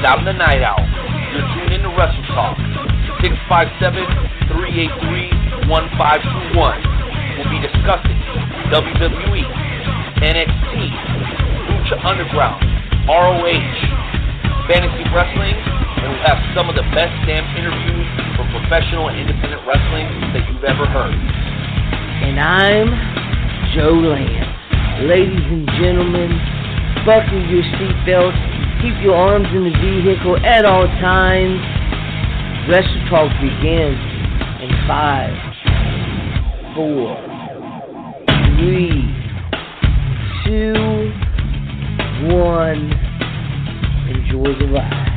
And I'm the Knight Owl. You're tuned in to Wrestle Talk. 657-383-1521. We'll be discussing WWE, NXT, Lucha Underground, ROH, fantasy wrestling, and we'll have some of the best damn interviews from professional and independent wrestling that you've ever heard. And I'm Joe Lance. Ladies and gentlemen, buckle your seatbelts, keep your arms in the vehicle at all times. Wrestle Talk begins in five, four, three, two, one. Enjoy the ride.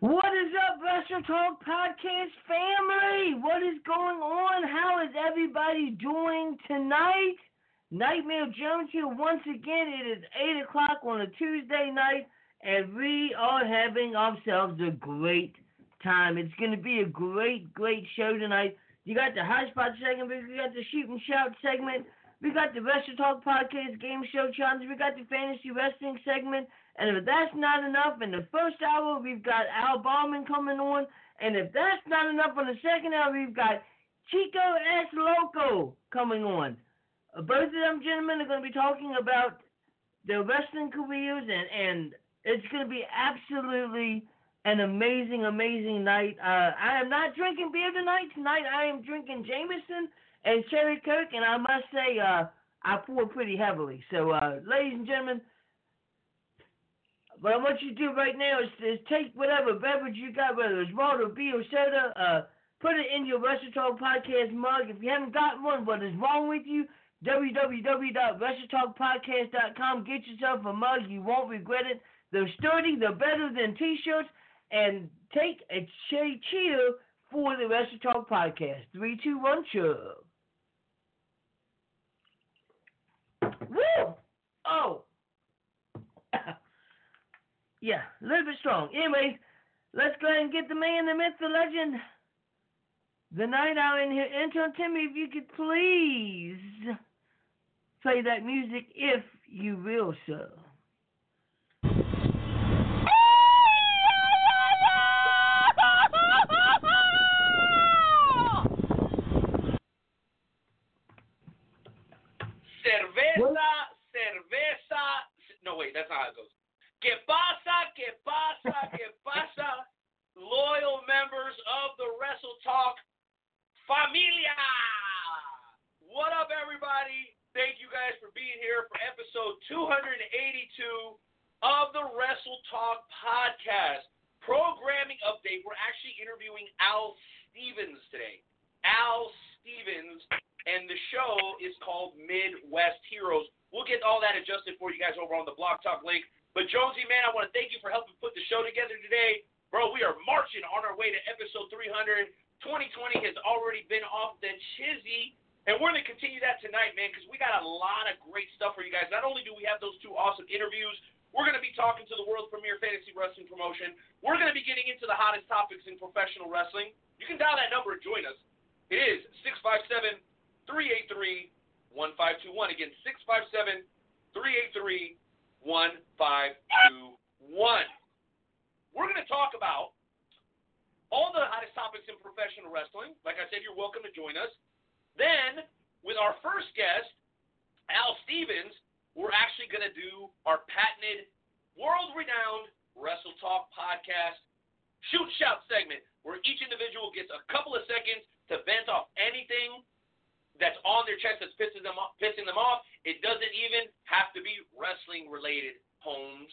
What is up, Wrestle Talk Podcast family? What is going on? How is everybody doing tonight? Nightmare Jones here once again. It is 8 o'clock on a Tuesday night, and we are having ourselves a great time. It's going to be a great, great show tonight. You got the Hot Spot segment, we got the Shoot and Shout segment, we got the Wrestle Talk Podcast Game Show Challenge, we got the Fantasy Wrestling segment, and if that's not enough, in the first hour, we've got Al Bauman coming on. And if that's not enough, on the second hour, we've got Chico es Loco coming on. Both of them gentlemen are going to be talking about their wrestling careers, and, and it's going to be absolutely an amazing, amazing night. Uh, I am not drinking beer tonight. Tonight, I am drinking Jameson and Cherry Coke, and I must say, uh, I pour pretty heavily. So, uh, ladies and gentlemen, what I want you to do right now is, is take whatever beverage you got, whether it's water, beer, soda, uh, put it in your Wrestle Talk Podcast mug. If you haven't got one, what is wrong with you? www.WrestleTalkPodcast.com. Get yourself a mug. You won't regret it. They're sturdy. They're better than T-shirts. And take a che- cheer for the Wrestle Talk Podcast. Three, two, one, cheer. Woo! Oh. Yeah, a little bit strong. Anyway, let's go ahead and get the man, the myth, the legend, the Knight Owl in here. Intern Timmy, if you could please play that music, if you will, sir. Cerveza, cerveza. No, wait, that's not how it goes. Que pasa, que pasa, que pasa, loyal members of the Wrestle Talk familia. What up, everybody? Thank you guys for being here for episode 282 of the Wrestle Talk podcast. Programming update. We're actually interviewing Al Stevens today. Al Stevens, and the show is called Midwest Heroes. We'll get all that adjusted for you guys over on the Blog Talk link. But Jonesy, man, I want to thank you for helping put the show together today. Bro, we are marching on our way to episode 300. 2020 has already been off the chizzy. And we're going to continue that tonight, man, because we got a lot of great stuff for you guys. Not only do we have those two awesome interviews, we're going to be talking to the world's premier fantasy wrestling promotion. We're going to be getting into the hottest topics in professional wrestling. You can dial that number and join us. It is 657 383 1521. Again, 657 383 1521. We're going to talk about all the hottest topics in professional wrestling. Like I said, you're welcome to join us. Then, with our first guest, Al Stevens, we're actually going to do our patented, world renowned Wrestle Talk podcast shoot shout segment where each individual gets a couple of seconds to vent off anything that's on their chest that's pissing them off, pissing them off. It doesn't even have to be wrestling related, Holmes.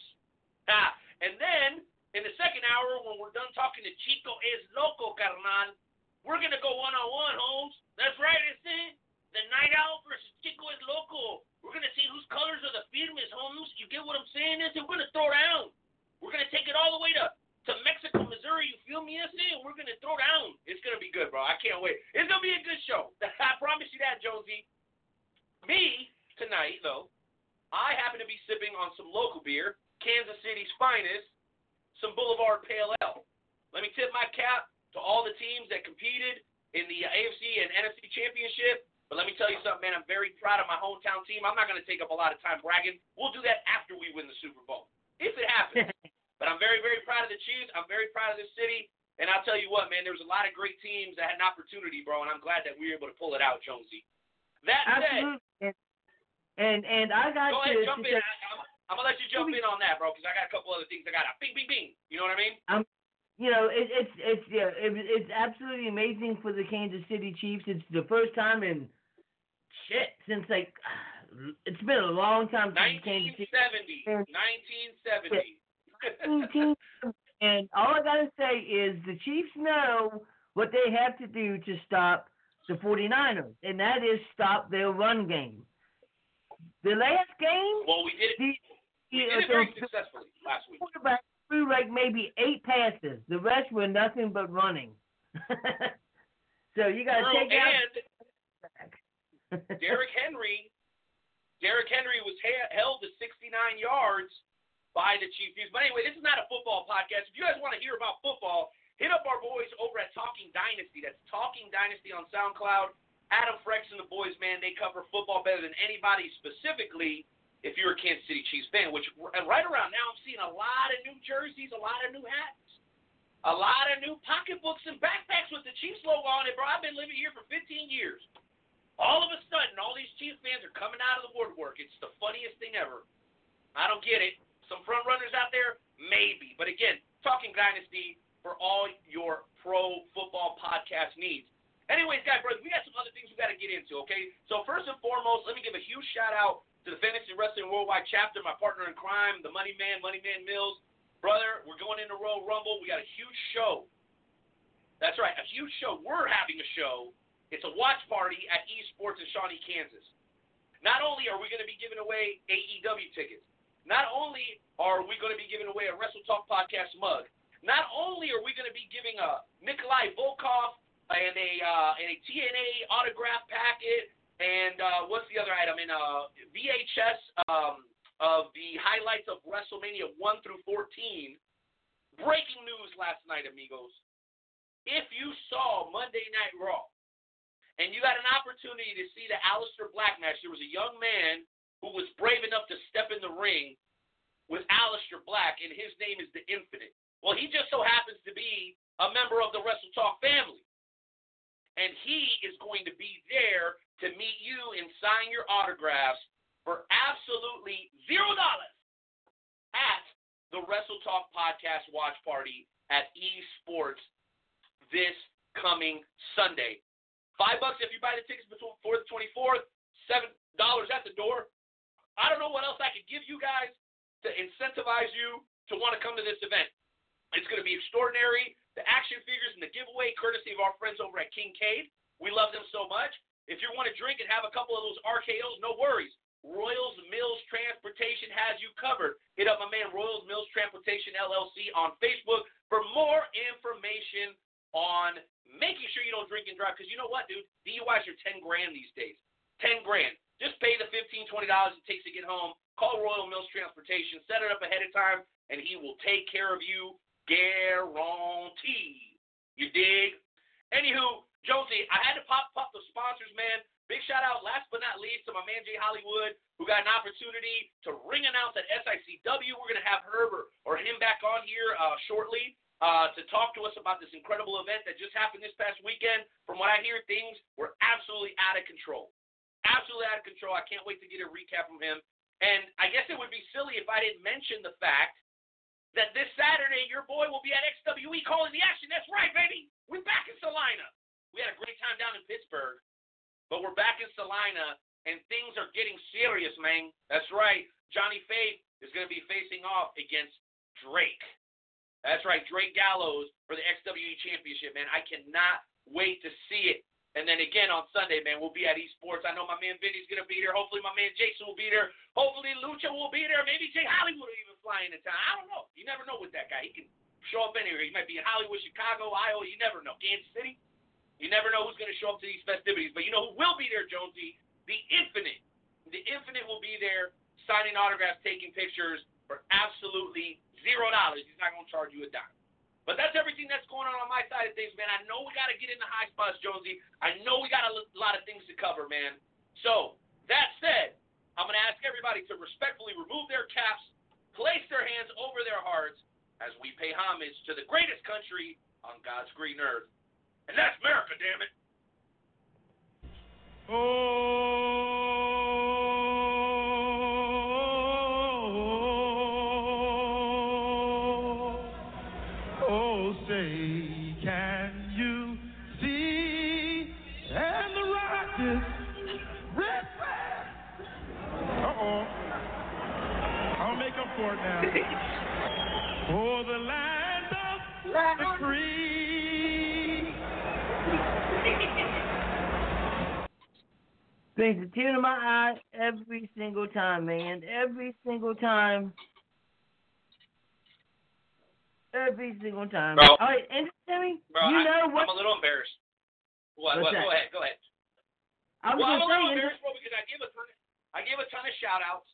Ah, and then in the second hour, when we're done talking to Chico es Loco, carnal, we're going to go one on one, Holmes. That's right, it's in. The Knight Owl versus Chico Es Loco. We're going to see whose colors are the firmest, Holmes. You get what I'm saying? Is we're going to throw down. We're going to take it all the way to, to Mexico, Missouri. You feel me? That's. We're going to throw down. It's going to be good, bro. I can't wait. It's going to be a good show. I promise you that, Josie. Me, tonight, though, I happen to be sipping on some local beer, Kansas City's finest some Boulevard Pale Ale. Let me tip my cap to all the teams that competed in the AFC and NFC championship. But let me tell you something, man. I'm very proud of my hometown team. I'm not going to take up a lot of time bragging. We'll do that after we win the Super Bowl, if it happens. but I'm very, very proud of the Chiefs. I'm very proud of this city. And I'll tell you what, man. There was a lot of great teams that had an opportunity, bro. And I'm glad that we were able to pull it out, Jonesy. That said, And and I got go to, ahead, jump in. I, I'm, I'm gonna let you jump in on that, bro, because I got a couple other things I got to bing, bing, bing. You know what I mean? Um, you know, it, it's it's yeah, it, it's absolutely amazing for the Kansas City Chiefs. It's the first time in shit since like it's been a long time since Kansas City. 1970. 1970. and all I gotta say is the Chiefs know what they have to do to stop the 49ers, and that is stop their run game. The last game, well, we did it. We the, did it very the successfully last week. quarterback threw like maybe eight passes. The rest were nothing but running. so you gotta True, take out. and Derrick Henry, Derrick Henry was ha- held to 69 yards by the Chiefs. But anyway, this is not a football podcast. If you guys want to hear about football, hit up our boys over at Talking Dynasty. That's Talking Dynasty on SoundCloud. Adam Frex and the boys, man, they cover football better than anybody. Specifically, if you're a Kansas City Chiefs fan, which right around now, I'm seeing a lot of new jerseys, a lot of new hats, a lot of new pocketbooks and backpacks with the Chiefs logo on it, bro. I've been living here for 15 years. All of a sudden, all these Chiefs fans are coming out of the woodwork. It's the funniest thing ever. I don't get it. Some front runners out there, maybe. But again, talking dynasty for all your pro football podcast needs. Anyways, guys, brothers, we got some other things we got to get into, okay? So first and foremost, let me give a huge shout out to the Fantasy Wrestling Worldwide chapter, my partner in crime, the Money Man, Money Man Mills. Brother, we're going into Royal Rumble. We got a huge show. That's right, a huge show. We're having a show. It's a watch party at Esports in Shawnee, Kansas. Not only are we going to be giving away AEW tickets, not only are we going to be giving away a Wrestle Talk podcast mug, not only are we going to be giving a Nikolai Volkov and a uh, and a TNA autograph packet, and uh, what's the other item in uh, VHS um, of the highlights of WrestleMania 1 through 14. Breaking news last night, amigos. If you saw Monday Night Raw and you had an opportunity to see the Aleister Black match, there was a young man who was brave enough to step in the ring with Aleister Black, and his name is the Infinite. Well, he just so happens to be a member of the Wrestle Talk family. And he is going to be there to meet you and sign your autographs for absolutely zero dollars at the Wrestle Talk Podcast Watch Party at Esports this coming Sunday. Five bucks if you buy the tickets before the 24th, seven dollars at the door. I don't know what else I could give you guys to incentivize you to want to come to this event. It's going to be extraordinary. The action figures and the giveaway, courtesy of our friends over at King Kincaid. We love them so much. If you want to drink and have a couple of those RKOs, no worries. Royals Mills Transportation has you covered. Hit up my man Royals Mills Transportation LLC on Facebook for more information on making sure you don't drink and drive. Because you know what, dude? DUIs are 10 grand these days. 10 grand. Just pay the $15, $20 it takes to get home. Call Royal Mills Transportation. Set it up ahead of time, and he will take care of you. Guarantee. You dig? Anywho, Josie, I had to pop pop the sponsors, man. Big shout out, last but not least, to my man Jay Hollywood, who got an opportunity to ring announce at SICW. We're gonna have Herb or, or him back on here uh, shortly uh, to talk to us about this incredible event that just happened this past weekend. From what I hear, things were absolutely out of control. Absolutely out of control. I can't wait to get a recap from him. And I guess it would be silly if I didn't mention the fact that this Saturday your boy will be at XWE calling the action. That's right, baby. We're back in Salina. We had a great time down in Pittsburgh, but we're back in Salina, and things are getting serious, man. That's right. Johnny Faith is going to be facing off against Drake. That's right, Drake Gallows for the XWE Championship, man. I cannot wait to see it. And then again on Sunday, man, we'll be at Esports. I know my man Vinny's gonna be there. Hopefully my man Jason will be there. Hopefully Lucha will be there. Maybe Jay Hollywood will even fly into town. I don't know. You never know with that guy. He can show up anywhere. He might be in Hollywood, Chicago, Iowa. You never know. Kansas City. You never know who's to show up to these festivities. But you know who will be there, Jonesy? The Infinite. The Infinite will be there signing autographs, taking pictures for absolutely zero dollars. He's not to charge you a dime. But that's everything that's going on on my side of things, man. I know we got to get in the high spots, Jonesy. I know we got a lot of things to cover, man. So, that said, I'm going to ask everybody to respectfully remove their caps, place their hands over their hearts as we pay homage to the greatest country on God's green earth. And that's America, damn it. Oh, for it now. For the land of the free. Brings a tear to my eye every single time, man. Every single time. Every single time. Bro. All right, and Timmy, Bro, you I, know what? I'm a little embarrassed. What? What's what that? go ahead. Go ahead. I was well, I'm a little embarrassed, bro, because I gave a ton. Of, I gave a ton of shout outs,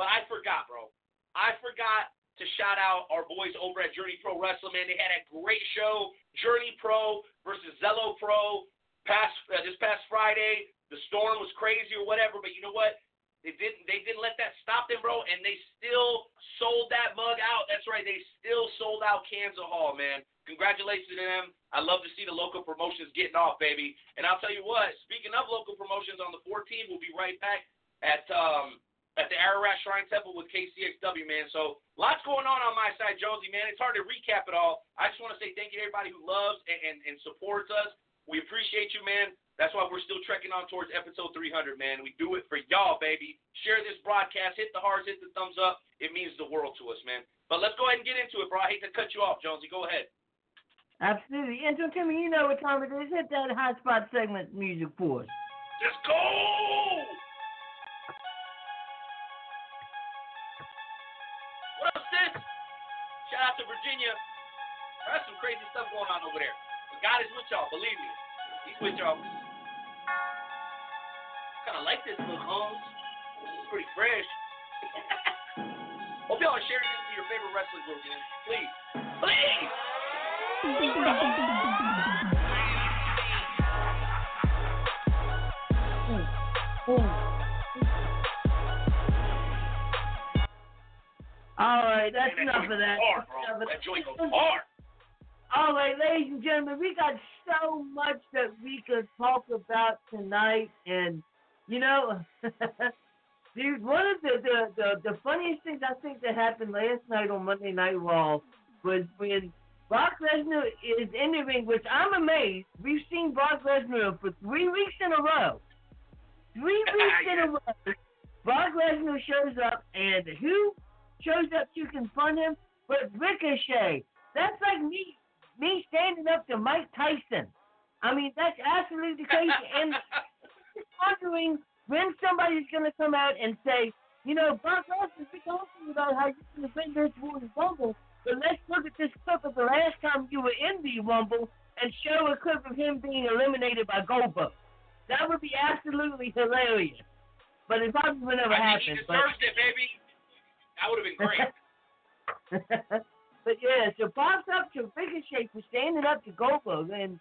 but I forgot, bro. I forgot to shout out our boys over at Journey Pro Wrestling. Man, they had a great show. Journey Pro versus Zello Pro. Past uh, this past Friday, the storm was crazy or whatever, but you know what? They didn't. They didn't let that stop them, bro, and they still sold that mug out. That's right. They still sold out Kansas Hall, man. Congratulations to them. I love to see the local promotions getting off, baby. And I'll tell you what. Speaking of local promotions, on the 14th, we'll be right back at um at the Ararat Shrine Temple with KCXW, man. So lots going on on my side, Jonesy, man. It's hard to recap it all. I just want to say thank you to everybody who loves and, and, and supports us. We appreciate you, man. That's why we're still trekking on towards episode 300, man. We do it for y'all, baby. Share this broadcast. Hit the hearts. Hit the thumbs up. It means the world to us, man. But let's go ahead and get into it, bro. I hate to cut you off, Jonesy. Go ahead. Absolutely. And so, Timmy, you know what time it is. Hit that hot spot segment music for us. Let's go! Out to Virginia. There's some crazy stuff going on over there. But God is with y'all, believe me. He's with y'all. Kind of like this look, Holmes. It's pretty fresh. Hope y'all are sharing this to your favorite wrestling group, man. Please. Please! All right, that's Man, enough of that. goes Hard, Enough bro. of That joint goes hard. All right, ladies and gentlemen, we got so much that we could talk about tonight, and you know, dude, one of the, the the the funniest things I think that happened last night on Monday Night Raw was when Brock Lesnar is in the ring, which I'm amazed. We've seen Brock Lesnar for three weeks in a row. Three weeks in a row. Brock Lesnar shows up, and who shows up to confront him? But Ricochet. That's like me me standing up to Mike Tyson. I mean, that's absolutely crazy. and wondering when somebody's going to come out and say, you know, Brock Lesnar, we talking about how you can win this Royal Rumble, but let's look at this clip of the last time you were in the Rumble and show a clip of him being eliminated by Goldberg. That would be absolutely hilarious. But it probably would never I think he happen. But deserves it, baby. That would have been great. but yeah, so Brock's up to Ricochet for standing up to Goldberg and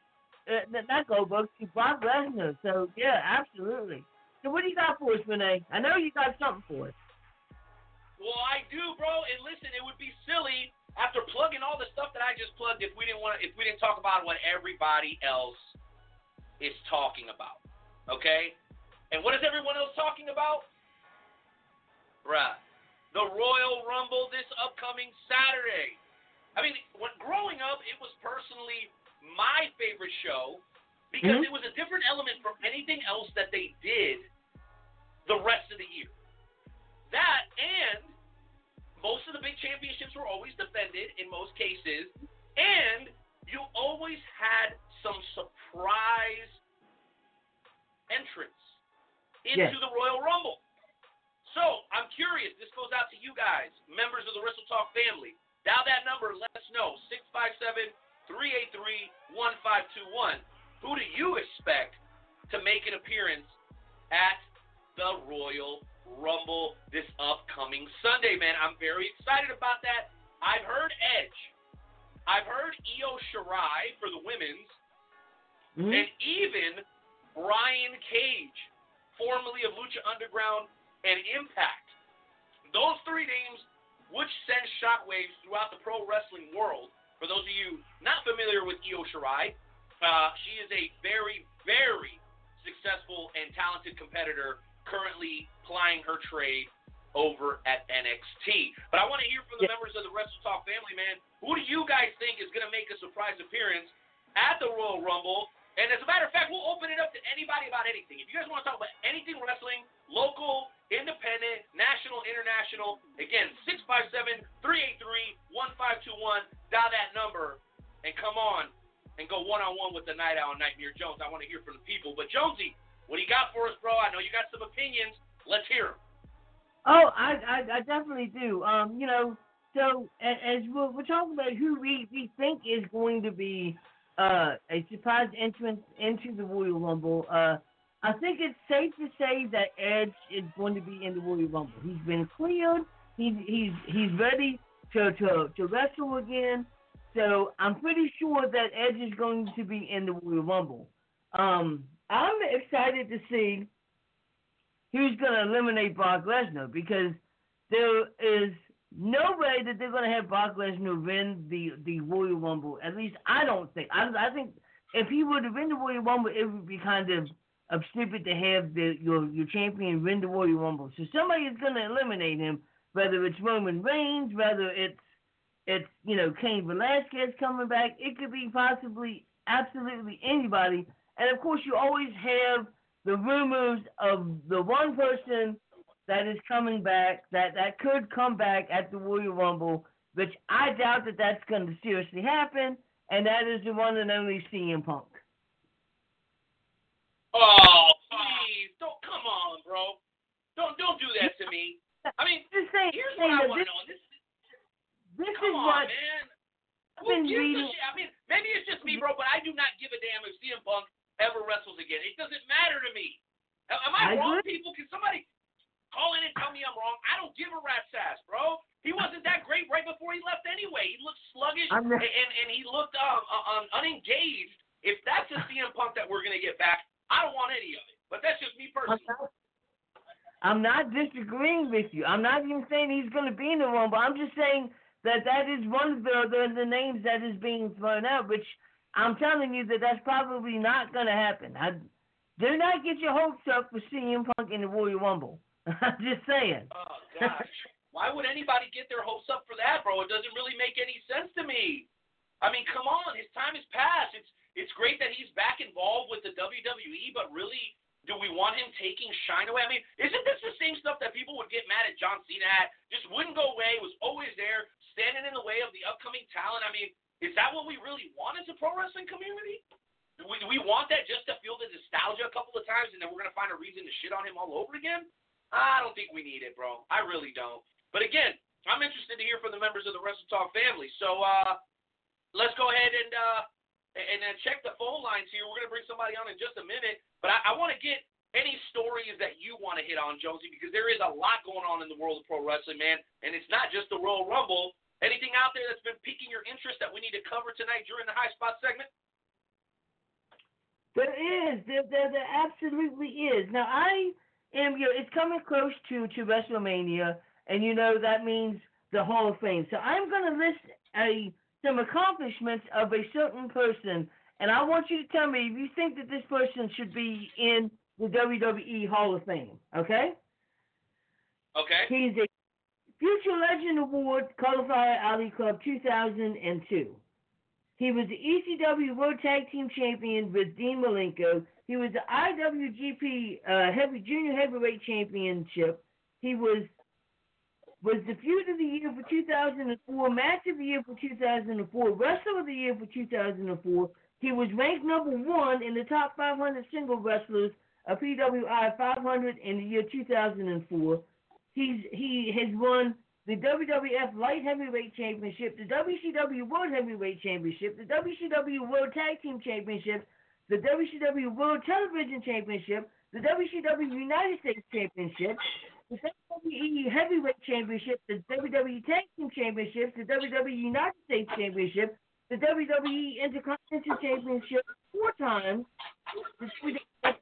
uh, not Goldberg, to Bob Lesnar. So yeah, absolutely. So what do you got for us, Renee? I know you got something for us. Well, I do, bro. And listen, it would be silly after plugging all the stuff that I just plugged if we didn't want if we didn't talk about what everybody else is talking about. Okay? And what is everyone else talking about? Bruh. The Royal Rumble this upcoming Saturday. I mean, when growing up, it was personally my favorite show because Mhm. it was a different element from anything else that they did the rest of the year. That and most of the big championships were always defended in most cases, and you always had some surprise entrance into Yes. the Royal Rumble. So I'm curious. This goes out to you guys, members of the Wrestle Talk family. Dial that number. Let us know. 657 383 1521. who do you expect to make an appearance at the Royal Rumble this upcoming Sunday, man? I'm very excited about that. I've heard Edge. I've heard Io Shirai for the women's, Mhm. and even Brian Cage, formerly of Lucha Underground and Impact. Those three names would send shockwaves throughout the pro wrestling world. For those of you not familiar with Io Shirai, uh, she is a very, very successful and talented competitor currently plying her trade over at NXT. But I want to hear from the Yeah. members of the Wrestle Talk family, man. Who do you guys think is going to make a surprise appearance at the Royal Rumble? And as a matter of fact, we'll open it up to anybody about anything. If you guys want to talk about anything wrestling, local, independent, national, international, again, 657-383-1521. Dial that number and come on and go one-on-one with the Knight Owl Nightmare Jones. I want to hear from the people. But Jonesy, what do you got for us, bro? I know you got some opinions. Let's hear 'em. Oh, I, I, I definitely do. Um, you know, so as we're, we're talking about who we, we think is going to be uh, a surprise entrance into the Royal Rumble, uh, I think it's safe to say that Edge is going to be in the Royal Rumble. He's been cleared. He's he's he's ready to, to, to wrestle again. So I'm pretty sure that Edge is going to be in the Royal Rumble. Um, I'm excited to see who's going to eliminate Brock Lesnar because there is no way that they're going to have Brock Lesnar win the, the Royal Rumble. At least I don't think. I, I think if he would have win the Royal Rumble, it would be kind of, of stupid to have the your your champion win the Royal Rumble. So somebody is going to eliminate him, whether it's Roman Reigns, whether it's it's you know Cain Velasquez coming back. It could be possibly absolutely anybody. And of course, you always have the rumors of the one person that is coming back that that could come back at the Royal Rumble, which I doubt that that's going to seriously happen, and that is the one and only CM Punk. Oh, please. Don't come on, bro. Don't don't do that to me. I mean, Just saying, here's what I want to know. This this come is on, what man. I've Who been gives a reading. shit? I mean, maybe it's just me, bro, but I do not give a damn if CM Punk ever wrestles again. It doesn't matter to me. Am I, I wrong, agree. people? Can somebody call in and tell me I'm wrong? I don't give a rat's ass, bro. He wasn't that great right before he left anyway. He looked sluggish and, and, and he looked um, um, unengaged. If that's the CM Punk that we're going to get back, I don't want any of it. But that's just me I'm personally. not, I'm not disagreeing with you. I'm not even saying he's going to be in the Rumble. I'm just saying that that is one of the, the, the names that is being thrown out, which I'm telling you that that's probably not going to happen. I, do not get your hopes up for CM Punk in the Royal Rumble. I'm just saying. Oh gosh. Why would anybody get their hopes up for that, bro? It doesn't really make any sense to me. I mean, come on, his time has passed. It's it's great that he's back involved with the WWE, but really, do we want him taking shine away? I mean, isn't this the same stuff that people would get mad at John Cena at? Just wouldn't go away, was always there, standing in the way of the upcoming talent. I mean, is that what we really want as a pro wrestling community? Do we, do we want that just to feel the nostalgia a couple of times and then we're going to find a reason to shit on him all over again? I don't think we need it, bro. I really don't. But again, I'm interested to hear from the members of the Wrestle Talk family. So uh, let's go ahead and uh, and then check the phone lines here. We're going to bring somebody on in just a minute. But I, I want to get any stories that you want to hit on, Jonesy, because there is a lot going on in the world of pro wrestling, man. And it's not just the Royal Rumble. Anything out there that's been piquing your interest that we need to cover tonight during the high spot segment? There is. There, there, there absolutely is. Now, I am, you know, it's coming close to, to WrestleMania, and you know that means the Hall of Fame. So I'm going to list a some accomplishments of a certain person, and I want you to tell me if you think that this person should be in the WWE Hall of Fame. Okay? Okay. He's a Future Legend Award Cauliflower Alley Club 2002. He was the ECW World Tag Team Champion with Dean Malenko. He was the IWGP uh, Heavy Junior Heavyweight Championship. He was was the Feud of the Year for 2004, Match of the Year for 2004, Wrestler of the Year for 2004. He was ranked number one in the top 500 single wrestlers of PWI 500 in the year 2004. He's he has won the WWF Light Heavyweight Championship, the WCW World Heavyweight Championship, the WCW World Tag Team Championship, the WCW World Television Championship, the WCW United States Championship, the WWE Heavyweight Championship, the WWE Tag Team Championship, the WWE United States Championship, the WWE Intercontinental Championship four times, the WWE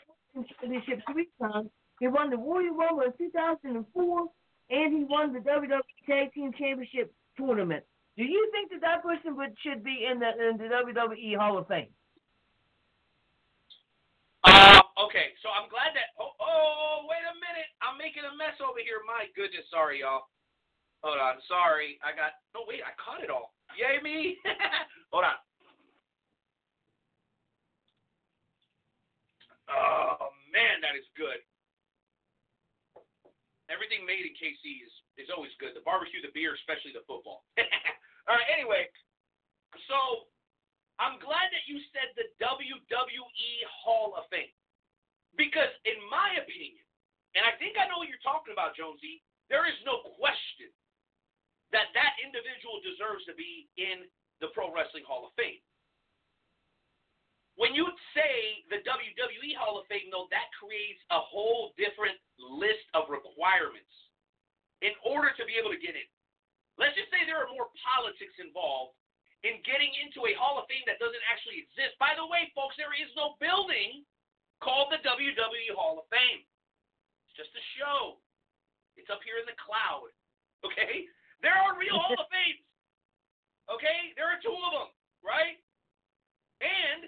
Championship three times. He won the Royal Rumble in 2004, and he won the WWE Tag Team Championship tournament. Do you think that that person would should be in the in the WWE Hall of Fame? Uh, okay, so I'm glad that. Oh, oh, wait a minute. I'm making a mess over here. My goodness, sorry, y'all. Hold on, sorry. I got. No, wait, I caught it all. Yay me! Hold on. Oh man, that is good. Everything made in KC is is always good. The barbecue, the beer, especially the football. all right. Anyway, so I'm glad that you said the WWE Hall of Fame. Because, in my opinion, and I think I know what you're talking about, Jonesy, there is no question that that individual deserves to be in the Pro Wrestling Hall of Fame. When you say the WWE Hall of Fame, though, that creates a whole different list of requirements in order to be able to get in. Let's just say there are more politics involved in getting into a Hall of Fame that doesn't actually exist. By the way, folks, there is no building called the WWE Hall of Fame. It's just a show. It's up here in the cloud. Okay? There are real Hall of Fames. Okay? There are two of them, right? And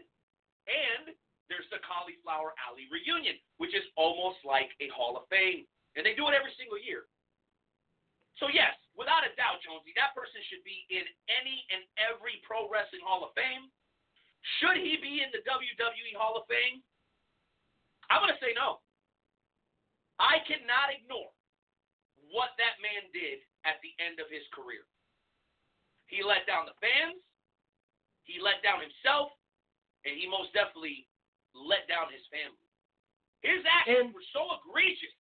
and there's the Cauliflower Alley reunion, which is almost like a Hall of Fame. And they do it every single year. So yes, without a doubt, Jonesy, that person should be in any and every pro wrestling Hall of Fame. Should he be in the WWE Hall of Fame? I'm going to say no. I cannot ignore what that man did at the end of his career. He let down the fans, he let down himself, and he most definitely let down his family. His actions And- were so egregious.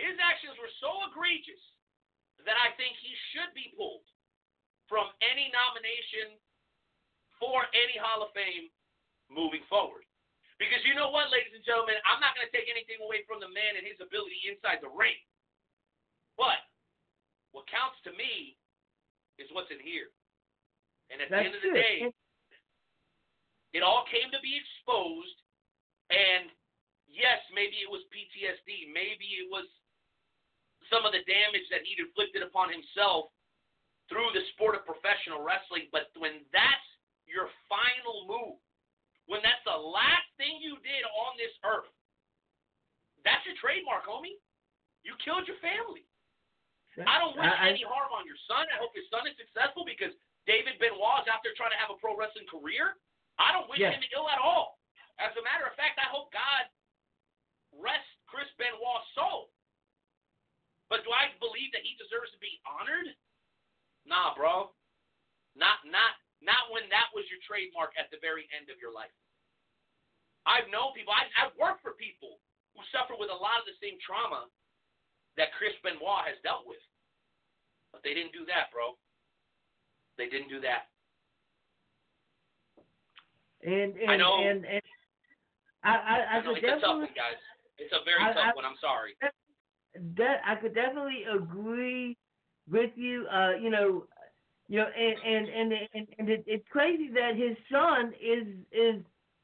His actions were so egregious that I think he should be pulled from any nomination for any Hall of Fame moving forward. Because you know what, ladies and gentlemen, I'm not going to take anything away from the man and his ability inside the ring. But what counts to me is what's in here. And at the end of the true. day, it all came to be exposed. And yes, maybe it was PTSD. Maybe it was some of the damage that he'd inflicted upon himself through the sport of professional wrestling. But when that's your final move, when that's the last thing you did on this earth, that's your trademark, homie. You killed your family. I don't wish I- I- any harm on your son. I hope your son is successful because David Benoit is out there trying to have a pro wrestling career. I don't wish Yes. him ill at all. As a matter of fact, I hope God rest Chris Benoit's soul. But do I believe that he deserves to be honored? Nah, bro. Not not not when that was your trademark at the very end of your life. I've known people. I've, I've worked for people who suffer with a lot of the same trauma that Chris Benoit has dealt with. But they didn't do that, bro. They didn't do that. And and I know. and, and I I, I I know could it's a tough definitely one, guys. It's a very I- tough I- one. I'm sorry. that I could definitely agree with you. Uh, you know, you know, and and and and, and it, it's crazy that his son is is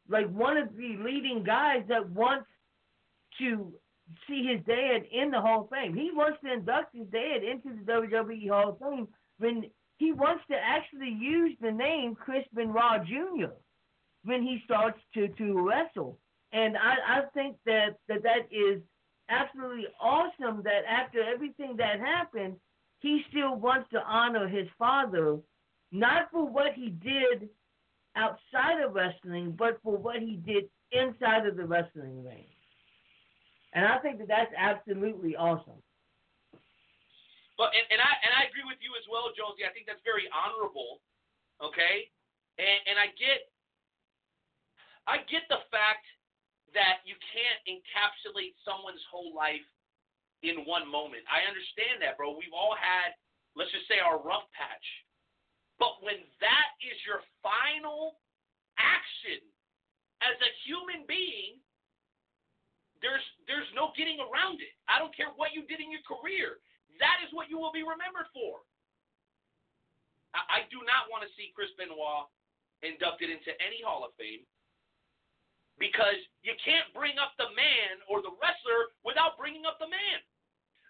like one of the leading guys that wants to see his dad in the Hall of Fame. He wants to induct his dad into the WWE Hall of Fame when he wants to actually use the name Chris Benoit Jr. when he starts to to wrestle. And I, I think that, that that is absolutely awesome that after everything that happened, he still wants to honor his father, not for what he did outside of wrestling, but for what he did inside of the wrestling ring. And I think that that's absolutely awesome. But and, and I and I agree with you as well, Josie. I think that's very honorable. Okay, and and I get I get the fact that you can't encapsulate someone's whole life in one moment. I understand that, bro. We've all had, let's just say, our rough patch. But when that is your final action as a human being, there's there's no getting around it. I don't care what you did in your career. That is what you will be remembered for. I, I do not want to see Chris Benoit inducted into any Hall of Fame because you can't bring up the man or the wrestler without bringing up the man.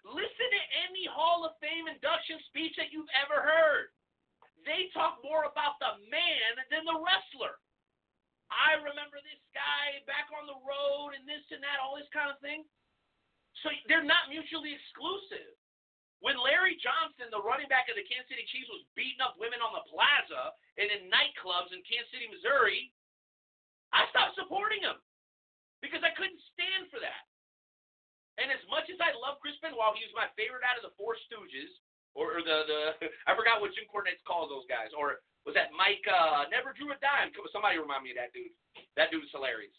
Listen to any Hall of Fame induction speech that you've ever heard. They talk more about the man than the wrestler. I remember this guy back on the road and this and that, all this kind of thing. So they're not mutually exclusive. When Larry Johnson, the running back of the Kansas City Chiefs, was beating up women on the plaza and in nightclubs in Kansas City, Missouri, I stopped supporting him because I couldn't stand for that. And as much as I love Chris Benoit, he was my favorite out of the Four Stooges, or, or the the I forgot what Jim Cornette calls those guys, or was that Mike uh, never drew a dime? Somebody remind me of that dude. That dude's hilarious.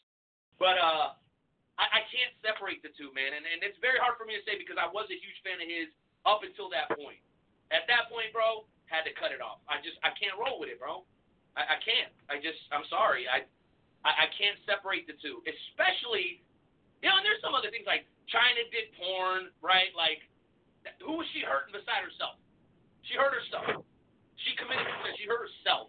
But uh, I, I can't separate the two, man, and, and it's very hard for me to say because I was a huge fan of his up until that point. At that point, bro, had to cut it off. I just I can't roll with it, bro. I, I can't. I just I'm sorry. I, I I can't separate the two, especially you know. And there's some other things like Chyna did porn, right? Like who was she hurting beside herself? She hurt herself. She committed suicide. She hurt herself.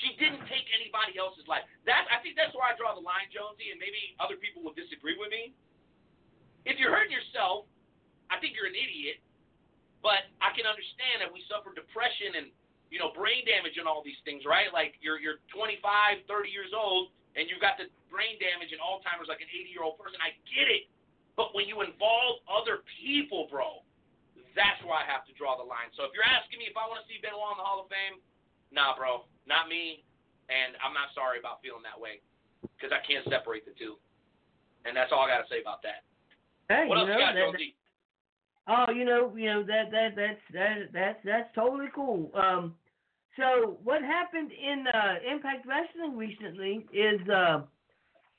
She didn't take anybody else's life. That I think that's where I draw the line, Jonesy, and maybe other people will disagree with me. If you're hurting yourself, I think you're an idiot. But I can understand that we suffer depression and you know brain damage and all these things, right? Like you're you're 25, 30 years old, and you've got the brain damage and Alzheimer's like an 80 year old person. I get it. But when you involve other people, bro, that's where I have to draw the line. So if you're asking me if I want to see Benoit in the Hall of Fame, nah, bro, not me. And I'm not sorry about feeling that way because I can't separate the two. And that's all I got to say about that. Hey, what you else know, you got, that? Oh, you know, you know that that that's that that's that's totally cool. Um, so what happened in uh, Impact Wrestling recently is, uh,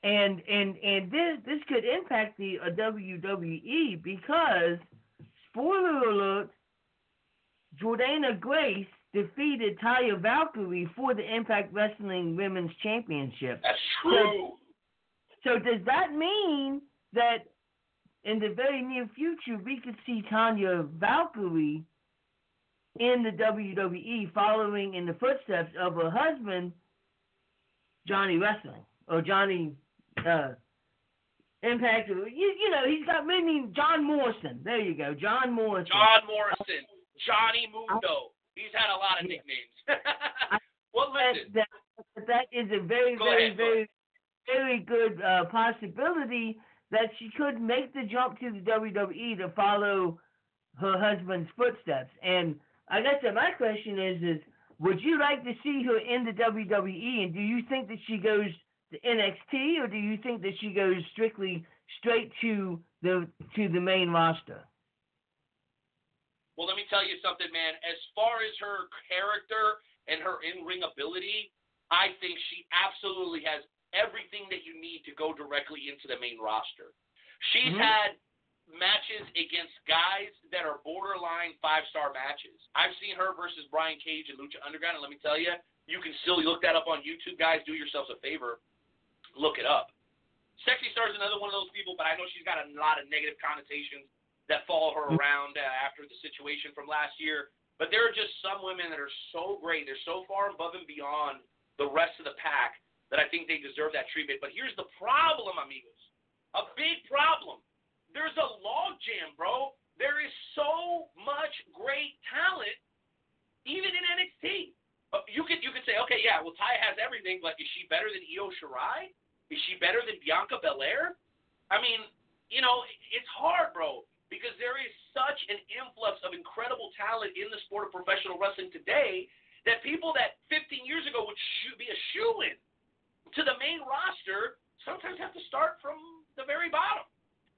and and and this this could impact the uh, WWE because, spoiler alert, Jordynne Grace defeated Taya Valkyrie for the Impact Wrestling Women's Championship. That's true. So does that mean that in the very near future we could see Taya Valkyrie in the WWE following in the footsteps of her husband, Johnny Wrestling or Johnny uh, Impact? You, you know, he's got many John Morrison. There you go, John Morrison. John Morrison, Johnny Mundo. He's had a lot of nicknames. well, listen. That, that, that is a very, Go very, ahead, very, very good uh, possibility that she could make the jump to the WWE to follow her husband's footsteps. And I guess that my question is, is would you like to see her in the WWE? And do you think that she goes to NXT, or do you think that she goes strictly straight to the to the main roster? Well, let me tell you something, man. As far as her character and her in-ring ability, I think she absolutely has everything that you need to go directly into the main roster. She's Mhm. had matches against guys that are borderline five-star matches. I've seen her versus Brian Cage and Lucha Underground, and let me tell you, you can still look that up on YouTube, guys. Do yourselves a favor, look it up. Sexy Star is another one of those people, but I know she's got a lot of negative connotations that follow her around uh, after the situation from last year. But there are just some women that are so great. They're so far above and beyond the rest of the pack that I think they deserve that treatment. But here's the problem, amigos. A big problem. There's a log jam, bro. There is so much great talent, even in NXT. Uh, You could you could say, okay, yeah, well, Ty has everything, but is she better than Io Shirai? Is she better than Bianca Belair? I mean, you know, it's hard, bro, because there is such an influx of incredible talent in the sport of professional wrestling today that people that 15 years ago would be a shoe in to the main roster sometimes have to start from the very bottom.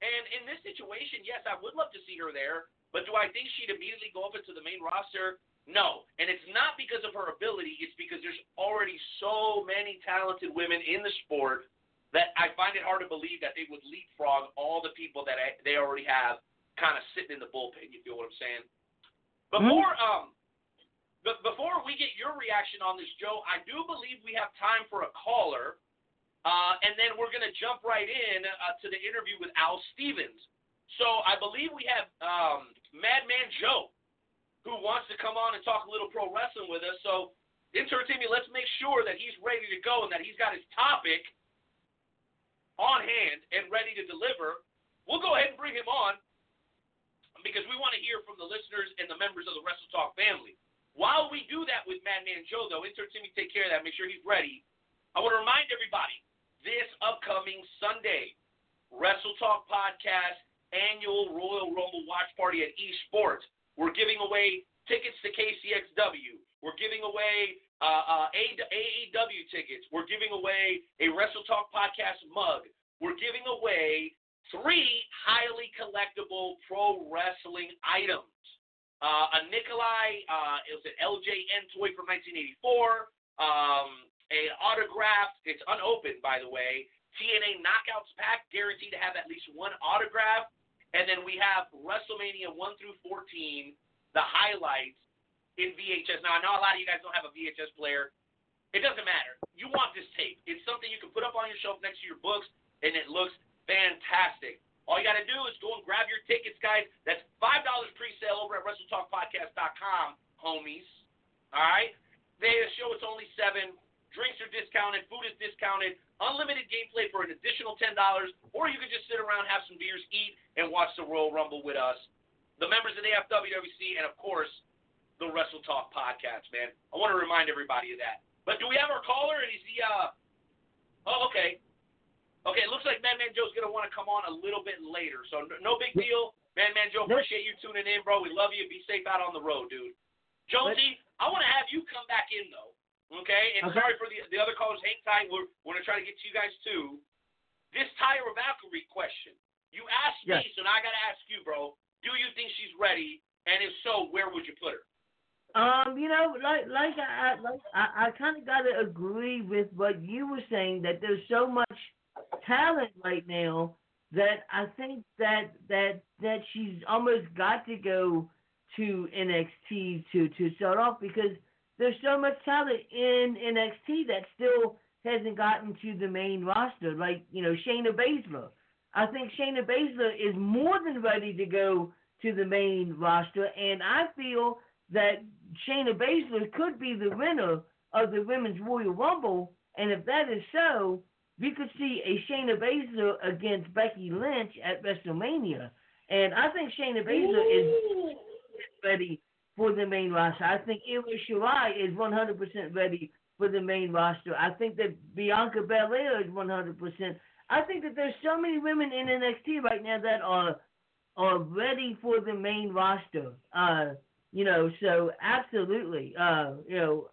And in this situation, yes, I would love to see her there, but do I think she'd immediately go up into the main roster? No. And it's not because of her ability, it's because there's already so many talented women in the sport that I find it hard to believe that they would leapfrog all the people that I, they already have kind of sitting in the bullpen. You feel what I'm saying? Before um, but before we get your reaction on this, Joe, I do believe we have time for a caller. Uh, and then we're going to jump right in uh, to the interview with Al Stevens. So I believe we have um, Madman Joe, who wants to come on and talk a little pro wrestling with us. So, intern Timmy, let's make sure that he's ready to go and that he's got his topic on hand and ready to deliver. We'll go ahead and bring him on because we want to hear from the listeners and the members of the Wrestle Talk family. While we do that with Madman Joe, though, intern Timmy, take care of that. Make sure he's ready. I want to remind everybody this upcoming Sunday, Wrestle Talk Podcast annual Royal Rumble watch party at eSports. We're giving away tickets to KCXW. We're giving away uh, uh, AEW tickets. We're giving away a Wrestle Talk Podcast mug. We're giving away three highly collectible pro wrestling items. Uh, a Nikolai, uh, it was an LJN toy from 1984. Um, a autographed, it's unopened by the way, TNA Knockouts pack, guaranteed to have at least one autograph. And then we have WrestleMania 1 through 14, the highlights in VHS. Now, I know a lot of you guys don't have a VHS player. It doesn't matter. You want this tape. It's something you can put up on your shelf next to your books, and it looks fantastic. All you got to do is go and grab your tickets, guys. That's $5 pre sale over at WrestleTalkPodcast.com, homies. All right? The show is only 7 Drinks are discounted, food is discounted, unlimited gameplay for an additional $10, or you can just sit around, have some beers, eat, and watch the Royal Rumble with us. The members of the FWWC, and of course, the Wrestle Talk podcast, man. I want to remind everybody of that. But do we have our caller? And is he, uh, oh, okay. Okay, it looks like Madman Joe's going to want to come on a little bit later. So no, no big deal. Madman Joe, appreciate you tuning in, bro. We love you. Be safe out on the road, dude. Jonesy, I want to have you come back in, though. Okay, and Okay. sorry for the the other callers. Hang tight. We're we're gonna try to get to you guys too. This Taya Valkyrie question. You asked Yes. me, so now I gotta ask you, bro. Do you think she's ready? And if so, where would you put her? Um, you know, like like I like I, I kind of got to agree with what you were saying that there's so much talent right now that I think that that that she's almost got to go to NXT to to start off because there's so much talent in NXT that still hasn't gotten to the main roster. Like you know Shayna Baszler, I think Shayna Baszler is more than ready to go to the main roster, and I feel that Shayna Baszler could be the winner of the Women's Royal Rumble, and if that is so, we could see a Shayna Baszler against Becky Lynch at WrestleMania. And I think Shayna Baszler is ready for the main roster. I think Io Shirai is 100% ready for the main roster. I think that Bianca Belair is 100%. I think that there's so many women in NXT right now that are are ready for the main roster. Uh, you know, so absolutely. Uh, you know,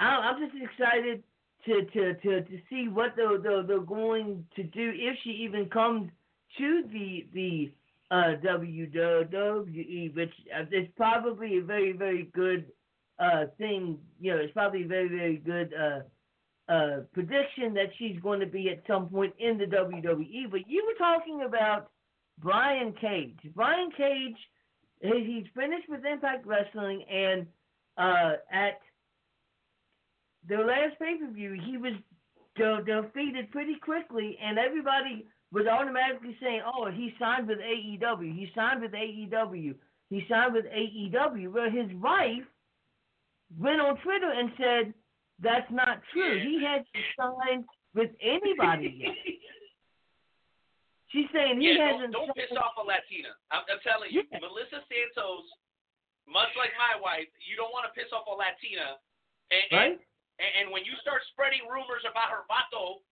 I, I'm just excited to to to to see what they're, they're they're going to do if she even comes to the the uh, WWE, which uh, is probably a very very good uh, thing. You know, it's probably a very very good uh, uh, prediction that she's going to be at some point in the WWE. But you were talking about Brian Cage. Brian Cage, he's finished with Impact Wrestling, and uh, at the last pay per view, he was de- defeated pretty quickly, and everybody was automatically saying, "Oh, he signed with AEW. He signed with AEW. He signed with AEW." Where his wife went on Twitter and said, "That's not true. He hasn't signed with anybody yet." She's saying he yeah, hasn't. don't, don't piss off a Latina. I'm, I'm telling you, Yeah. Melissa Santos, much like my wife, you don't want to piss off a Latina. And, and, Right? and, and when you start spreading rumors about her vato,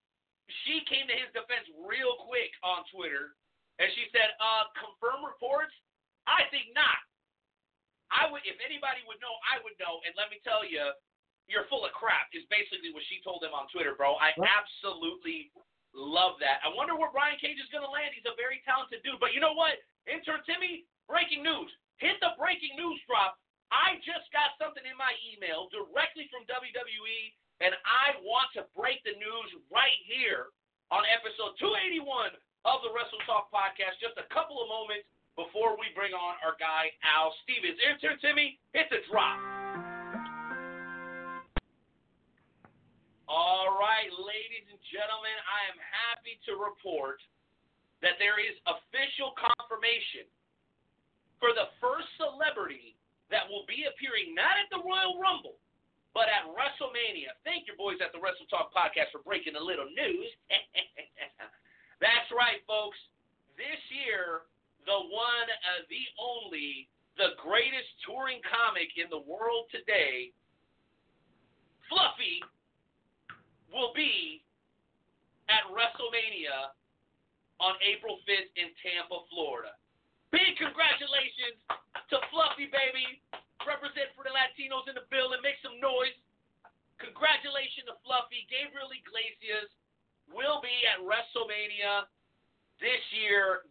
she came to his defense real quick on Twitter, and she said, "Uh, confirm reports? I think not. I would, if anybody would know, I would know. And let me tell you, you're full of crap. Is basically what she told him on Twitter, bro. I absolutely love that. I wonder where Brian Cage is going to land. He's a very talented dude. But you know what? Intern Timmy, breaking news. Hit the breaking news drop. I just got something in my email directly from WWE, and I want to break the news right here on episode 281 of the Wrestle Talk podcast. Just a couple of moments before we bring on our guy, Al Stevens. Intern Timmy, hit the drop. All right, ladies and gentlemen, I am happy to report that there is official confirmation for the first celebrity that will be appearing not at the Royal Rumble, but at WrestleMania. Thank you, boys at the Wrestle Talk podcast for breaking a little news. That's right, folks. This year, the one, uh, the only, the greatest touring comic in the world today, Fluffy, will be at WrestleMania on April 5th in Tampa, Florida. Big congratulations to Fluffy, baby. Represent for the Latinos in the building. Make some noise. Congratulations to Fluffy. Gabriel Iglesias will be at WrestleMania this year,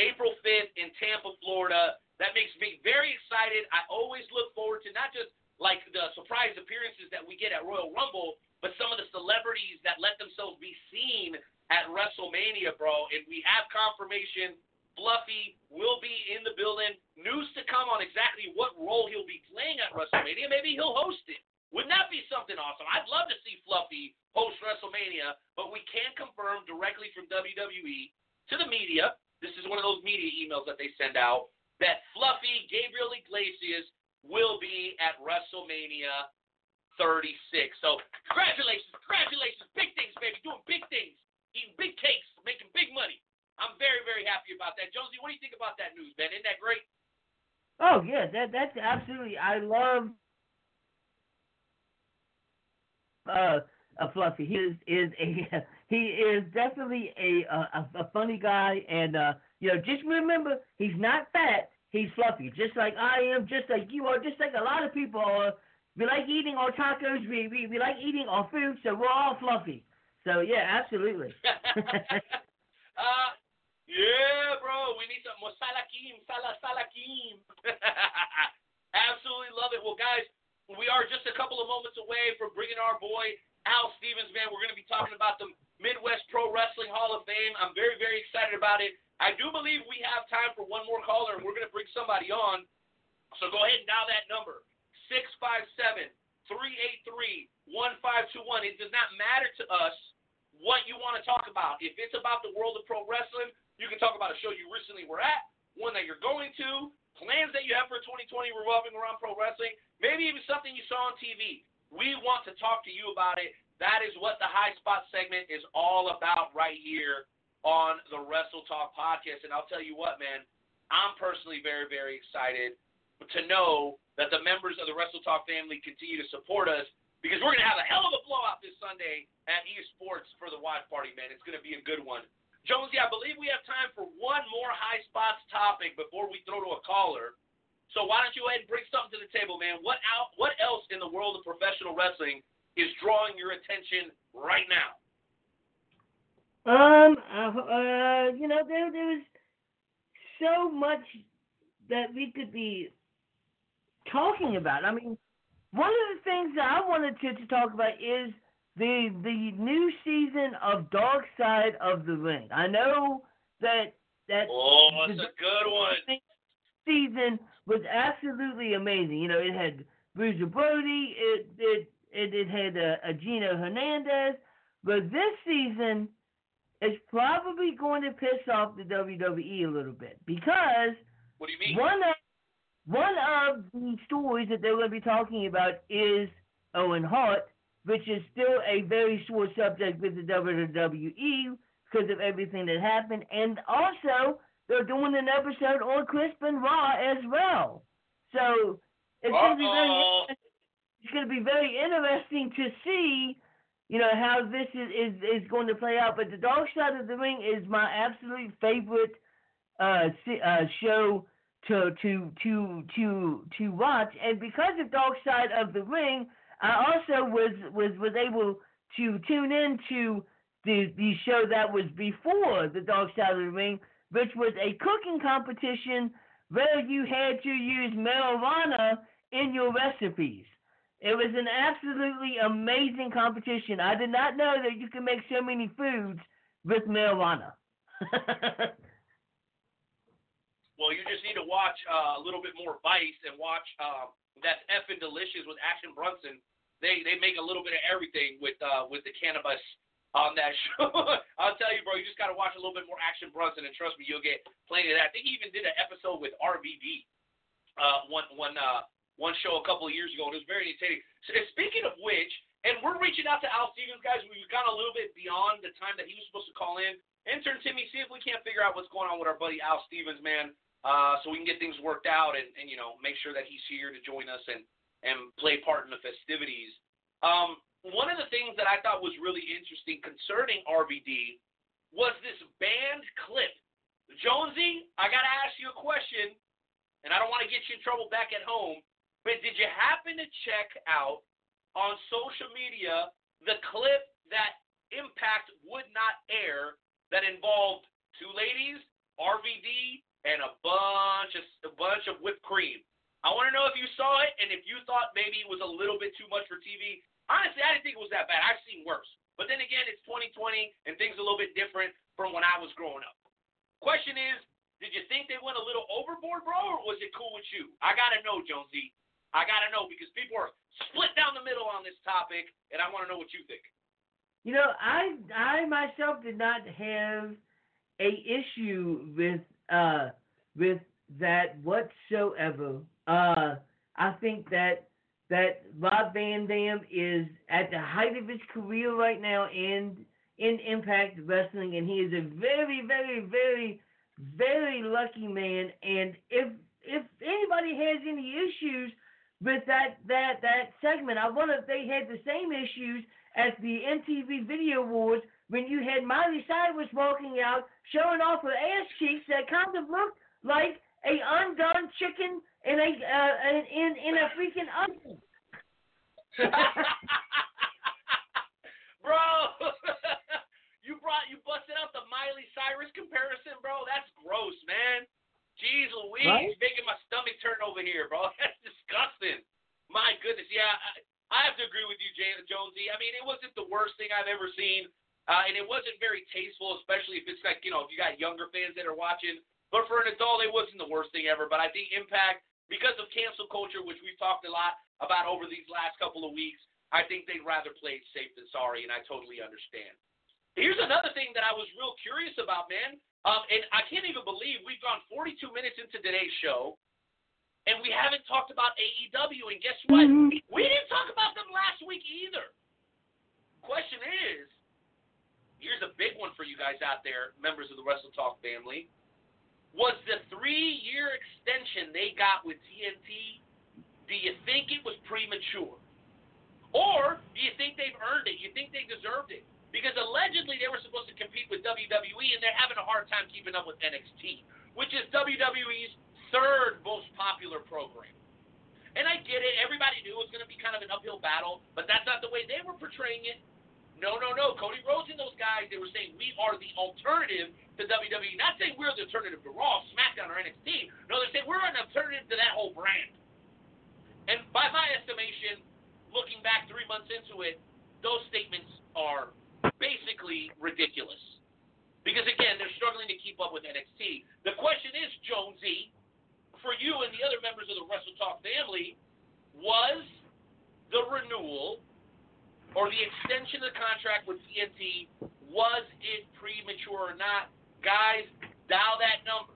April 5th in Tampa, Florida. That makes me very excited. I always look forward to not just like the surprise appearances that we get at Royal Rumble, but some of the celebrities that let themselves be seen at WrestleMania, bro. And we have confirmation Fluffy will be in the building. News to come on exactly what role he'll be playing at WrestleMania. Maybe he'll host it. Wouldn't that be something awesome? I'd love to see Fluffy host WrestleMania, but we can't confirm directly from WWE to the media. This is one of those media emails that they send out that Fluffy Gabriel Iglesias will be at WrestleMania 36. So congratulations, congratulations, big things, baby, doing big things, eating big cakes, making big money. I'm very, very happy about that. Jonesy, what do you think about that news, man? Isn't that great? Oh yeah, that that's absolutely. I love uh, a Fluffy. He is is a he is definitely a a, a funny guy, and uh, you know, just remember he's not fat. He's fluffy, just like I am, just like you are, just like a lot of people are. We like eating our tacos. We we, we like eating our food, so we're all fluffy. So yeah, absolutely. uh, yeah, bro. We need some more salakim, sala salakim. Absolutely love it. Well, guys, we are just a couple of moments away from bringing our boy Al Stevens, man. We're going to be talking about the Midwest Pro Wrestling Hall of Fame. I'm very, very excited about it. I do believe we have time for one more caller, and we're going to bring somebody on. So go ahead and dial that number 657 383 1521. It does not matter to us what you want to talk about. If it's about the world of pro wrestling, you can talk about a show you recently were at, one that you're going to, plans that you have for 2020 revolving around pro wrestling, maybe even something you saw on TV. We want to talk to you about it. That is what the High Spot segment is all about right here on the Wrestle Talk podcast. And I'll tell you what, man, I'm personally very, very excited to know that the members of the Wrestle Talk family continue to support us because we're going to have a hell of a blowout this Sunday at eSports for the watch party, man. It's going to be a good one. Jonesy, I believe we have time for one more high spots topic before we throw to a caller. So why don't you go ahead and bring something to the table, man? What out? What else in the world of professional wrestling is drawing your attention right now? Um, uh, uh you know, there there's so much that we could be talking about. I mean, one of the things that I wanted to, to talk about is the the new season of Dark Side of the Ring. I know that that oh, it's a good one. Season was absolutely amazing. You know, it had Bruiser Brody, it it it, it had a, uh, a Gino Hernandez, but this season is probably going to piss off the WWE a little bit because what do you mean? One of one of the stories that they're going to be talking about is Owen Hart which is still a very sore subject with the WWE because of everything that happened. And also, they're doing an episode on Chris Benoit as well. So it's going to be very it's going to be very interesting to see, you know, how this is, is, is going to play out. But the Dark Side of the Ring is my absolute favorite uh, uh, show to to to to to watch, and because of Dark Side of the Ring, I also was was was able to tune into the the show that was before the Dark Side of the Ring, which was a cooking competition where you had to use marijuana in your recipes. It was an absolutely amazing competition. I did not know that you can make so many foods with marijuana. well, you just need to watch uh, a little bit more Vice and watch uh, that's effing delicious with Action Bronson. they they make a little bit of everything with uh with the cannabis on that show. I'll tell you, bro, you just got to watch a little bit more Action Bronson, and trust me, you'll get plenty of that. I think he even did an episode with RVD, uh, one one uh one show a couple of years ago. and It was very entertaining. So, speaking of which, and we're reaching out to Al Stevens, guys. We've gone a little bit beyond the time that he was supposed to call in. Intern Timmy, see if we can't figure out what's going on with our buddy Al Stevens, man, uh, so we can get things worked out and, and you know make sure that he's here to join us and and play part in the festivities. Um, one of the things that I thought was really interesting concerning RVD was this banned clip. Jonesy, I got to ask you a question, and I don't want to get you in trouble back at home, but did you happen to check out on social media the clip that Impact would not air that involved two ladies, RVD, and a bunch of a bunch of whipped cream? I want to know if you saw it and if you thought maybe it was a little bit too much for TV. Honestly, I didn't think it was that bad. I've seen worse. But then again, it's 2020 and things are a little bit different from when I was growing up. Question is, did you think they went a little overboard, bro, or was it cool with you? I gotta know, Jonesy. I gotta know because people are split down the middle on this topic, and I want to know what you think. You know, I I myself did not have a issue with uh with that whatsoever. Uh, I think that that Rob Van Dam is at the height of his career right now in in Impact Wrestling, and he is a very, very, very, very lucky man. And if if anybody has any issues with that that that segment, I wonder if they had the same issues at the MTV Video Awards when you had Miley Cyrus walking out showing off her ass cheeks that kind of looked like a undone chicken in a uh, in in a freaking oven. bro, you brought you busted out the Miley Cyrus comparison, bro. That's gross, man. Jeez Louise, Right? making my stomach turn over here, bro. That's disgusting. My goodness, yeah, I, I have to agree with you, Jay Jonesy. I mean, it wasn't the worst thing I've ever seen, uh, and it wasn't very tasteful, especially if it's like you know if you got younger fans that are watching. But for an adult, it wasn't the worst thing ever. But I think Impact, because of cancel culture, which we've talked a lot about over these last couple of weeks, I think they'd rather play it safe than sorry, and I totally understand. Here's another thing that I was real curious about, man. Um, and I can't even believe we've gone 42 minutes into today's show, and we haven't talked about AEW. And guess what? We didn't talk about them last week either. Question is, here's a big one for you guys out there, members of the Wrestle Talk family. Was the three-year extension they got with TNT? Do you think it was premature? Or do you think they've earned it? You think they deserved it? Because allegedly they were supposed to compete with WWE and they're having a hard time keeping up with NXT, which is WWE's third most popular program. And I get it, everybody knew it was going to be kind of an uphill battle, but that's not the way they were portraying it. No, no, no. Cody Rhodes and those guys, they were saying we are the alternative to WWE. Not saying we're the alternative to Raw, SmackDown, or NXT. No, they're saying we're an alternative to that whole brand. And by my estimation, looking back three months into it, those statements are basically ridiculous. Because again, they're struggling to keep up with NXT. The question is, Jonesy, for you and the other members of the Wrestle Talk family, was the renewal or the extension of the contract with TNT, was it premature or not? Guys, dial that number,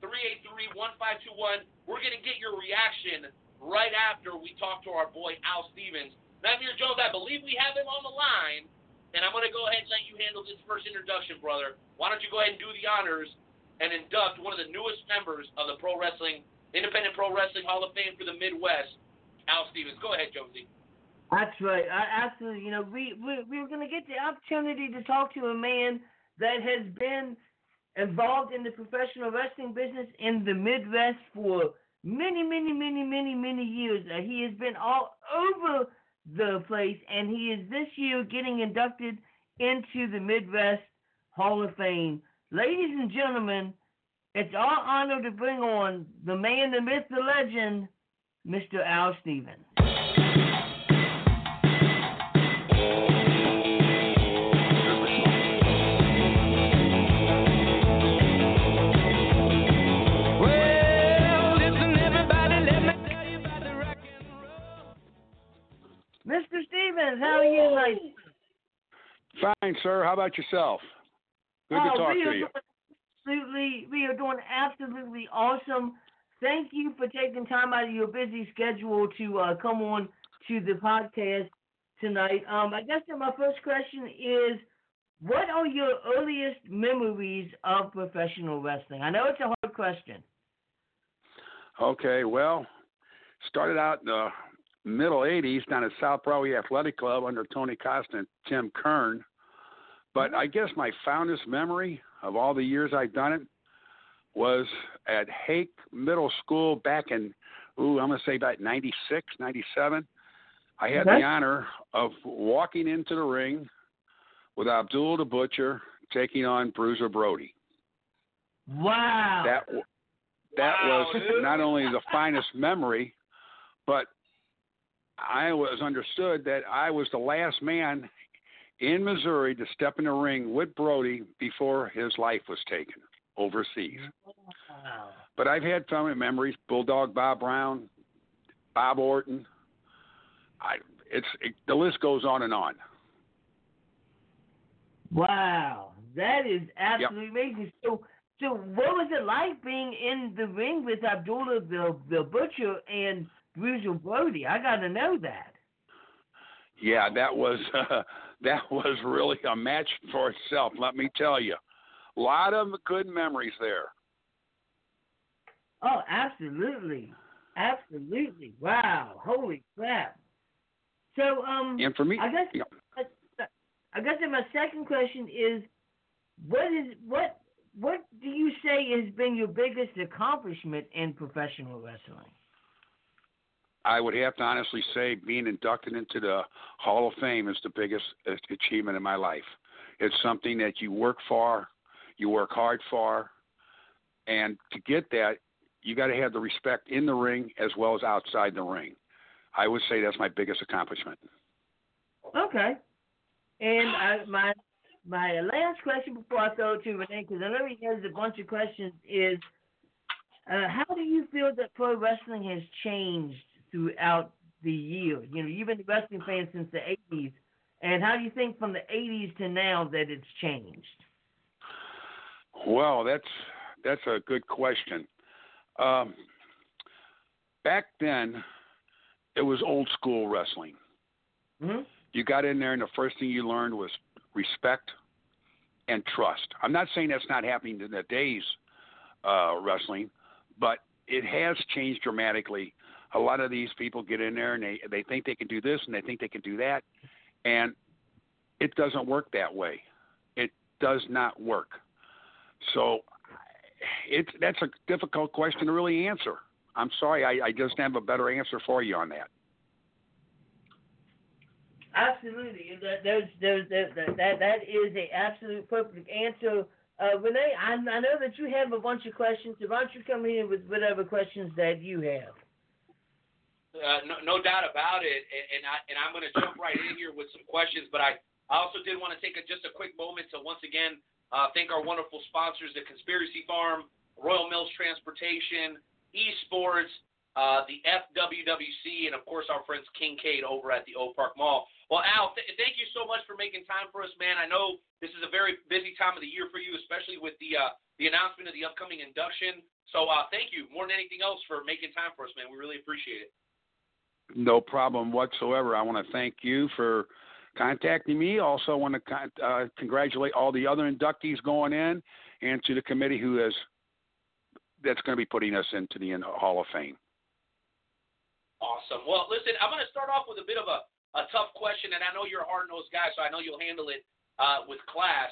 657-383-1521. We're going to get your reaction right after we talk to our boy Al Stevens. Namir Jones, I believe we have him on the line, and I'm going to go ahead and let you handle this first introduction, brother. Why don't you go ahead and do the honors and induct one of the newest members of the Pro Wrestling, Independent Pro Wrestling Hall of Fame for the Midwest, Al Stevens. Go ahead, Jonesy. That's right. I, absolutely. You know, we we we were going to get the opportunity to talk to a man that has been involved in the professional wrestling business in the Midwest for many, many, many, many, many years. Uh, he has been all over the place, and he is this year getting inducted into the Midwest Hall of Fame. Ladies and gentlemen, it's our honor to bring on the man, the myth, the legend, Mr. Al Stevens. Mr. Stevens, how are you, my Fine, sir. How about yourself? Good to uh, talk to you. Absolutely, we are doing absolutely awesome. Thank you for taking time out of your busy schedule to uh, come on to the podcast tonight. Um, I guess my first question is, what are your earliest memories of professional wrestling? I know it's a hard question. Okay, well, started out uh, middle 80s down at South Broadway Athletic Club under Tony Costa and Tim Kern. But mm-hmm. I guess my fondest memory of all the years I've done it was at Hake Middle School back in, ooh, I'm going to say about 96, 97. I had Okay. the honor of walking into the ring with Abdul the Butcher taking on Bruiser Brody. Wow. That that Wow, was dude. not only the finest memory, but I was understood that I was the last man in Missouri to step in the ring with Brody before his life was taken overseas. wow. But I've had family memories: Bulldog Bob Brown, Bob Orton. I it's it, the list goes on and on. Wow, that is absolutely amazing. So, so what was it like being in the ring with Abdullah the the Butcher and Bruiser Brody? I got to know that. Yeah, that was uh, that was really a match for itself. Let me tell you, a lot of good memories there. Oh, absolutely, absolutely. Wow, holy crap. So, um, And for me, I guess yeah. I guess my second question is, what is what what do you say has been your biggest accomplishment in professional wrestling? I would have to honestly say being inducted into the Hall of Fame is the biggest achievement in my life. It's something that you work for, you work hard for, and to get that, you got to have the respect in the ring as well as outside the ring. I would say that's my biggest accomplishment. Okay. And my my last question before I throw it to Renee, because I know he has a bunch of questions, is uh, how do you feel that pro wrestling has changed throughout the year? You know, you've been a wrestling fan since the '80s, and how do you think from the '80s to now that it's changed? Well, that's that's a good question. Um, back then, it was old school wrestling. hmm you got in there and the first thing you learned was respect and trust. I'm not saying that's not happening in the days uh, wrestling, but it has changed dramatically. A lot of these people get in there and they they think they can do this and they think they can do that, and it doesn't work that way. It does not work. So it's that's a difficult question to really answer. I'm sorry, I, I just have a better answer for you on that. Absolutely. There's, there's, that, that, that is a absolute perfect answer. Uh, Renee, I, I know that you have a bunch of questions, so why don't you come in with whatever questions that you have? Uh, no, no doubt about it, and, and I and I'm going to jump right in here with some questions. But I, I also did want to take a, just a quick moment to once again uh, thank our wonderful sponsors, the Conspiracy Farm, Royal Mills Transportation, Esports, uh, the FWWC, and of course our friends Kincaid over at the Oak Park Mall. Well, Al, th- thank you so much for making time for us, man. I know this is a very busy time of the year for you, especially with the uh, the announcement of the upcoming induction. So uh, thank you more than anything else for making time for us, man. We really appreciate it. No problem whatsoever. I want to thank you for contacting me. Also, want to con- uh, congratulate all the other inductees going in, and to the committee who is that's going to be putting us into the Hall of Fame. Awesome. Well, listen, I'm going to start off with a bit of a, a tough question, and I know you're a hard nosed guy, so I know you'll handle it uh, with class.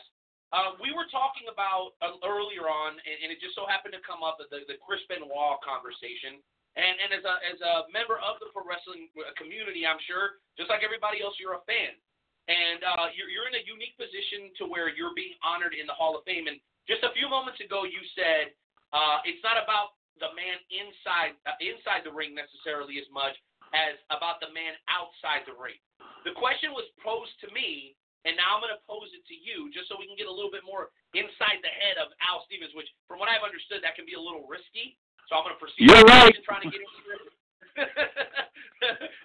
Uh, we were talking about uh, earlier on, and, and it just so happened to come up the, the Chris Benoit conversation. And, and as a as a member of the pro wrestling community, I'm sure, just like everybody else, you're a fan, and uh, you're you're in a unique position to where you're being honored in the Hall of Fame. And just a few moments ago, you said uh, it's not about the man inside uh, inside the ring necessarily as much as about the man outside the ring. The question was posed to me, and now I'm going to pose it to you, just so we can get a little bit more inside the head of Al Stevens, which, from what I've understood, that can be a little risky. So I'm going to proceed. You're right. Trying to get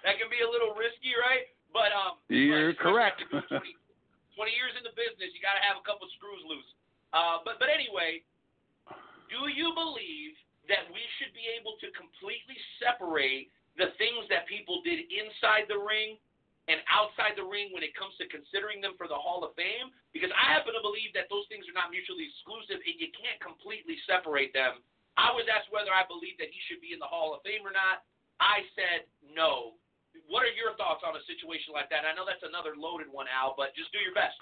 that can be a little risky, right? But um, You're but correct. 20 20 years in the business, you got to have a couple screws loose. Uh, but but anyway, do you believe that we should be able to completely separate the things that people did inside the ring and outside the ring when it comes to considering them for the Hall of Fame? Because I happen to believe that those things are not mutually exclusive and you can't completely separate them. I was asked whether I believe that he should be in the Hall of Fame or not. I said no. What are your thoughts on a situation like that? I know that's another loaded one, Al, but just do your best.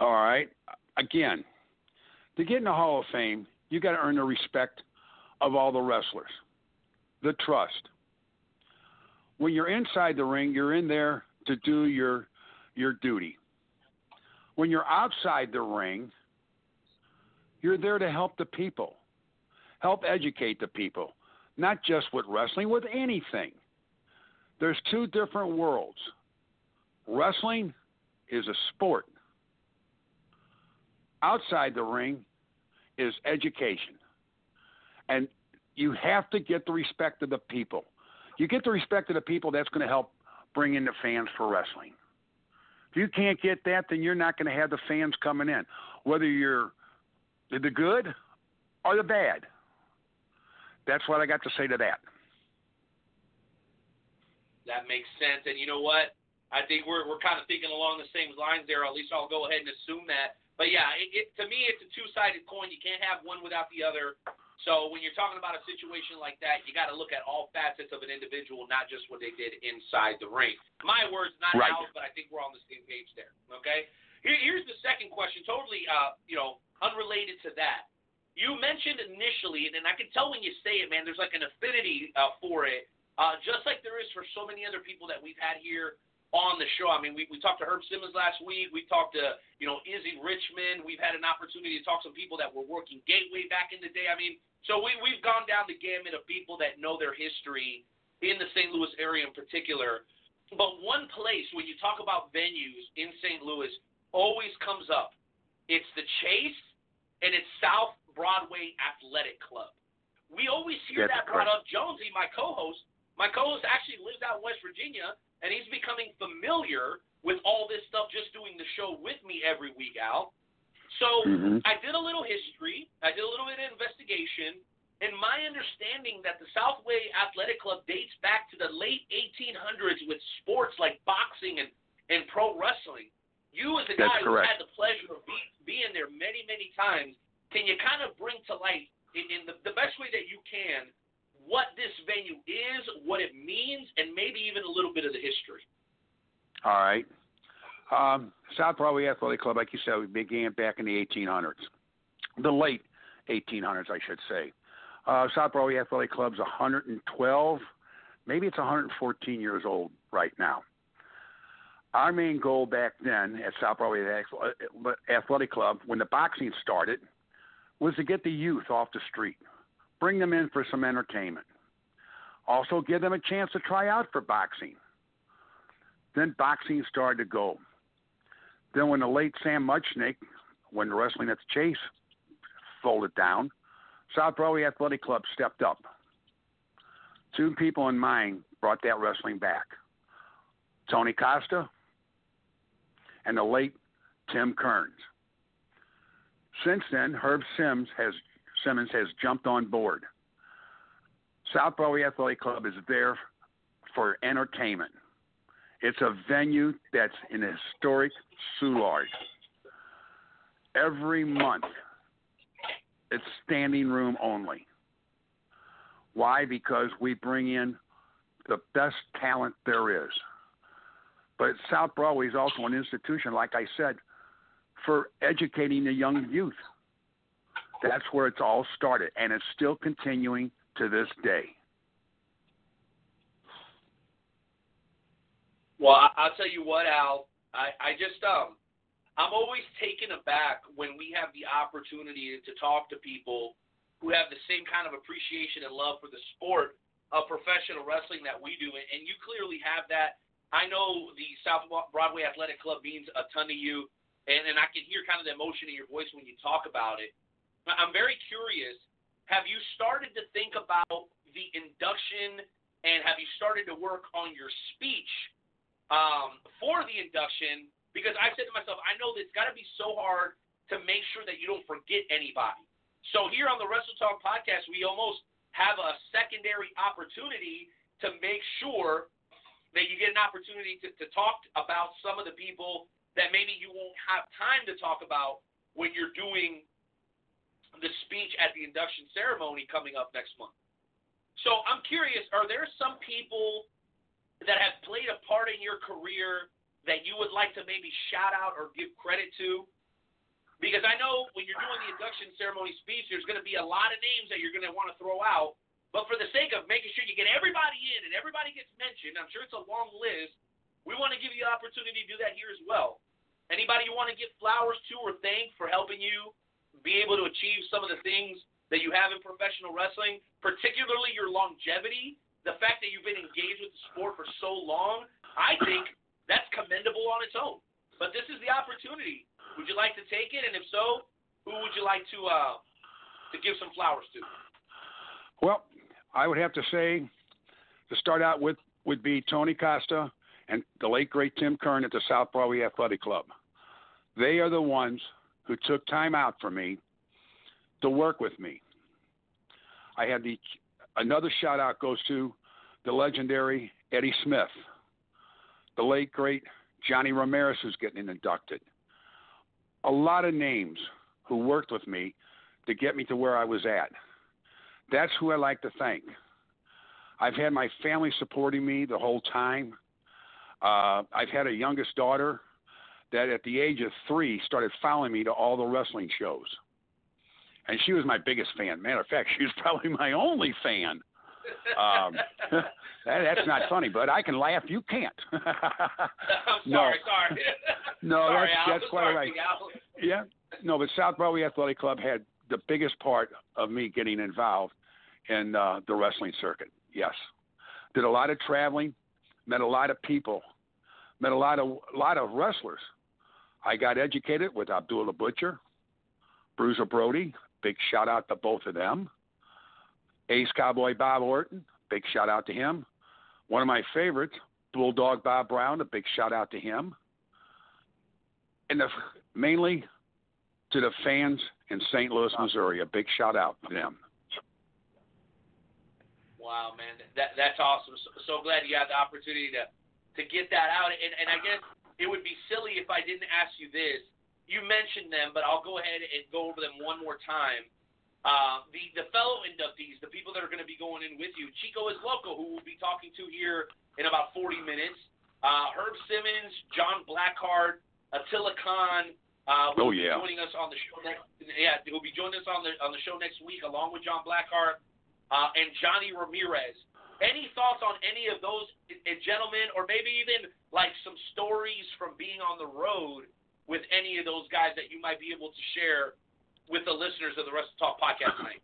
All right. Again, to get in the Hall of Fame, you got to earn the respect of all the wrestlers, the trust. When you're inside the ring, you're in there to do your your duty. When you're outside the ring, you're there to help the people, help educate the people, not just with wrestling, with anything. There's two different worlds. Wrestling is a sport. Outside the ring is education. And you have to get the respect of the people. You get the respect of the people, that's going to help bring in the fans for wrestling. If you can't get that, then you're not going to have the fans coming in, whether you're the good or the bad. That's what I got to say to that. That makes sense. And you know what? I think we're we're kind of thinking along the same lines there. At least I'll go ahead and assume that. But yeah, it, it, to me, it's a two-sided coin. You can't have one without the other. So when you're talking about a situation like that, you got to look at all facets of an individual, not just what they did inside the ring. My words, not right. Al's, but I think we're on the same page there. Okay. Here, here's the second question, totally, uh, you know, unrelated to that. You mentioned initially, and I can tell when you say it, man. There's like an affinity uh, for it, uh, just like there is for so many other people that we've had here on the show. I mean, we, we talked to Herb Simmons last week. We talked to, you know, Izzy Richmond. We've had an opportunity to talk to some people that were working Gateway back in the day. I mean, so we, we've gone down the gamut of people that know their history in the St. Louis area in particular. But one place when you talk about venues in St. Louis always comes up. It's the Chase and it's South Broadway Athletic Club. We always hear That's that brought correct. up. Jonesy, my co-host, my co-host actually lives out in West Virginia, and he's becoming familiar with all this stuff just doing the show with me every week, Al. So Mhm. I did a little history, I did a little bit of investigation, and my understanding that the Southway Athletic Club dates back to the late 1800s with sports like boxing and, and pro wrestling. You, as a That's guy who had the pleasure of be, being there many, many times, can you kind of bring to light in, the, the best way that you can what this venue is, what it means, and maybe even a little bit of the history? All right. Um, South Broadway Athletic Club, like you said, we began back in the 1800s, the late 1800s, I should say. Uh, South Broadway Athletic Club's 112, maybe it's 114 years old right now. Our main goal back then at South Broadway Athletic Club, when the boxing started, was to get the youth off the street, bring them in for some entertainment, also give them a chance to try out for boxing. Then boxing started to go. Then when the late Sam Muchnick, when wrestling at the Chase folded down, South Broadway Athletic Club stepped up. Two people in mind brought that wrestling back. Tony Costa and the late Tim Kearns. Since then, Herb Sims has Simmons has jumped on board. South Broadway Athletic Club is there for entertainment. It's a venue that's in a historic Soulard. Every month, it's standing room only. Why? Because we bring in the best talent there is. But South Broadway is also an institution, like I said, for educating the young youth. That's where it's all started, and it's still continuing to this day. Well, I'll tell you what, Al. I, I just um, I'm always taken aback when we have the opportunity to talk to people who have the same kind of appreciation and love for the sport of professional wrestling that we do, and you clearly have that. I know the South Broadway Athletic Club means a ton to you, and, and I can hear kind of the emotion in your voice when you talk about it. I'm very curious. Have you started to think about the induction, and have you started to work on your speech um, for the induction because I said to myself, I know it's got to be so hard to make sure that you don't forget anybody. So here on the Wrestle Talk podcast, we almost have a secondary opportunity to make sure that you get an opportunity to, to talk about some of the people that maybe you won't have time to talk about when you're doing the speech at the induction ceremony coming up next month. So I'm curious, are there some people that have played a part in your career that you would like to maybe shout out or give credit to? Because I know when you're doing the induction ceremony speech, there's going to be a lot of names that you're going to want to throw out. But for the sake of making sure you get everybody in and everybody gets mentioned, I'm sure it's a long list. We want to give you the opportunity to do that here as well. Anybody you want to give flowers to or thank for helping you be able to achieve some of the things that you have in professional wrestling, particularly your longevity, the fact that you've been engaged with the sport for so long, I think that's commendable on its own. But this is the opportunity. Would you like to take it? And if so, who would you like to uh, to give some flowers to? Well, I would have to say to start out with would be Tony Costa and the late great Tim Kern at the South Broadway Athletic Club. They are the ones who took time out for me to work with me. I had the another shout out goes to the legendary Eddie Smith, the late great Johnny Ramirez who's getting inducted. A lot of names who worked with me to get me to where I was at. That's who I like to thank. I've had my family supporting me the whole time. Uh, I've had a youngest daughter that at the age of three started following me to all the wrestling shows. And she was my biggest fan. Matter of fact, she was probably my only fan. Um, that, that's not funny, but I can laugh. You can't. I'm sorry, no. sorry. No, sorry, that's, Al. that's quite right. Yeah. No, but South Broadway Athletic Club had the biggest part of me getting involved in uh, the wrestling circuit. Yes. Did a lot of traveling, met a lot of people, met a lot of a lot of wrestlers. I got educated with Abdullah Butcher, Bruiser Brody. Big shout out to both of them. Ace Cowboy Bob Orton. Big shout out to him. One of my favorites, Bulldog Bob Brown. A big shout out to him. And the, mainly to the fans in St. Louis, Missouri. A big shout out to them. Wow, man, that that's awesome. So, so glad you had the opportunity to to get that out. And and I guess it would be silly if I didn't ask you this. You mentioned them, but I'll go ahead and go over them one more time. Uh, the the fellow inductees, the people that are going to be going in with you, Chico es Loco, who we'll be talking to here in about 40 minutes. Uh, Herb Simmons, John Blackheart, Attila Khan. Uh, Oh, will be yeah. joining us on the show next. Yeah, he'll be joining us on the on the show next week, along with John Blackheart uh, and Johnny Ramirez. Any thoughts on any of those uh, gentlemen, or maybe even like some stories from being on the road with any of those guys that you might be able to share with the listeners of the Wrestle Talk podcast tonight?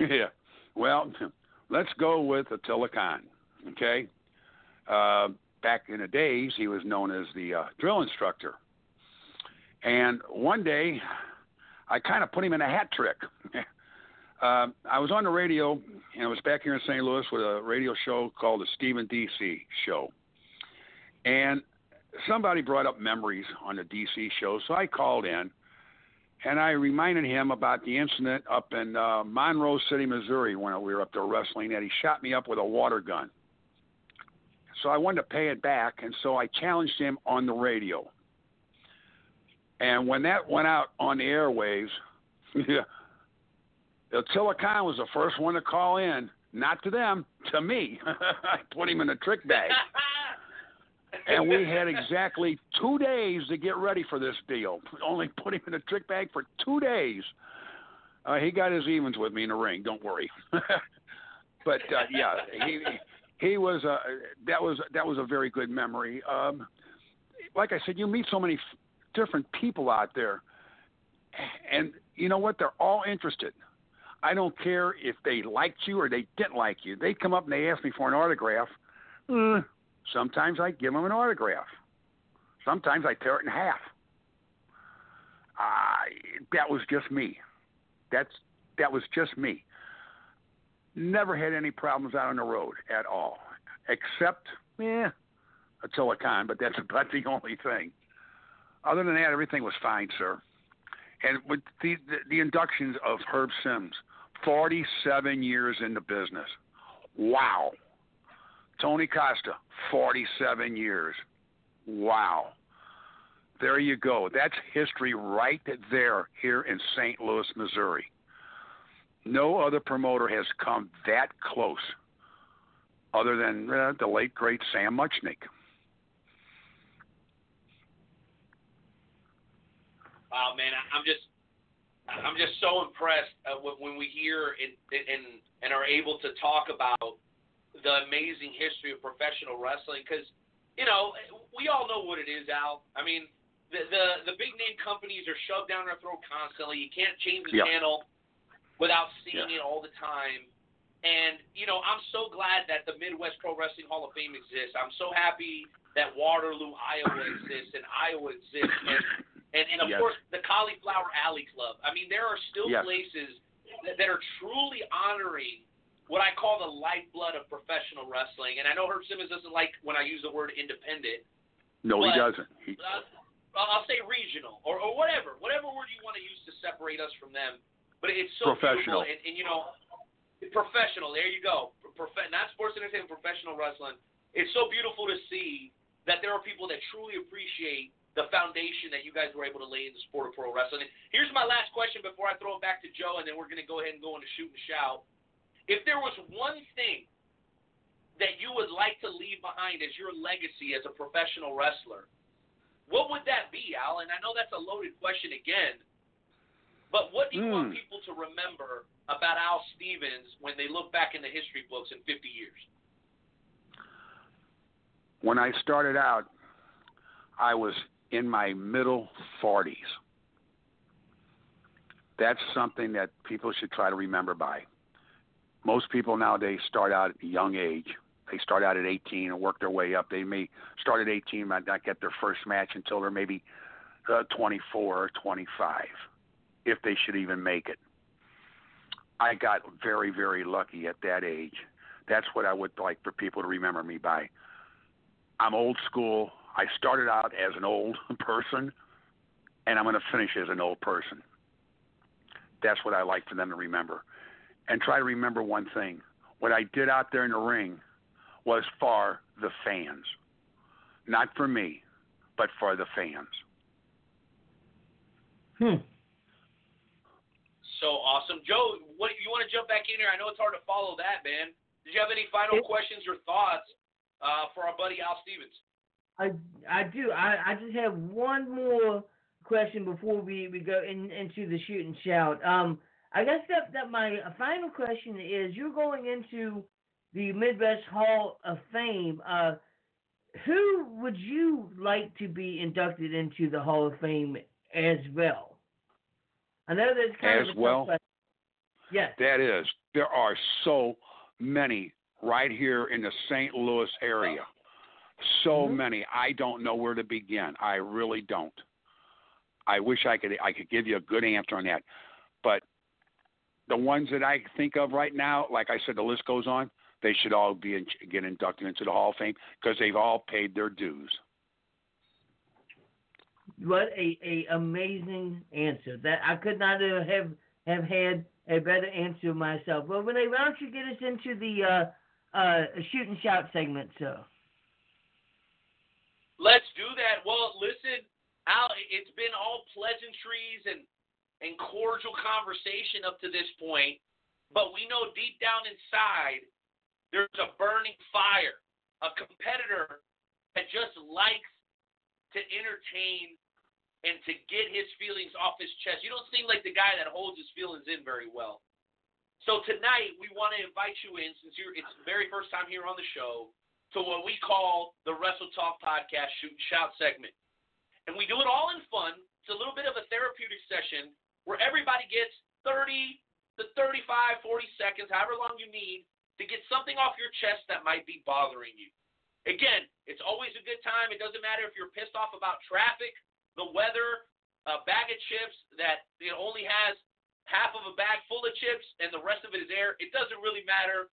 yeah. Well, let's go with Attila Khan. Okay. Uh, back in the days, he was known as the uh, drill instructor. And one day, I kind of put him in a hat trick. um, I was on the radio, and I was back here in St. Louis with a radio show called the Stephen DC Show. And somebody brought up memories on the DC show, so I called in and I reminded him about the incident up in uh, Monroe City, Missouri, when we were up there wrestling, and he shot me up with a water gun. So I wanted to pay it back, and so I challenged him on the radio. And when that went out on the airwaves, yeah, Attila Khan was the first one to call in, not to them, to me. I put him in a trick bag. and we had exactly two days to get ready for this deal. Only put him in a trick bag for two days. Uh, he got his evens with me in the ring. Don't worry. but uh, yeah, he he was uh, that was that was a very good memory. Um, like I said, you meet so many f- different people out there, and you know what? They're all interested. I don't care if they liked you or they didn't like you. They come up and they ask me for an autograph. Uh, Sometimes I give them an autograph. Sometimes I tear it in half. I that was just me. That's that was just me. Never had any problems out on the road at all, except yeah, a Khan, but that's about the only thing. Other than that, everything was fine, sir. And with the the, the inductions of Herb Sims, 47 years in the business. Wow. Tony Costa, 47 years. Wow. There you go. That's history right there here in St. Louis, Missouri. No other promoter has come that close other than uh, the late, great Sam Muchnick. Wow, man, I'm just, I'm just so impressed uh, when- when we hear and, and and are able to talk about the amazing history of professional wrestling. Because, you know, we all know what it is, Al. I mean, the the, the big name companies are shoved down our throat constantly. You can't change the Yeah. channel without seeing Yeah. it all the time. And you know, I'm so glad that the Midwest Pro Wrestling Hall of Fame exists. I'm so happy that Waterloo, Iowa exists, and Iowa exists, and and, and of Yes. course the Cauliflower Alley Club. I mean, there are still Yes. places that, that are truly honoring what I call the lifeblood of professional wrestling. And I know Herb Simmons doesn't like when I use the word independent. No, he doesn't. He, Uh, I'll say regional or, or whatever, whatever word you want to use to separate us from them. But it's so Professional. beautiful, and, and you know, professional. There you go. Prof- not sports entertainment, professional wrestling. It's so beautiful to see that there are people that truly appreciate the foundation that you guys were able to lay in the sport of pro wrestling. Here's my last question before I throw it back to Joe, and then we're going to go ahead and go into shoot and shout. If there was one thing that you would like to leave behind as your legacy as a professional wrestler, what would that be, Al? And I know that's a loaded question again, but what do you want Hmm. people to remember about Al Stevens when they look back in the history books in 50 years? when I started out, I was in my middle 40s. That's something that people should try to remember by. Most people nowadays start out at a young age. They start out at 18 and work their way up. They may start at 18 might not get their first match until they're maybe uh, 24 or 25, if they should even make it. I got very, very lucky at that age. That's what I would like for people to remember me by. I'm old school. I started out as an old person, and I'm going to finish as an old person. That's what I like for them to remember. And try to remember one thing what I did out there in the ring was for the fans. Not for me, but for the fans. Hmm. So awesome, Joe. What you want to jump back in here? I know it's hard to follow that, man. Did you have any final It- questions or thoughts uh, for our buddy Al Stevens? I I do. I, I just have one more question before we, we go in, into the shoot and shout. Um, I guess that that my final question is: You're going into the Midwest Hall of Fame. Uh, who would you like to be inducted into the Hall of Fame as well? I know that's kind As of well? question. Yes. That is, there are so many right here in the St. Louis area. So Mhm. many. I don't know where to begin. I really don't. I wish I could I could give you a good answer on that. But the ones that I think of right now, like I said, the list goes on. They should all be in, get inducted into the Hall of Fame because they've all paid their dues. What a, a amazing answer. That I could not have have, have had a better answer myself. Well, Renee, why don't you get us into the uh, uh, shoot and shout segment, sir? Let's do that. Well, listen, Al, it's been all pleasantries and and cordial conversation up to this point, but we know deep down inside there's a burning fire, a competitor that just likes to entertain and to get his feelings off his chest. You don't seem like the guy that holds his feelings in very well. So tonight we want to invite you in, since you're it's the very first time here on the show, to what we call the Wrestle Talk Podcast Shoot Shout segment. And we do it all in fun. It's a little bit of a therapeutic session where everybody gets 30 to 35, 40 seconds, however long you need, to get something off your chest that might be bothering you. Again, it's always a good time. It doesn't matter if you're pissed off about traffic, the weather, a bag of chips that know, only has half of a bag full of chips and the rest of it is air. It doesn't really matter.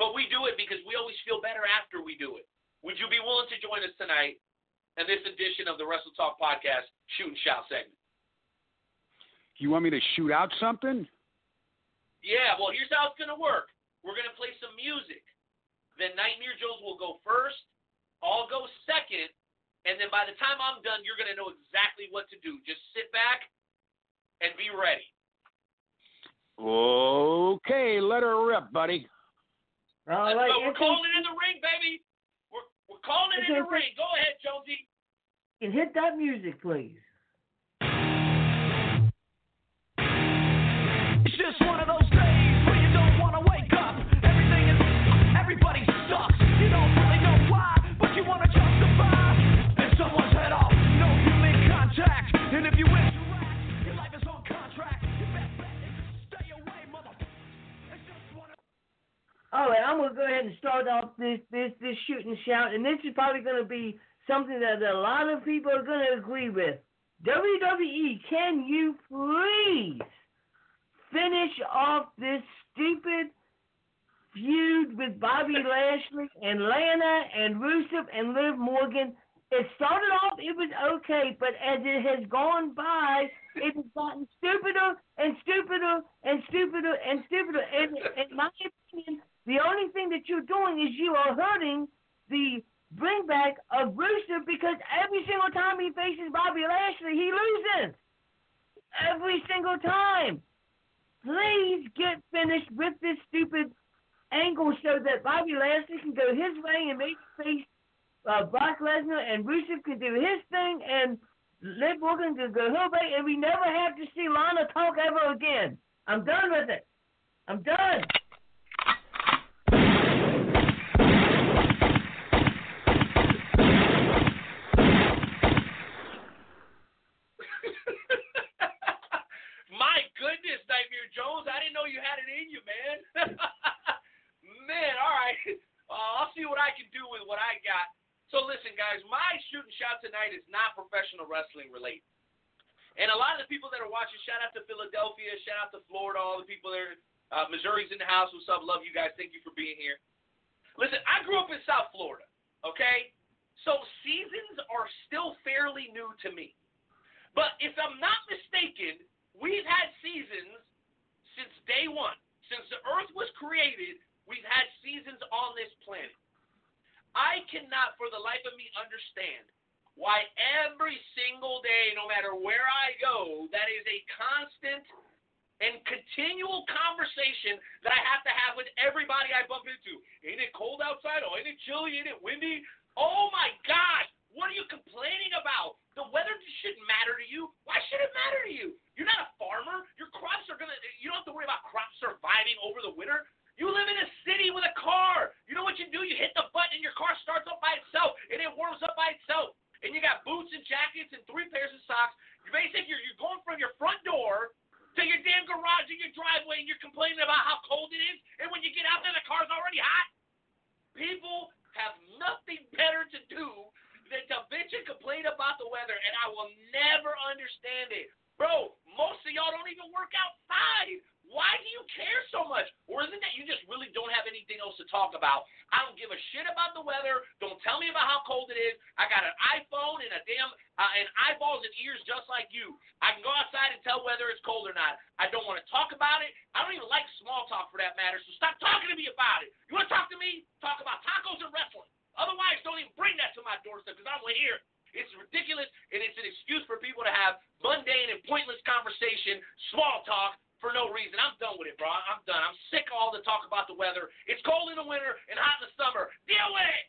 But we do it because we always feel better after we do it. Would you be willing to join us tonight in this edition of the Wrestle Talk Podcast Shoot and Shout segment. You want me to shoot out something? Yeah, well, here's how it's going to work. We're going to play some music. Then Nightmare Jones will go first. I'll go second. And then by the time I'm done, you're going to know exactly what to do. Just sit back and be ready. Okay, let her rip, buddy. All Let's right, go. We're calling it in the ring, baby. We're, we're calling it in the ring. Go ahead, Jonesy. and hit that music, please. It's just one of those All right, I'm gonna go ahead and start off this this this shoot and shout, and this is probably gonna be something that a lot of people are gonna agree with. WWE, can you please finish off this stupid feud with Bobby Lashley and Lana and Rusev and Liv Morgan? It started off, it was okay, but as it has gone by, it has gotten stupider and stupider and stupider and stupider. And in my opinion, the only thing that you're doing is you are hurting the bring back of Rusev because every single time he faces Bobby Lashley, he loses. Every single time. Please get finished with this stupid angle so that Bobby Lashley can go his way and make face uh, Brock Lesnar and Rusev can do his thing and Liv Morgan can go her way and we never have to see Lana talk ever again. I'm done with it. I'm done. My goodness, Nightmare Jones, I didn't know you had it in you, man. man, all right. Uh, I'll see what I can do with what I got. So listen, guys, my shoot and shout tonight is not professional wrestling related. And a lot of the people that are watching, shout out to Philadelphia, shout out to Florida, all the people there. Uh, Missouri's in the house. What's up? Love you guys. Thank you for being here. Listen, I grew up in South Florida, okay? So seasons are still fairly new to me. But if I'm not mistaken, we've had seasons since day one. Since the earth was created, we've had seasons on this planet. I cannot for the life of me understand why every single day, no matter where I go, that is a constant and continual conversation that I have to have with everybody I bump into. Ain't it cold outside? Oh, ain't it chilly? Ain't it windy? Oh my gosh, what are you complaining about? The weather shouldn't matter to you. Why should it matter to you? You're not a farmer. Your crops are gonna. You don't have to worry about crops surviving over the winter. You live in a city with a car. You know what you do? You hit the button and your car starts up by itself and it warms up by itself. And you got boots and jackets and three pairs of socks. You basically you're, you're going from your front door to your damn garage in your driveway and you're complaining about how cold it is. And when you get out there, the car's already hot. People have nothing better to do to bitch and complain about the weather, and I will never understand it. Bro, most of y'all don't even work outside. Why do you care so much? Or isn't that you just really don't have anything else to talk about? I don't give a shit about the weather. Don't tell me about how cold it is. I got an iPhone and a damn uh, and eyeballs and ears just like you. I can go outside and tell whether it's cold or not. I don't want to talk about it. I don't even like small talk for that matter. So stop talking to me about it. You want to talk to me? Talk about tacos and wrestling. Otherwise, don't even bring that to my doorstep because I don't want to hear it. It's ridiculous, and it's an excuse for people to have mundane and pointless conversation, small talk, for no reason. I'm done with it, bro. I'm done. I'm sick of all the talk about the weather. It's cold in the winter and hot in the summer. Deal with it.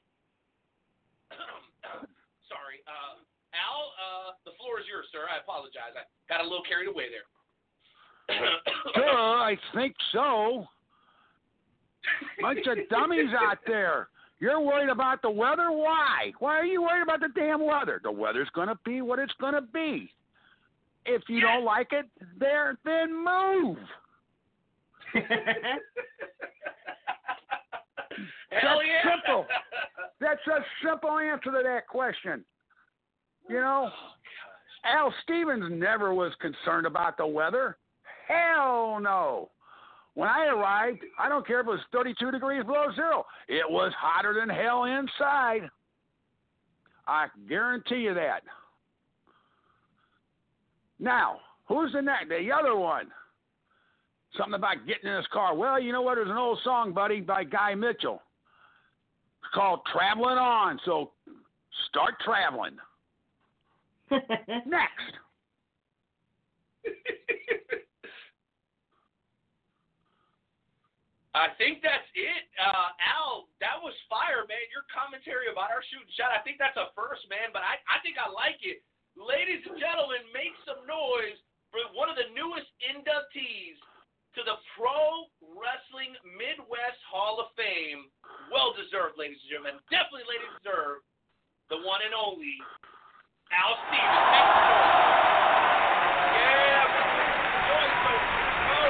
Sorry. Uh, Al, uh, the floor is yours, sir. I apologize. I got a little carried away there. Sure, I think so. Bunch of dummies out there. You're worried about the weather? Why? Why are you worried about the damn weather? The weather's going to be what it's going to be. If you don't like it, there, then move. That's yeah. simple. That's a simple answer to that question. You know, oh, Al Stevens never was concerned about the weather. Hell no. When I arrived, I don't care if it was 32 degrees below zero. It was hotter than hell inside. I guarantee you that. Now, who's the next? The other one. Something about getting in his car. Well, you know what? There's an old song, buddy, by Guy Mitchell. It's called Traveling On. So start traveling. Next. I think that's it. Uh, Al, that was fire, man. Your commentary about our shooting shot, I think that's a first, man, but I, I think I like it. Ladies and gentlemen, make some noise for one of the newest inductees to the Pro Wrestling Midwest Hall of Fame. Well deserved, ladies and gentlemen. Definitely, ladies deserved. The one and only Al Stevens. Make some noise. Yeah, make some noise, folks. Go.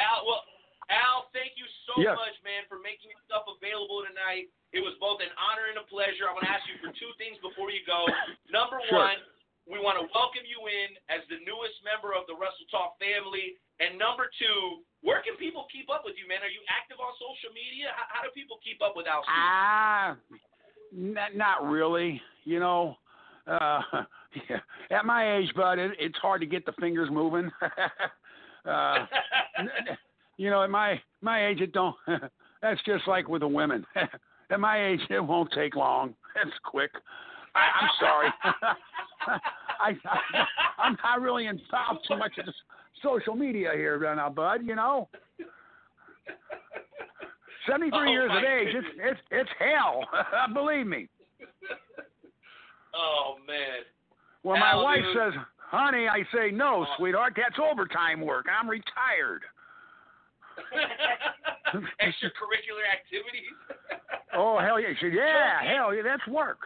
Al, well, Al, thank you so Yes. much, man, for making yourself available tonight. It was both an honor and a pleasure. I want to ask you for two things before you go. Number Sure. one, we want to welcome you in as the newest member of the Wrestle Talk family. And number two, where can people keep up with you, man? Are you active on social media? How, how do people keep up with Al? Ah, not, not really. You know, uh, yeah. at my age, bud, it, it's hard to get the fingers moving. uh, you know, at my my age, it don't. That's just like with the women. at my age, it won't take long. It's quick. I, I'm sorry. I, I I'm not really involved too much in social media here right now, bud. You know, seventy three Oh, years of age, it's it's it's hell. Believe me. oh, man. When my Al, wife says, "Honey," I say, "No, Oh. sweetheart, that's overtime work. I'm retired." Extracurricular activities. Oh hell yeah! Said, "Yeah, Jonesy. hell yeah, that's work."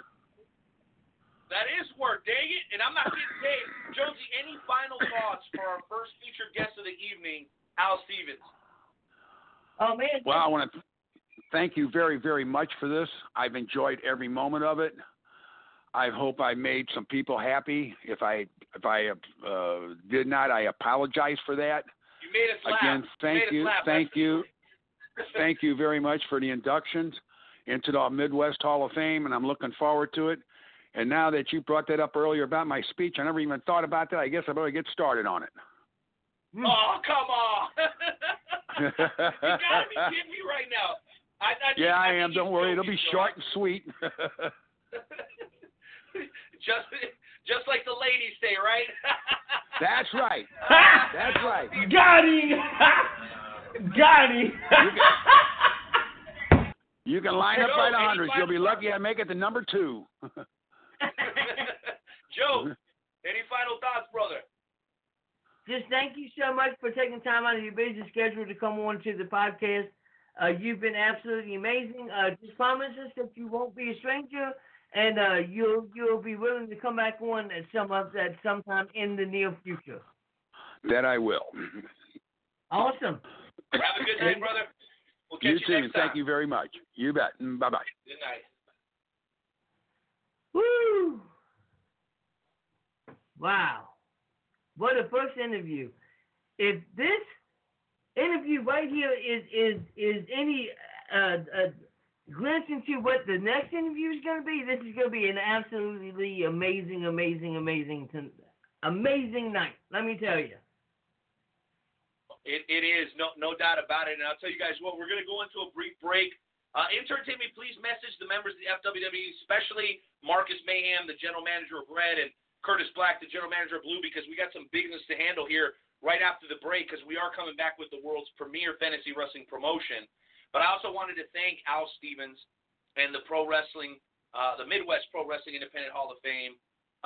That is work, dang it. And I'm not getting paid. Jonesy, any final thoughts for our first featured guest of the evening, Al Stevens? oh man, Well, I want to thank you very, very much for this. I've enjoyed every moment of it. I hope I made some people happy. If I if I uh, did not, I apologize for that. You made us laugh. Again, thank us you, thank you, thank you very much for the inductions into the Midwest Hall of Fame, and I'm looking forward to it. And now that you brought that up earlier about my speech, I never even thought about that. I guess I better get started on it. Oh, come on. you gotta be kidding me right now. I, I yeah, I think am. Don't worry, it'll be short and sweet. just, just like the ladies say, right? That's right. That's right. got him, got him. You can line up Joe, by the hundreds. You'll be lucky I make it to number two. Joe, any final thoughts, brother? Just thank you so much for taking time out of your busy schedule to come on to the podcast. Uh, you've been absolutely amazing. Uh, just promise us that you won't be a stranger, and uh, you'll you'll be willing to come back on at some of at sometime in the near future. that I will. Awesome. Have a good night, brother. We'll catch You you, too. next time. Thank you very much. You bet. Bye bye. Good night. Woo! Wow. What a first interview. If this interview right here is is is any uh, uh, glimpse into what the next interview is going to be, this is going to be an absolutely amazing, amazing, amazing, amazing night. Let me tell you. It, it is no no doubt about it. And I'll tell you guys what, we're going to go into a brief break. Uh, intern Timmy, please message the members of the FWW, especially Marcus Mayhem, the general manager of Red, and Curtis Black, the general manager of Blue, because we got some business to handle here right after the break, because we are coming back with the world's premier fantasy wrestling promotion. But I also wanted to thank Al Stevens and the Pro Wrestling, uh, the Midwest Pro Wrestling Independent Hall of Fame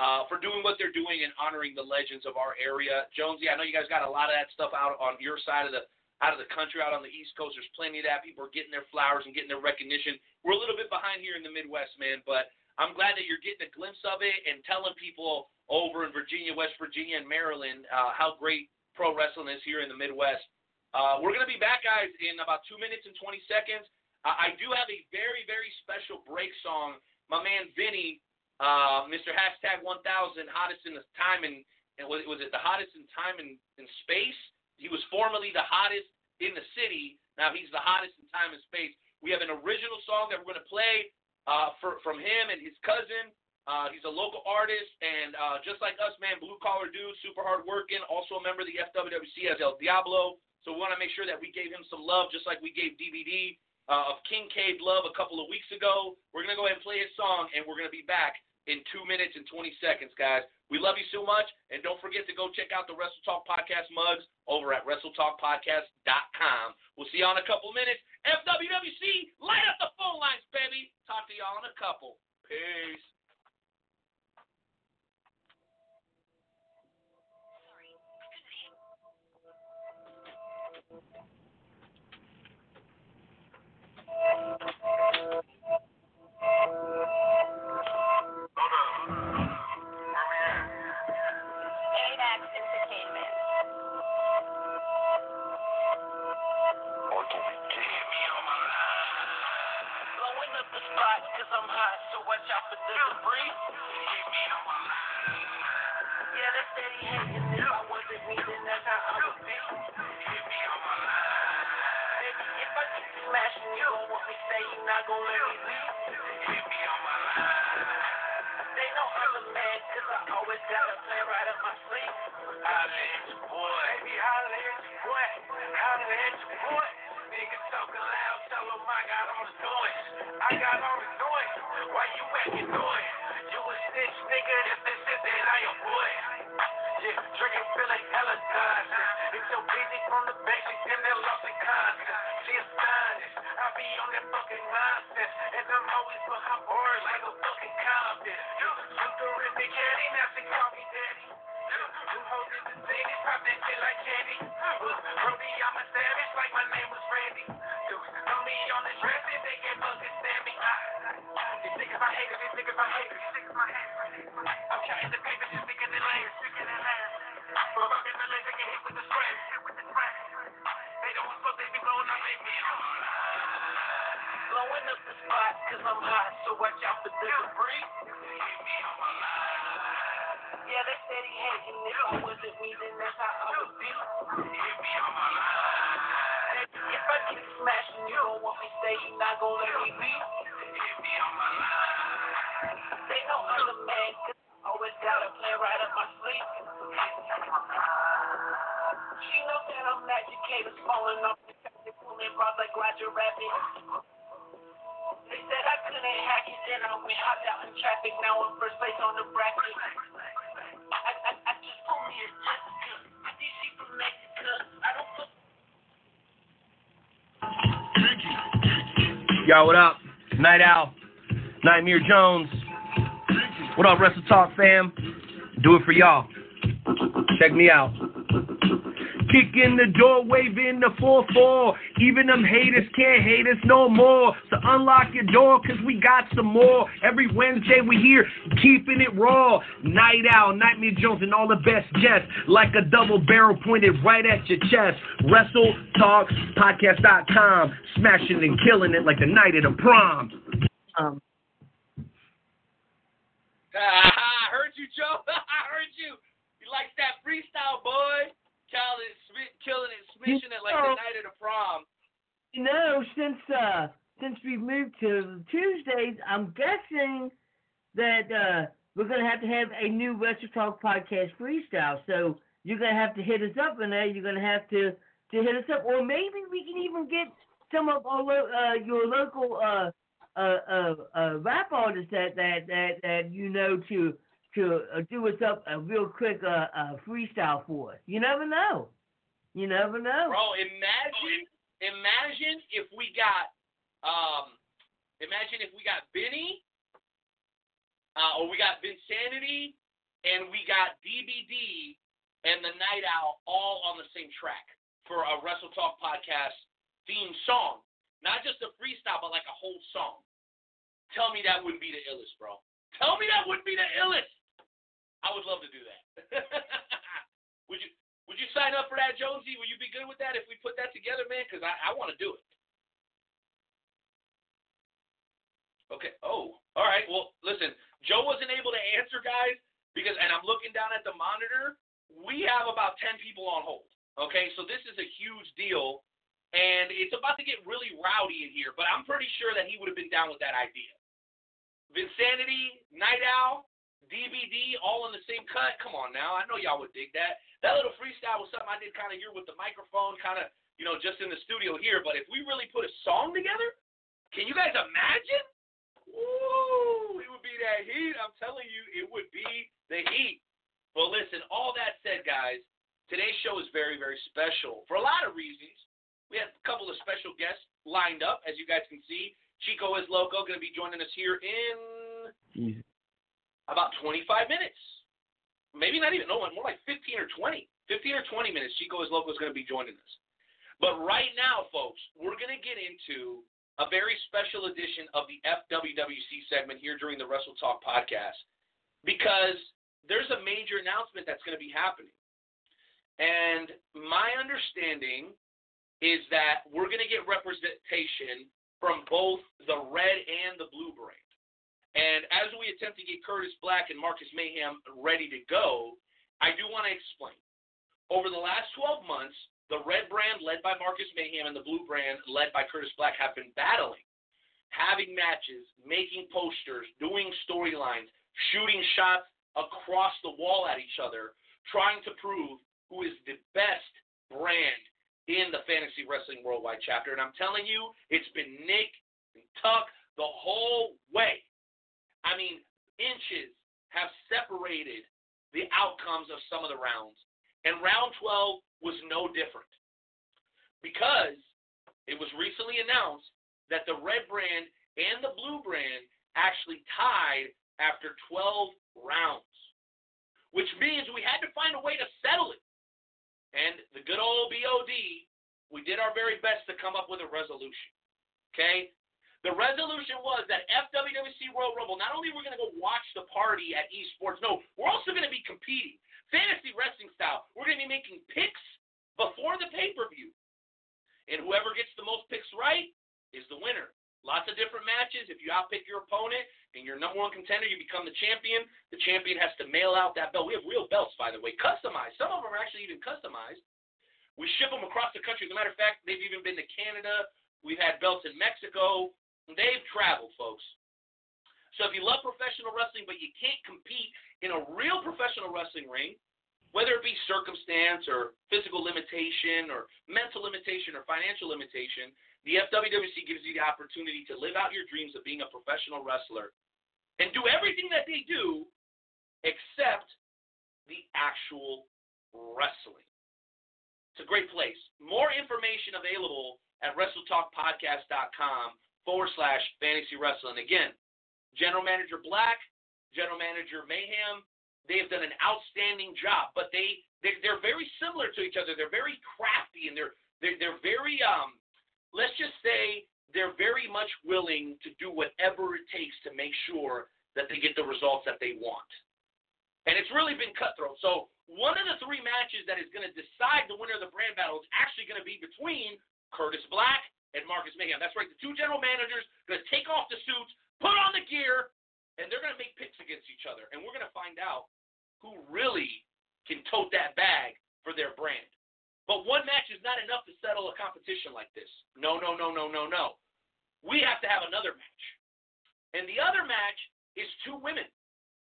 uh, for doing what they're doing and honoring the legends of our area. Jonesy, I know you guys got a lot of that stuff out on your side of the out of the country, out on the East Coast. There's plenty of that. People are getting their flowers and getting their recognition. We're a little bit behind here in the Midwest, man, but I'm glad that you're getting a glimpse of it and telling people over in Virginia, West Virginia, and Maryland uh, how great pro wrestling is here in the Midwest. Uh, we're going to be back, guys, in about two minutes and 20 seconds. Uh, I do have a very, very special break song. My man Vinny uh, Mr. Hashtag 1000, hottest in the time and was, was it the hottest in time and in space? He was formerly the hottest in the city. Now he's the hottest in time and space. We have an original song that we're going to play uh, for, from him and his cousin. Uh, he's a local artist, and uh, just like us, man, blue collar dude, super hard working, also a member of the FWWC as El Diablo. So we want to make sure that we gave him some love, just like we gave DVD uh, of Kincaid Love a couple of weeks ago. We're going to go ahead and play his song, and we're going to be back in two minutes and 20 seconds, guys. We love you so much, and don't forget to go check out the Wrestle Talk Podcast mugs over at WrestleTalkPodcast.com. We'll see you in a couple minutes. FWWC, light up the phone lines, baby. Talk to y'all in a couple. Peace. Yeah, they hating. If I wasn't me, that's how I would be. Smashing, you gon' want me stay, you not gon' let me leave. They know I'm the man, cause I always got a plan right up my sleeve. At your boy. Baby, at your boy. At your boy. Niggas talking loud, tell them I got all the noise. I got all the noise. Why you acting noise? You a snitch, nigga. This is then I your boy. Yeah, drinking, feeling hella dancing. It's so busy from the basics, then they lost the concept. See, it's honest. I be on that fucking nonsense. And I'm always behind bars like a fucking Compton. Super in the caddy, now she call me daddy. Who holds it the city, pop that shit like candy. Brody, I'm a savage like my name was Randy. Dude, know me on the dress and they can't fucking stand me. These niggas my haters, these niggas my haters. I'm counting the paper, I'm hot, so watch out for the debris. Yeah, they steady hating. If I wasn't me, then that's how I would be. If I keep smashing, you don't want me stay, you not gon' let me be. They know I'm the man, cause I always got a plan right up my sleeve. She knows that I'm educated, falling off Yo, what up? Knight Owl, Nightmare Jones. What up, Wrestle Talk fam? Do it for y'all. Check me out. Kick in the door, waving the 4-4. Even them haters can't hate us no more. So unlock your door, cause we got some more. Every Wednesday we here, keeping it raw. Knight Owl, Nightmare Jones, and all the best guests. Like a double barrel pointed right at your chest. WrestleTalkPodcast.com. Smashing and killing it like the night of the prom. Um, I heard you, Joe. I heard you. You like that freestyle, boy. Killing it, smi- killing it, smishing it like the night of the prom. you know, since uh since we've moved to Tuesdays, I'm guessing that uh we're gonna have to have a new Wrestle Talk podcast freestyle. So you're gonna have to hit us up in there. You're gonna have to to hit us up, or maybe we can even get some of our uh, your local uh, uh, uh, uh, rap artists that, that that that you know to to do us up a real quick freestyle for us. You never know. You never know. Bro, imagine, imagine if we got, um, imagine if we got Benny, uh, or we got Vinsanity, and we got DBD and the Knight Owl all on the same track for a Wrestle Talk podcast theme song. Not just a freestyle, but like a whole song. Tell me that wouldn't be the illest, bro. Tell me that wouldn't be the illest. I would love to do that. would you would you sign up for that, Jonesy? Would you be good with that if we put that together, man? Because I, I want to do it. Okay. Oh, all right. Well, listen, Joe wasn't able to answer, guys, because, and I'm looking down at the monitor. We have about ten people on hold. Okay, so this is a huge deal and it's about to get really rowdy in here. But I'm pretty sure that he would have been down with that idea. Vinsanity, Knight Owl, DVD, all in the same cut. Come on now, I know y'all would dig that. That little freestyle was something I did kind of here with the microphone, kind of you know just in the studio here. But if we really put a song together, can you guys imagine? Ooh, it would be that heat. I'm telling you, it would be the heat. But listen, all that said, guys, today's show is very, very special for a lot of reasons. We have a couple of special guests lined up, as you guys can see. Chico es Loco going to be joining us here in about 25 minutes. Maybe not even, no, more like 15 or 20. 15 or 20 minutes, Chico es Loco is going to be joining us. But right now, folks, we're going to get into a very special edition of the FWWC segment here during the Wrestle Talk podcast because there's a major announcement that's going to be happening. And my understanding is that we're going to get representation from both the red and the blue brand. And as we attempt to get Curtis Black and Marcus Mayhem ready to go, I do want to explain. Over the last 12 months, the red brand led by Marcus Mayhem and the blue brand led by Curtis Black have been battling, having matches, making posters, doing storylines, shooting shots across the wall at each other, trying to prove who is the best brand in the Fantasy Wrestling Worldwide chapter. And I'm telling you, it's been Nick and Tuck the whole way. I mean, inches have separated the outcomes of some of the rounds. And round 12 was no different. Because it was recently announced that the red brand and the blue brand actually tied after 12 rounds, which means we had to find a way to settle it. And the good old BOD, we did our very best to come up with a resolution. Okay? The resolution was that FWWC Royal Rumble, not only we're going to go watch the party at esports, no, we're also going to be competing. Fantasy wrestling style. We're going to be making picks before the pay per view. And whoever gets the most picks right is the winner. Lots of different matches. If you outpick your opponent and you're number one contender, you become the champion. The champion has to mail out that belt. We have real belts, by the way, customized. Some of them are actually even customized. We ship them across the country. As a matter of fact, they've even been to Canada. We've had belts in Mexico. They've traveled, folks. So if you love professional wrestling but you can't compete in a real professional wrestling ring, whether it be circumstance or physical limitation or mental limitation or financial limitation, the FWWC gives you the opportunity to live out your dreams of being a professional wrestler and do everything that they do except the actual wrestling. It's a great place. More information available at WrestleTalkPodcast.com forward slash fantasy wrestling. Again, General Manager Black, General Manager Mayhem, they have done an outstanding job, but they they're, they're very similar to each other. They're very crafty and they're they're, they're very um let's just say they're very much willing to do whatever it takes to make sure that they get the results that they want. And it's really been cutthroat. So one of the three matches that is going to decide the winner of the brand battle is actually going to be between Curtis Black and Marcus Mayhem. That's right. The two general managers going to take off the suits, put on the gear, and they're going to make picks against each other. And we're going to find out who really can tote that bag for their brand. But one match is not enough to settle a competition like this. No, no, no, no, no, no. We have to have another match. And the other match is two women.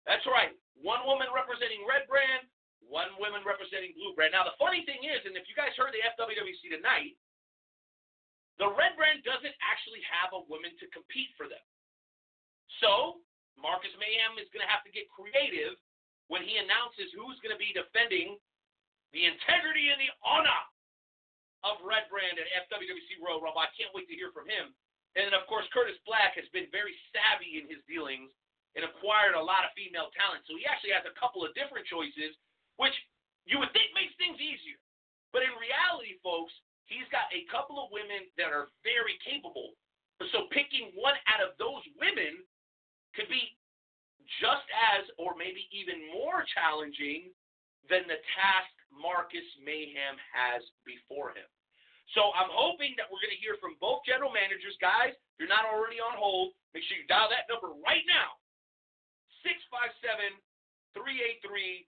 That's right. One woman representing red brand, one woman representing blue brand. Now, the funny thing is, and if you guys heard the FWWC tonight, the red brand doesn't actually have a woman to compete for them. So Marcus Mayhem is going to have to get creative when he announces who's going to be defending the integrity and the honor of Red Brand at FWWC Royal Rumble. I can't wait to hear from him. And then, of course, Curtis Black has been very savvy in his dealings and acquired a lot of female talent. So he actually has a couple of different choices, which you would think makes things easier. But in reality, folks, he's got a couple of women that are very capable. So picking one out of those women could be just as, or maybe even more challenging than the task Marcus Mayhem has before him. So I'm hoping that we're going to hear from both general managers. Guys, if you're not already on hold, make sure you dial that number right now 657 383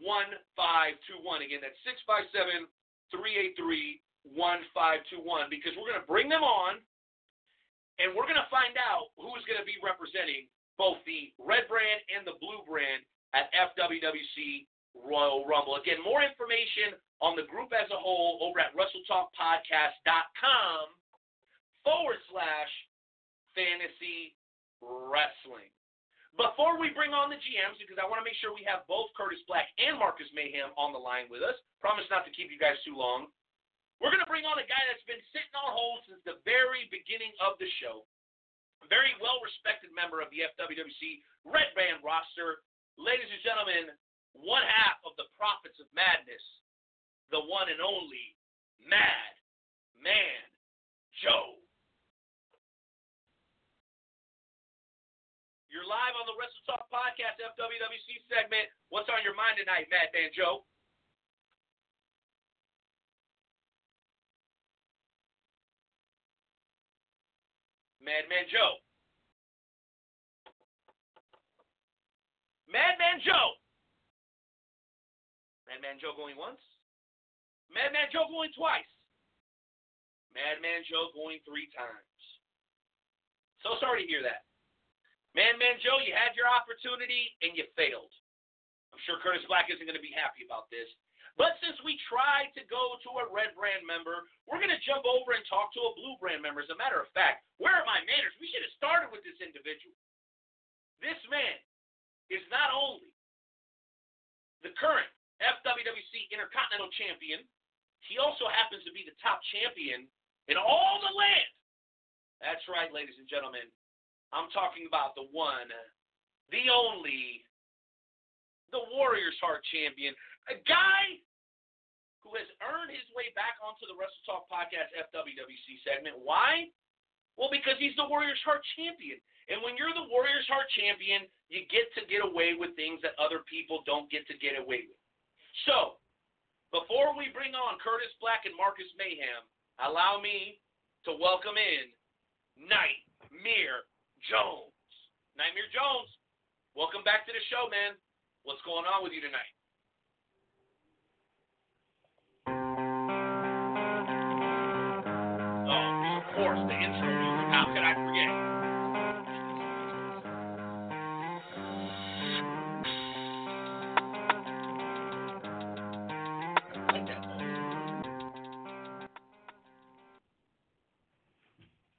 1521. Again, that's 657 383 1521 because we're going to bring them on and we're going to find out who's going to be representing both the red brand and the blue brand at FWWC Royal Rumble. Again, more information on the group as a whole over at WrestleTalkPodcast.com forward slash fantasy wrestling. Before we bring on the GMs, because I want to make sure we have both Curtis Black and Marcus Mayhem on the line with us, promise not to keep you guys too long. We're going to bring on a guy that's been sitting on hold since the very beginning of the show. Very well respected member of the FWWC Red Band roster. Ladies and gentlemen, one half of the Prophets of Madness, the one and only Mad Man Joe. You're live on the Wrestle Talk Podcast FWWC segment. What's on your mind tonight, Madman Joe? Madman Joe. Madman Joe. Madman Joe going once. Madman Joe going twice. Madman Joe going three times. So sorry to hear that. Madman Joe, you had your opportunity and you failed. I'm sure Curtis Black isn't going to be happy about this. But since we tried to go to a red brand member, we're going to jump over and talk to a blue brand member. As a matter of fact, where are my manners? We should have started with this individual. This man is not only the current FWWC Intercontinental Champion, he also happens to be the top champion in all the land. That's right, ladies and gentlemen. I'm talking about the one, the only, the Warriors Heart champion, a guy who has earned his way back onto the Wrestle Talk Podcast FWWC segment. Why? Well, because he's the Warriors Heart champion. And when you're the Warriors Heart champion, you get to get away with things that other people don't get to get away with. So, before we bring on Curtis Black and Marcus Mayhem, allow me to welcome in Nightmare Jones. Nightmare Jones, welcome back to the show, man. What's going on with you tonight? Oh, of course, the intro music. How could I forget?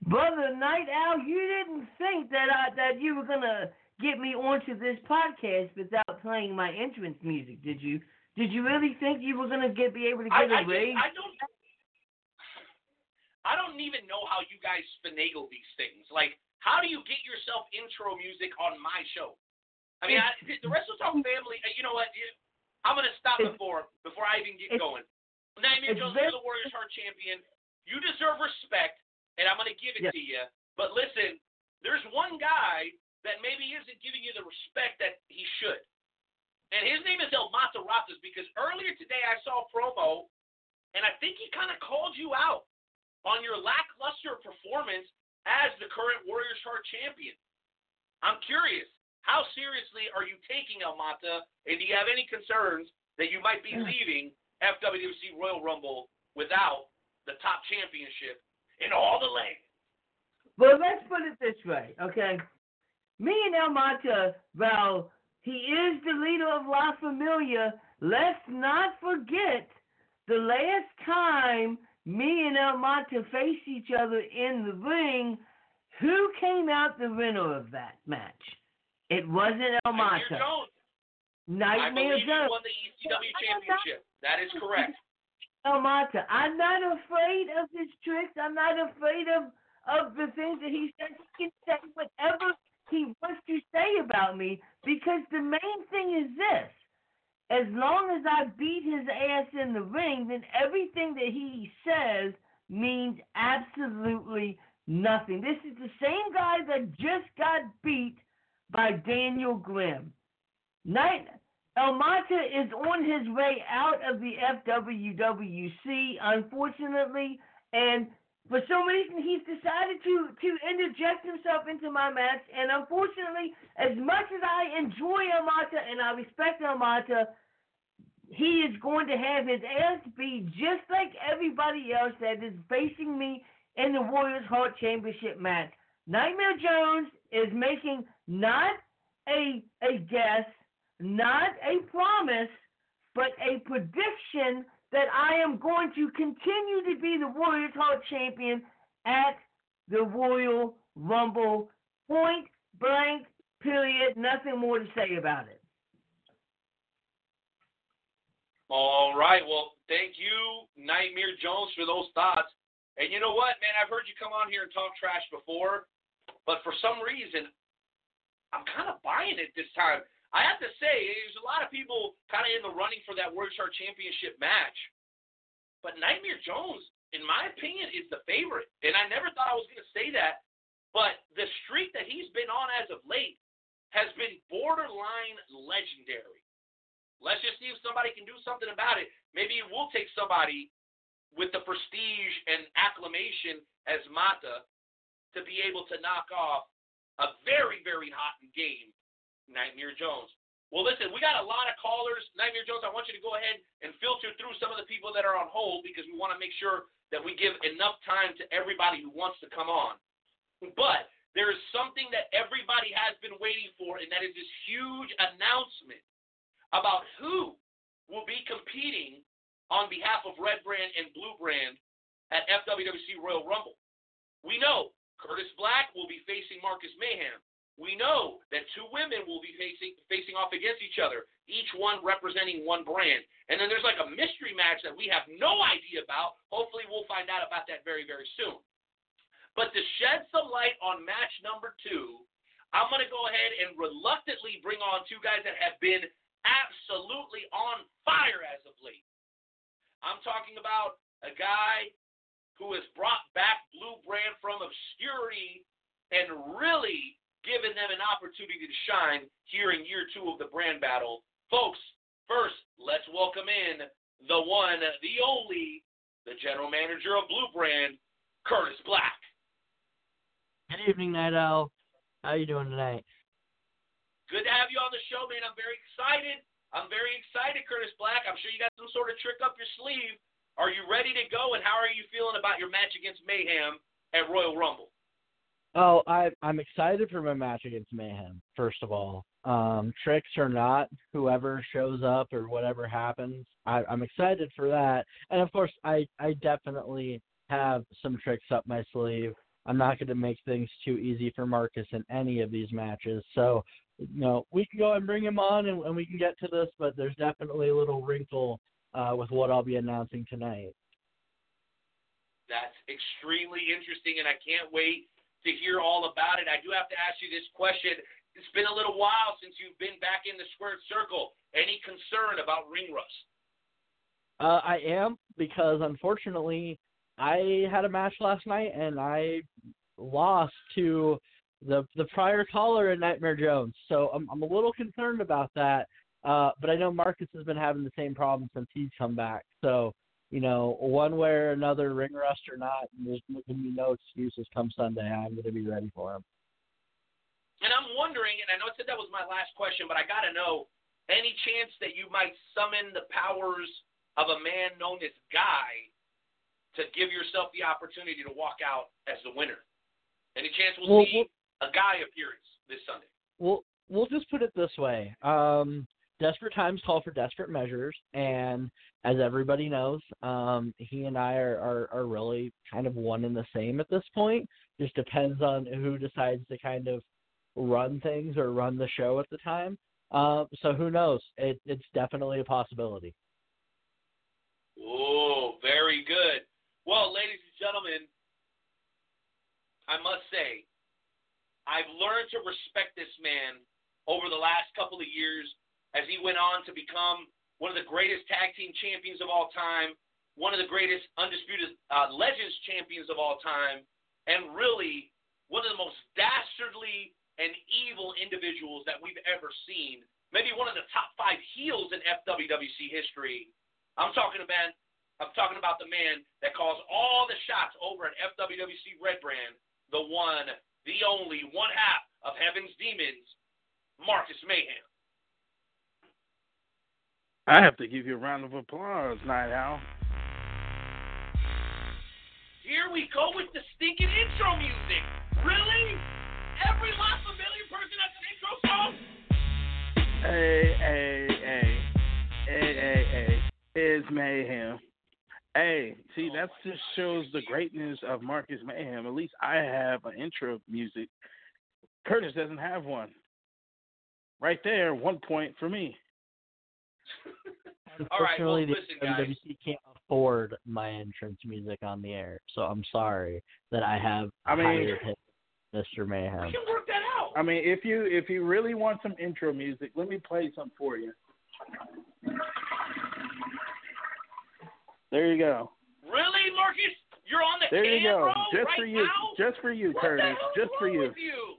Brother Knight Owl, you didn't think that I that you were gonna get me onto this podcast without playing my entrance music, did you? Did you really think you were gonna get be able to get I, a just, raise? I don't. I don't even know how you guys finagle these things. Like, how do you get yourself intro music on my show? I mean, I, the Wrestle Talk family. uh, You know what? You- I'm gonna stop before before I even get going. Nightmare Jones, very- you're the Warriors Heart champion. You deserve respect, and I'm gonna give it to you. But listen, there's one guy that maybe isn't giving you the respect that he should. And his name is El Mataratas because earlier today I saw a promo, and I think he kind of called you out on your lackluster performance as the current Warriors Heart champion. I'm curious, how seriously are you taking El Mata, and do you have any concerns that you might be leaving FWC Royal Rumble without the top championship in all the land? Well, let's put it this way, okay? Me and El Mata, well, he is the leader of La Familia. Let's not forget the last time me and El Monte faced each other in the ring, who came out the winner of that match? It wasn't El Nightmare Mata. Jones. I Nightmare believe you Jones. won the ECW championship. That is correct. El Monte. I'm not afraid of his tricks. I'm not afraid of of the things that he says. He can say whatever he wants to say about me because the main thing is this. As long as I beat his ass in the ring, then everything that he says means absolutely nothing. This is the same guy that just got beat by Daniel Grimm. Night El Mata is on his way out of the FWWC, unfortunately, and for some reason he's decided to to interject himself into my match. And unfortunately, as much as I enjoy El Mata and I respect El Mata, he is going to have his ass beat just like everybody else that is facing me in the Warriors Heart Championship match. Nightmare Jones is making not a a guess, not a promise, but a prediction that I am going to continue to be the Warriors Heart Champion at the Royal Rumble. Point blank, period. Nothing more to say about it. All right. Well, thank you, Nightmare Jones, for those thoughts. And you know what, man? I've heard you come on here and talk trash before, but for some reason, I'm kind of buying it this time. I have to say, there's a lot of people kind of in the running for that World Star Championship match, but Nightmare Jones, in my opinion, is the favorite. And I never thought I was going to say that, but the streak that he's been on as of late has been borderline legendary. Let's just see if somebody can do something about it. Maybe it will take somebody with the prestige and acclamation as Mata to be able to knock off a very, very hot game, Nightmare Jones. Well, listen, we got a lot of callers. Nightmare Jones, I want you to go ahead and filter through some of the people that are on hold because we want to make sure that we give enough time to everybody who wants to come on. But there is something that everybody has been waiting for, and that is this huge announcement about who will be competing on behalf of Red Brand and Blue Brand at FWWC Royal Rumble. We know Curtis Black will be facing Marcus Mayhem. We know that two women will be facing facing off against each other, each one representing one brand. And then there's like a mystery match that we have no idea about. Hopefully we'll find out about that very, very soon. But to shed some light on match number two, I'm gonna go ahead and reluctantly bring on two guys that have been absolutely on fire as of late. I'm talking about a guy who has brought back Blue Brand from obscurity and really given them an opportunity to shine here in year two of the brand battle. Folks, first, let's welcome in the one, the only, the general manager of Blue Brand, Curtis Black. Good evening, Knight Owl. How are you doing tonight? Good to have you on the show, man. I'm very excited. I'm very excited, Curtis Black. I'm sure you got some sort of trick up your sleeve. Are you ready to go? And how are you feeling about your match against Mayhem at Royal Rumble? Oh, I I'm excited for my match against Mayhem. First of all, um, tricks or not, whoever shows up or whatever happens, I, I'm excited for that. And of course, I I definitely have some tricks up my sleeve. I'm not going to make things too easy for Marcus in any of these matches. So you know, we can go and bring him on and, and we can get to this, but there's definitely a little wrinkle uh, with what I'll be announcing tonight. That's extremely interesting, and I can't wait to hear all about it. I do have to ask you this question. It's been a little while since you've been back in the squared circle. Any concern about ring rust? Uh, I am because unfortunately I had a match last night and I lost to the the prior caller in Nightmare Jones. So I'm I'm a little concerned about that. Uh, but I know Marcus has been having the same problem since he's come back. So you know, one way or another, ring rust or not, there's going to be no excuses come Sunday. I'm going to be ready for him. And I'm wondering, and I know I said that was my last question, but I got to know any chance that you might summon the powers of a man known as Guy to give yourself the opportunity to walk out as the winner? Any chance we'll, Well, see a Guy appearance this Sunday? We'll we'll just put it this way. Um, desperate times call for desperate measures, and as everybody knows, um, he and I are, are are really kind of one and the same at this point. Just depends on who decides to kind of run things or run the show at the time. Uh, so who knows? It, it's definitely a possibility. Oh, very good. Well, ladies and gentlemen, I must say, I've learned to respect this man over the last couple of years as he went on to become one of the greatest tag team champions of all time, one of the greatest undisputed uh, legends champions of all time, and really one of the most dastardly and evil individuals that we've ever seen. Maybe one of the top five heels in FWWC history. I'm talking about I'm talking about the man that calls all the shots over at FWWC Red Brand, the one, the only, one half of Heaven's Demons, Marcus Mayhem. I have to give you a round of applause, Knight Owl. Here we go with the stinking intro music. Really? Every La Familia person has an intro song? Hey, hey, hey, hey, hey, hey, it's Mayhem. Hey, see, oh that just shows the greatness of Marcus Mayhem. At least I have an intro music. Curtis doesn't have one. Right there, one point for me. All right, well, Unfortunately, listen, the guys. Can't afford my entrance music on the air, so I'm sorry that I have I mean- higher pitch than Mr. We Mayhem. can work that out. I mean, if you if you really want some intro music, let me play some for you. There you go. Really, Marcus? You're on the There you can, go. Just right for you. now? Just for you, what Curtis. The hell's Just for you. With you?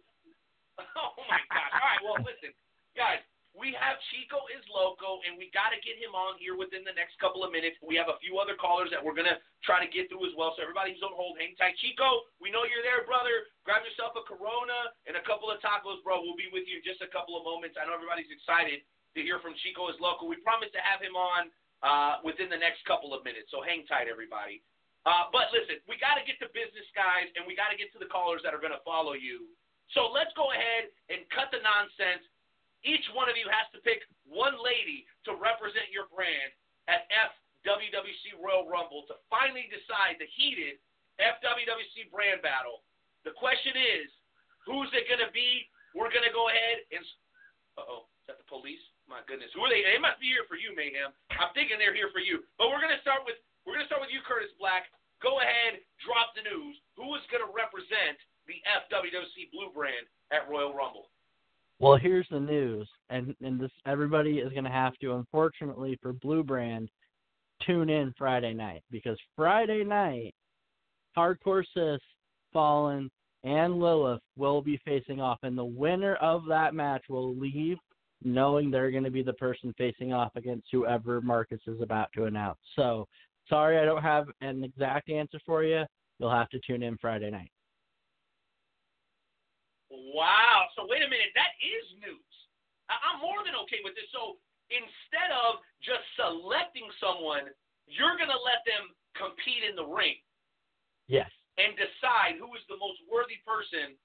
Oh my gosh! All right, well, listen, guys. We have Chico is loco, and we got to get him on here within the next couple of minutes. We have a few other callers that we're gonna try to get through as well. So everybody who's on hold, hang tight. Chico, we know you're there, brother. Grab yourself a Corona and a couple of tacos, bro. We'll be with you in just a couple of moments. I know everybody's excited to hear from Chico es Loco. We promise to have him on uh, within the next couple of minutes. So hang tight, everybody. Uh, but listen, we got to get to business, guys, and we got to get to the callers that are going to follow you. So let's go ahead and cut the nonsense. Each one of you has to pick one lady to represent your brand at FWWC Royal Rumble to finally decide the heated FWWC brand battle. The question is, who's it going to be? We're going to go ahead and. Uh oh, is that the police? My goodness, who are they? They must be here for you, Mayhem. I'm thinking they're here for you. But we're going to start with we're going to start with you, Curtis Black. Go ahead, drop the news. Who is going to represent the FWWC Blue brand at Royal Rumble? Well, here's the news, and and this everybody is going to have to, unfortunately, for Blue Brand, tune in Friday night because Friday night, Hardcore Sis, Fallen, and Lilith will be facing off, and the winner of that match will leave knowing they're going to be the person facing off against whoever Marcus is about to announce. So, sorry, I don't have an exact answer for you. You'll have to tune in Friday night. Wow. So wait a minute, that is news. I- I'm more than okay with this. So instead of just selecting someone, you're going to let them compete in the ring Yes. and decide who is the most worthy person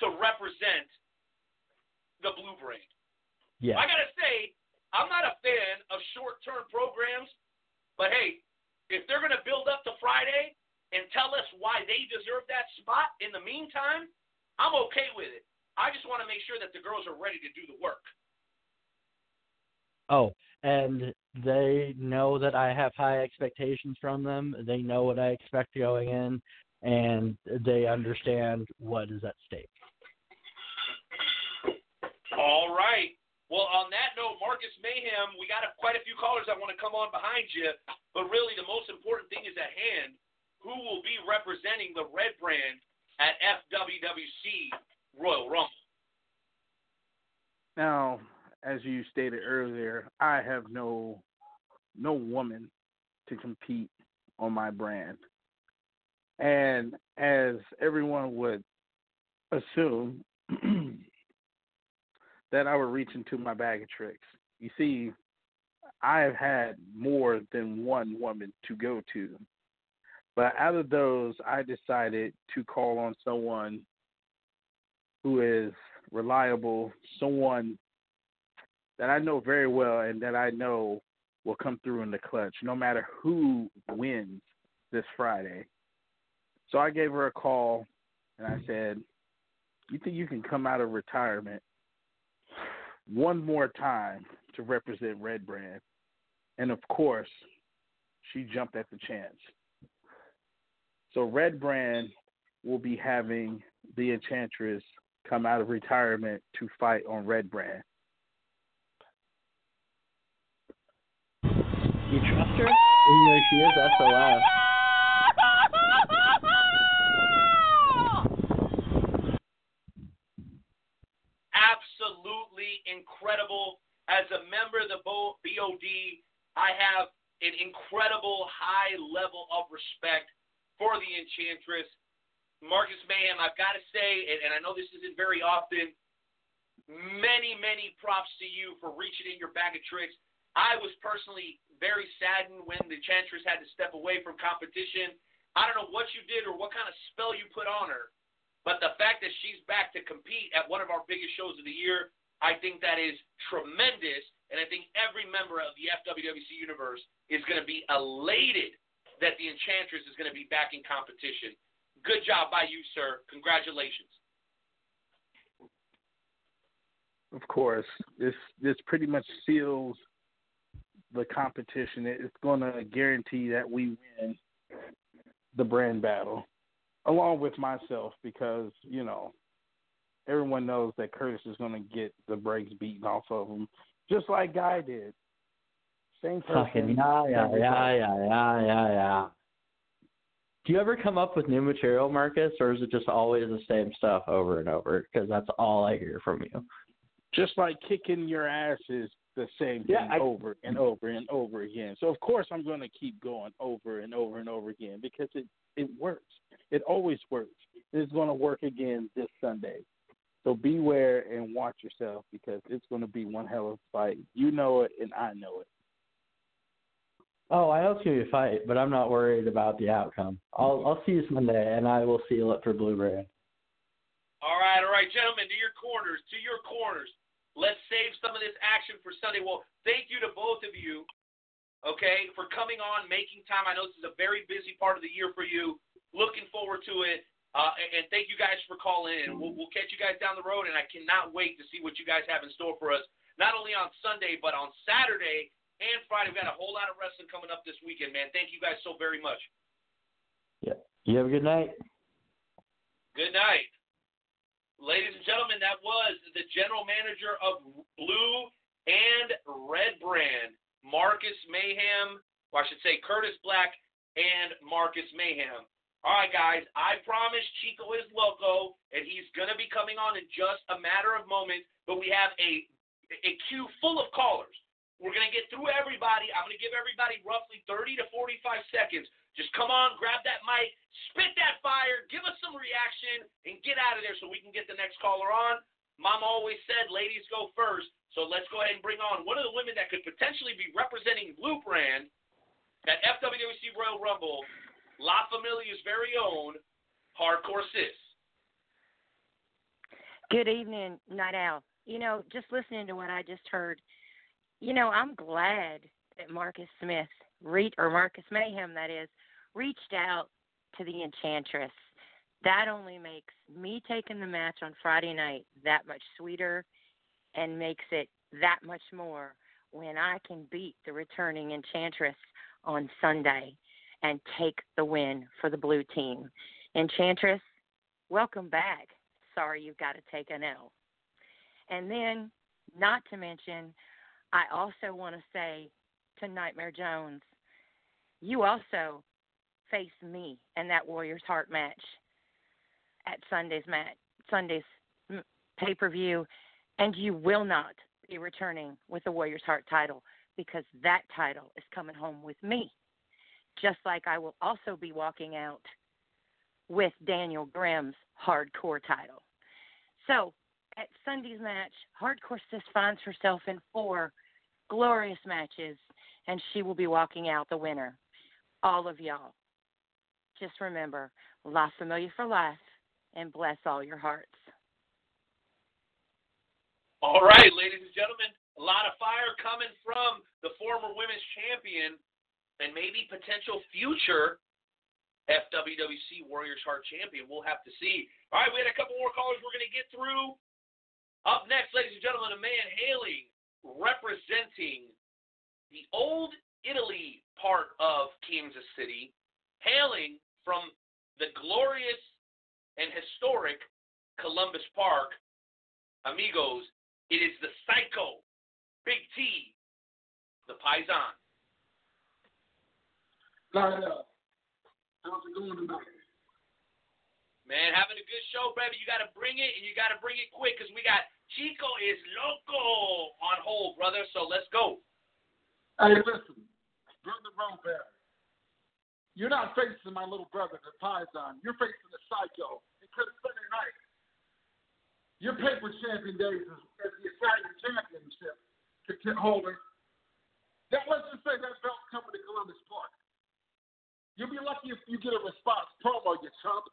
to represent the blue brand. Yeah. I gotta say, I'm not a fan of short-term programs, but hey, if they're gonna build up to Friday and tell us why they deserve that spot in the meantime, I'm okay with it. I just want to make sure that the girls are ready to do the work. Oh, and they know that I have high expectations from them. They know what I expect going in, and they understand what is at stake. All right. Well, on that note, Marcus Mayhem, we got a, quite a few callers that want to come on behind you, but really the most important thing is at hand. Who will be representing the red brand at FWWC Royal Rumble? Now, as you stated earlier, I have no no woman to compete on my brand. And as everyone would assume that I would reach into my bag of tricks. You see, I've had more than one woman to go to. But out of those, I decided to call on someone who is reliable, someone that I know very well and that I know will come through in the clutch, no matter who wins this Friday. So I gave her a call and I said, You think you can come out of retirement one more time to represent Red Brand? And of course, she jumped at the chance. So Red Brand will be having the Enchantress come out of retirement to fight on Red Brand. You trust her? Even though she is SOS. absolutely incredible. As a member of the Bo- BOD, I have an incredible high level of respect for the Enchantress. Marcus Mayhem, I've got to say, and, and I know this isn't very often, many, many props to you for reaching in your bag of tricks I was personally very saddened when the Enchantress had to step away from competition. I don't know what you did or what kind of spell you put on her, but the fact that she's back to compete at one of our biggest shows of the year, I think that is tremendous. And I think every member of the FWWC universe is going to be elated that the Enchantress is going to be back in competition. Good job by you, sir. Congratulations. Of course, this this pretty much seals the competition. It's going to guarantee that we win the brand battle, along with myself, because you know everyone knows that Curtis is going to get the brakes beaten off of him, just like Guy did. Same person. Fucking yeah, yeah, yeah, yeah, yeah, yeah, yeah. Do you ever come up with new material, Marcus, or is it just always the same stuff over and over? Because that's all I hear from you. Just like kicking your ass is the same thing Yeah, I- over and over and over again. So of course I'm going to keep going over and over and over again because it it works. It always works. It's going to work again this Sunday. So beware and watch yourself because it's going to be one hell of a fight. You know it and I know it. Oh, I know it's gonna a fight, but I'm not worried about the outcome. I'll I'll see you Sunday, and I will seal it for Blue Brand. All right, all right, gentlemen, to your corners, to your corners. Let's save some of this action for Sunday. Well, thank you to both of you, okay, for coming on, making time. I know this is a very busy part of the year for you. Looking forward to it. Uh, and, and thank you guys for calling in. We'll, we'll catch you guys down the road, and I cannot wait to see what you guys have in store for us, not only on Sunday, but on Saturday and Friday. We've got a whole lot of wrestling coming up this weekend, man. Thank you guys so very much. Yeah. You have a good night. Good night. Ladies and gentlemen, that was the general manager of Blue and Red Brand, Marcus Mayhem, or I should say Curtis Black and Marcus Mayhem. All right, guys, I promise Chico is loco, and he's going to be coming on in just a matter of moments, but we have a, a queue full of callers. We're going to get through everybody. I'm going to give everybody roughly 30 to 45 seconds. Just come on, grab that mic, spit that fire, give us some reaction, and get out of there so we can get the next caller on. Mom always said ladies go first, so let's go ahead and bring on one of the women that could potentially be representing Blue Brand at FWC Royal Rumble, La Familia's very own Hardcore Sis. Good evening, Knight Owl. You know, just listening to what I just heard, you know, I'm glad that Marcus Smith, re- or Marcus Mayhem, that is, reached out to the Enchantress. That only makes me taking the match on Friday night that much sweeter and makes it that much more when I can beat the returning Enchantress on Sunday and take the win for the blue team. Enchantress, welcome back. Sorry you've got to take an L. And then, not to mention, I also want to say to Nightmare Jones, you also face me in that Warriors Heart match at Sunday's match, Sunday's pay per view, and you will not be returning with the Warriors Heart title because that title is coming home with me. Just like I will also be walking out with Daniel Grimm's hardcore title. So at Sunday's match, Hardcore Sis finds herself in four glorious matches, and she will be walking out the winner. All of y'all, just remember La Familia for life and bless all your hearts. All right, ladies and gentlemen, a lot of fire coming from the former women's champion and maybe potential future FWWC Warriors Heart champion. We'll have to see. All right, we had a couple more callers we're going to get through. Up next, ladies and gentlemen, a man hailing, representing the old Italy part of Kansas City, hailing from the glorious and historic Columbus Park. Amigos, it is the Psycho, Big T, the Paisan. Light. How's it going tonight? Man, having a good show, baby. You got to bring it, and you got to bring it quick because we got Chico is loco on hold, brother. So let's go. Hey, listen, brother Robert. You're not facing my little brother, the Paisan. You're facing the Psycho. Have Sunday night. Your paper champion days as, as the Italian championship holder That let's just say that belt's coming to Columbus Park. You'll be lucky if you get a response promo, you chump.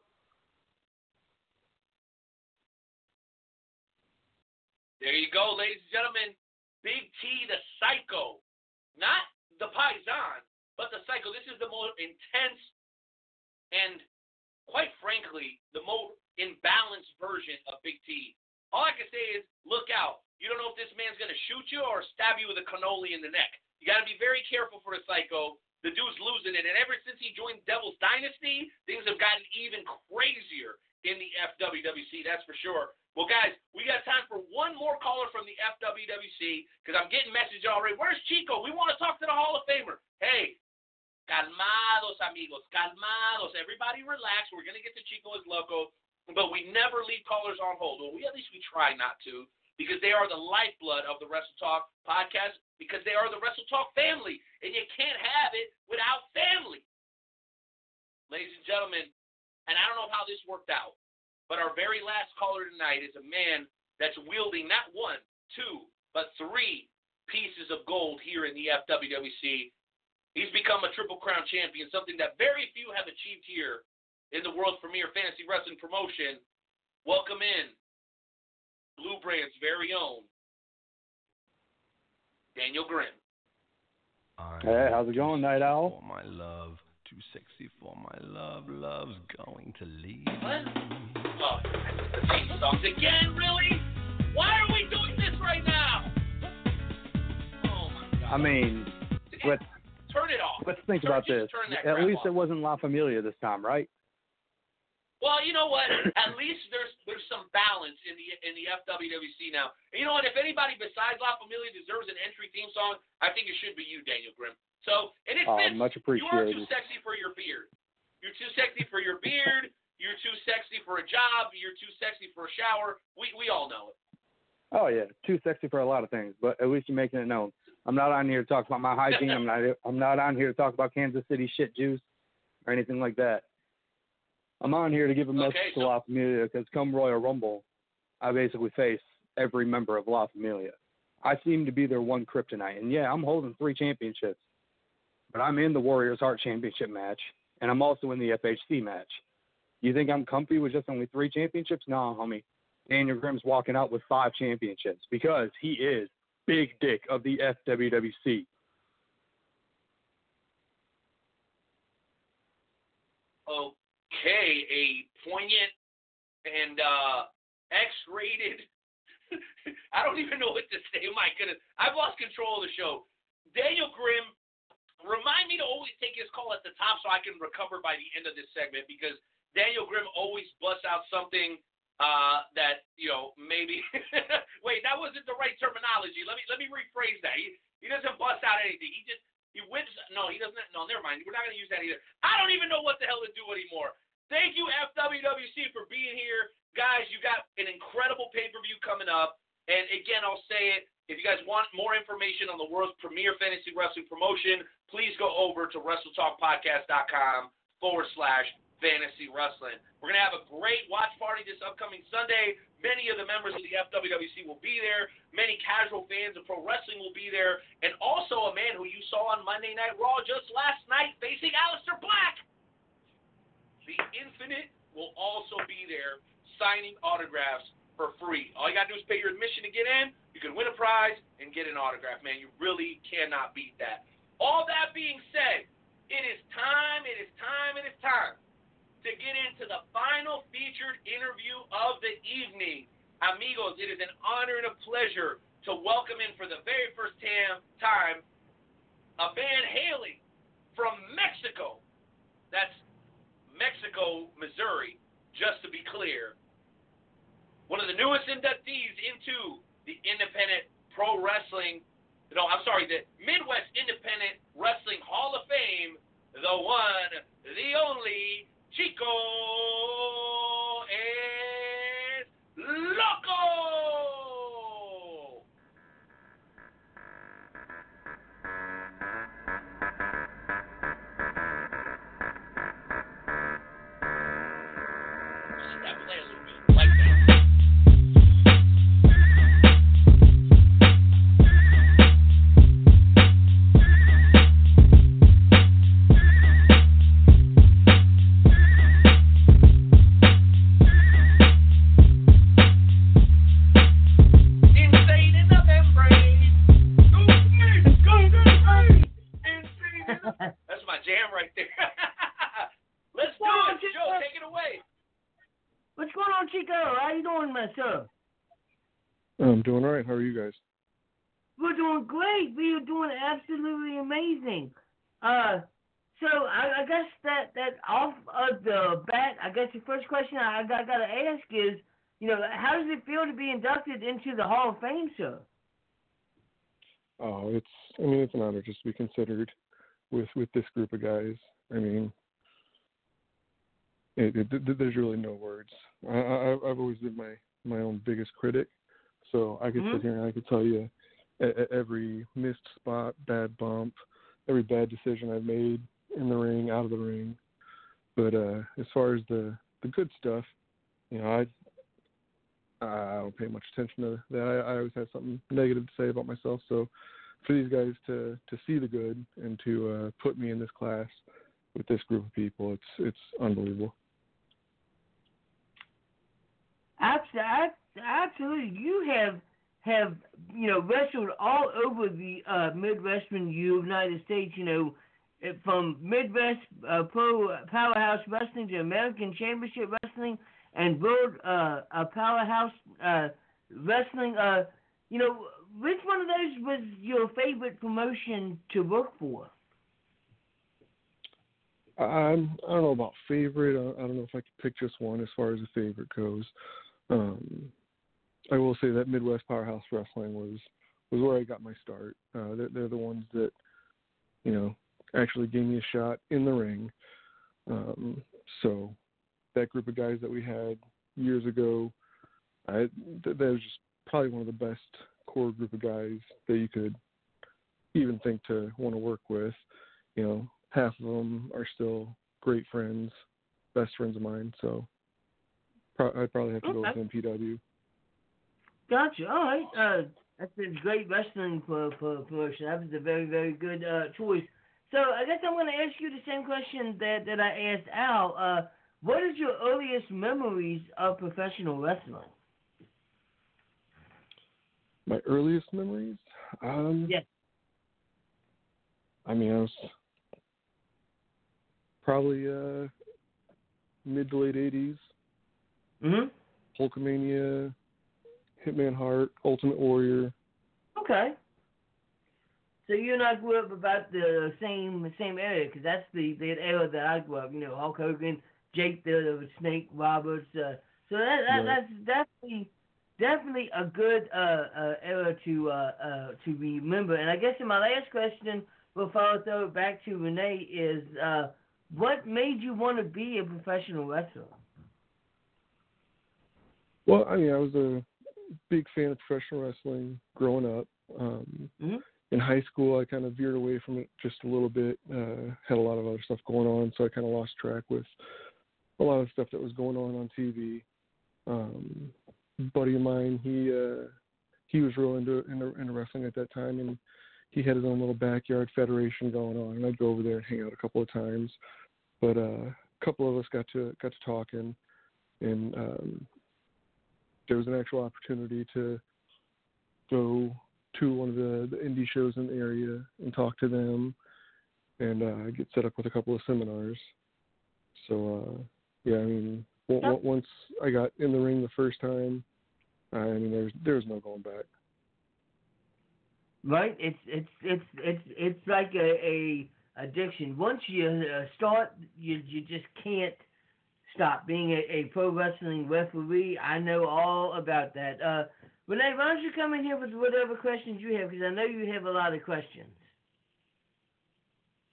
There you go, ladies and gentlemen. Big T, the Psycho. Not the Paisan, but the Psycho. This is the most intense and, quite frankly, the most imbalanced version of Big T. All I can say is look out. You don't know if this man's going to shoot you or stab you with a cannoli in the neck. You got to be very careful for the Psycho. The dude's losing it. And ever since he joined Devil's Dynasty, things have gotten even crazier in the FWWC, that's for sure. Well, guys, we got time for one more caller from the FWWC because I'm getting messages already. Where's Chico? We want to talk to the Hall of Famer. Hey, calmados, amigos, calmados. Everybody relax. We're going to get to Chico is Loco, but we never leave callers on hold. Well, we at least we try not to because they are the lifeblood of the Wrestle Talk podcast because they are the Wrestle Talk family, and you can't have it without family. Ladies and gentlemen, and I don't know how this worked out, but our very last caller tonight is a man that's wielding not one, two, but three pieces of gold here in the FWWC. He's become a Triple Crown champion, something that very few have achieved here in the world's premier fantasy wrestling promotion. Welcome in, Blue Brand's very own, Daniel Grimm. Hey, how's it going, Knight Owl? For my love, too sexy for my love, love's going to leave. What? Oh, the theme songs again, really? Why are we doing this right now? Oh my god. I mean, let's Turn it off. let's think Turn- about this. At least off. it wasn't La Familia this time, right? Well, you know what? At least there's there's some balance in the in the FWWC now. And you know what? If anybody besides La Familia deserves an entry theme song, I think it should be you, Daniel Grimm. So, and it Oh, fits. much You are too appreciated. sexy for your beard. You're too sexy for your beard. You're too sexy for a job. You're too sexy for a shower. We we all know it. Oh yeah, too sexy for a lot of things, but at least you're making it known. I'm not on here to talk about my hygiene. I'm not. I'm not on here to talk about Kansas City shit juice or anything like that. I'm on here to give a message Okay, to so- La Familia because come Royal Rumble, I basically face every member of La Familia. I seem to be their one kryptonite, and yeah, I'm holding three championships, but I'm in the Warriors Heart Championship match, and I'm also in the FHC match. You think I'm comfy with just only three championships? No, homie. Daniel Grimm's walking out with five championships because he is Big Dick of the FWWC. Okay, a poignant and uh, X-rated. I don't even know what to say. My goodness, I've lost control of the show. Daniel Grimm, remind me to always take his call at the top so I can recover by the end of this segment because Daniel Grimm always busts out something uh, that you know maybe. Wait, that wasn't the right terminology. Let me let me rephrase that. He he doesn't bust out anything. He just he whips. No, he doesn't. No, never mind. We're not to use that either. I don't even know what the hell to do anymore. Thank you FWWC for being here, guys. You got an incredible pay per view coming up. And again, I'll say it. If you guys want more information on the world's premier fantasy wrestling promotion, please go over to WrestleTalkPodcast.com forward slash fantasy wrestling. We're going to have a great watch party this upcoming Sunday. Many of the members of the FWWC will be there. Many casual fans of pro wrestling will be there. And also a man who you saw on Monday Night Raw just last night facing Aleister Black. The Infinite will also be there signing autographs for free. All you got to do is pay your admission to get in. You can win a prize and get an autograph, man. You really cannot beat that. All that being said, it is time, it is time, it is time to get into the final featured interview of the evening. Amigos, it is an honor and a pleasure to welcome in for the very first tam- time a band hailing from Mexico. That's Mexico, Missouri, just to be clear. One of the newest inductees into the Independent Pro Wrestling, no, I'm sorry, the Midwest Independent Wrestling Hall of Fame, the one, the only, Chico es Loco! First question I, I got, got to ask is, you know, how does it feel to be inducted into the Hall of Fame, sir? Oh, it's. I mean, it's an honor just to be considered with with this group of guys. I mean, it, it, th- there's really no words. I, I, I've always been my my own biggest critic, so I could Mhm. sit here and I could tell you every missed spot, bad bump, every bad decision I've made in the ring, out of the ring. But uh as far as the the good stuff, you know, I I don't pay much attention to that. I, I always have something negative to say about myself. So for these guys to to see the good and to uh, put me in this class with this group of people, it's it's unbelievable. Absolutely, absolutely. You have have you know wrestled all over the uh, Midwestern United States. You know, from Midwest uh, Pro Powerhouse Wrestling to American Championship Wrestling and World uh, uh, Powerhouse uh, Wrestling. Uh, you know, which one of those was your favorite promotion to work for? I'm I don't know about favorite. I, I don't know if I could pick just one as far as a favorite goes. Um, I will say that Midwest Powerhouse Wrestling was was where I got my start. Uh, they're, they're the ones that you know actually gave me a shot in the ring. Um, so that group of guys that we had years ago, I th- that was just probably one of the best core group of guys that you could even think to want to work with. You know, half of them are still great friends, best friends of mine. So pro- I'd probably have to go with MPW. Gotcha. All right. Uh, that's a great wrestling pro- pro- promotion. That was a very, very good uh, choice. So I guess I'm going to ask you the same question that, that I asked Al. Uh, what is your earliest memories of professional wrestling? My earliest memories? Um, Yes. I mean, I was probably uh, mid to late 80s. Mm-hmm. Hulkamania, Hitman Hart, Ultimate Warrior. Okay. So you and I grew up about the same same area because that's the the era that I grew up. You know, Hulk Hogan, Jake the, the Snake Roberts. Uh, so that, that Right. that's definitely definitely a good uh, uh, era to uh, uh, to remember. And I guess in my last question, before I throw it back to Renee, is uh, what made you want to be a professional wrestler? Well, I mean, I was a big fan of professional wrestling growing up. Um, Mhm. In high school, I kind of veered away from it just a little bit. Uh, had a lot of other stuff going on, so I kind of lost track with a lot of stuff that was going on on TV. Um, buddy of mine, he uh, he was real into, into into wrestling at that time, and he had his own little backyard federation going on, and I'd go over there and hang out a couple of times. But uh, a couple of us got to got to talking, and um, there was an actual opportunity to go to one of the, the indie shows in the area and talk to them and uh, get set up with a couple of seminars. So uh, yeah, I mean, w- w- once I got in the ring the first time, I mean, there's there's no going back. Right? It's it's it's it's it's like a, a addiction. Once you uh, start, you you just can't stop. Being a, a pro wrestling referee, I know all about that. Uh, Renee, why don't you come in here with whatever questions you have? Because I know you have a lot of questions.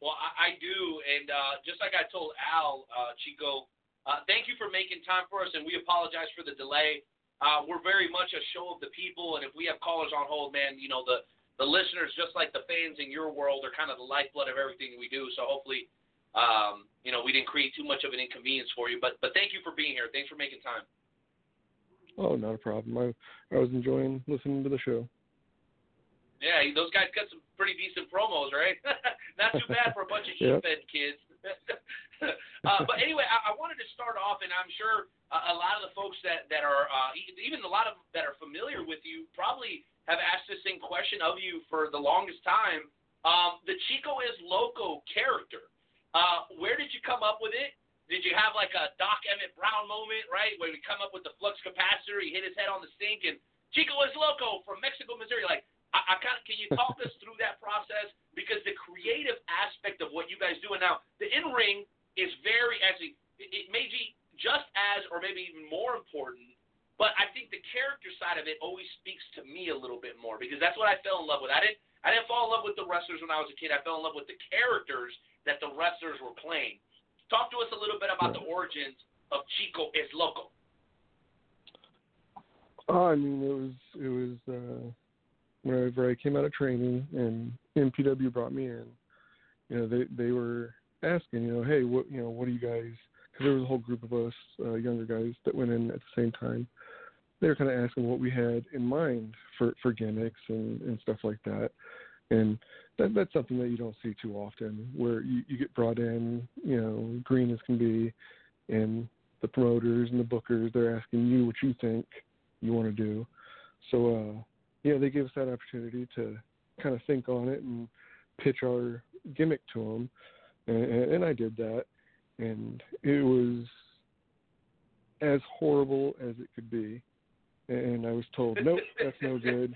Well, I, I do, and uh, just like I told Al, uh, Chico, uh, thank you for making time for us, and we apologize for the delay. Uh, we're very much a show of the people, and if we have callers on hold, man, you know the the listeners, just like the fans in your world, are kind of the lifeblood of everything we do. So hopefully, um, you know, we didn't create too much of an inconvenience for you. But but thank you for being here. Thanks for making time. Oh, not a problem. I I was enjoying listening to the show. Yeah, those guys got some pretty decent promos, right? Not too bad for a bunch of Yep. sheep-fed kids. uh, but anyway, I, I wanted to start off, and I'm sure uh, a lot of the folks that that are uh, even a lot of that are familiar with you probably have asked the same question of you for the longest time. Um, the Chico is Loco character. Uh, where did you come up with it? Did you have like a Doc Emmett Brown moment, right, where we come up with the flux capacitor, he hit his head on the sink, and Chico is loco from Mexico, Missouri. Like, I, I kind of can you talk us through that process because the creative aspect of what you guys do, and now the in ring is very actually it, it may be just as or maybe even more important. But I think the character side of it always speaks to me a little bit more because that's what I fell in love with. I didn't I didn't fall in love with the wrestlers when I was a kid. I fell in love with the characters that the wrestlers were playing. Talk to us a little bit about the origins of Chico is Loco. Oh, I mean, it was it was uh, whenever I came out of training and MPW brought me in. You know, they they were asking, you know, hey, what you know, what do you guys? Because there was a whole group of us uh, younger guys that went in at the same time. They were kind of asking what we had in mind for for gimmicks and and stuff like that, and that that's something that you don't see too often, where you you get brought in, you know, green as can be, and the promoters and the bookers they're asking you what you think you want to do. So uh yeah, they gave us that opportunity to kind of think on it and pitch our gimmick to them, and, and I did that, and it was as horrible as it could be, and I was told, nope, that's no good.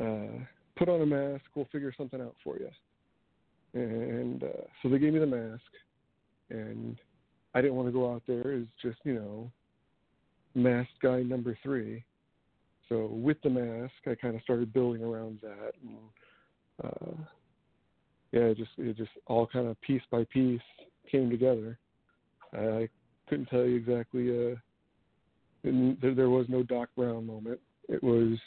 Uh, put on a mask, we'll figure something out for you. And uh, so they gave me the mask, and I didn't want to go out there as just you know, mask guy number three. So with the mask, I kind of started building around that, and uh, yeah, it just it just all kind of piece by piece came together. I couldn't tell you exactly. Uh, there, there was no Doc Brown moment. It was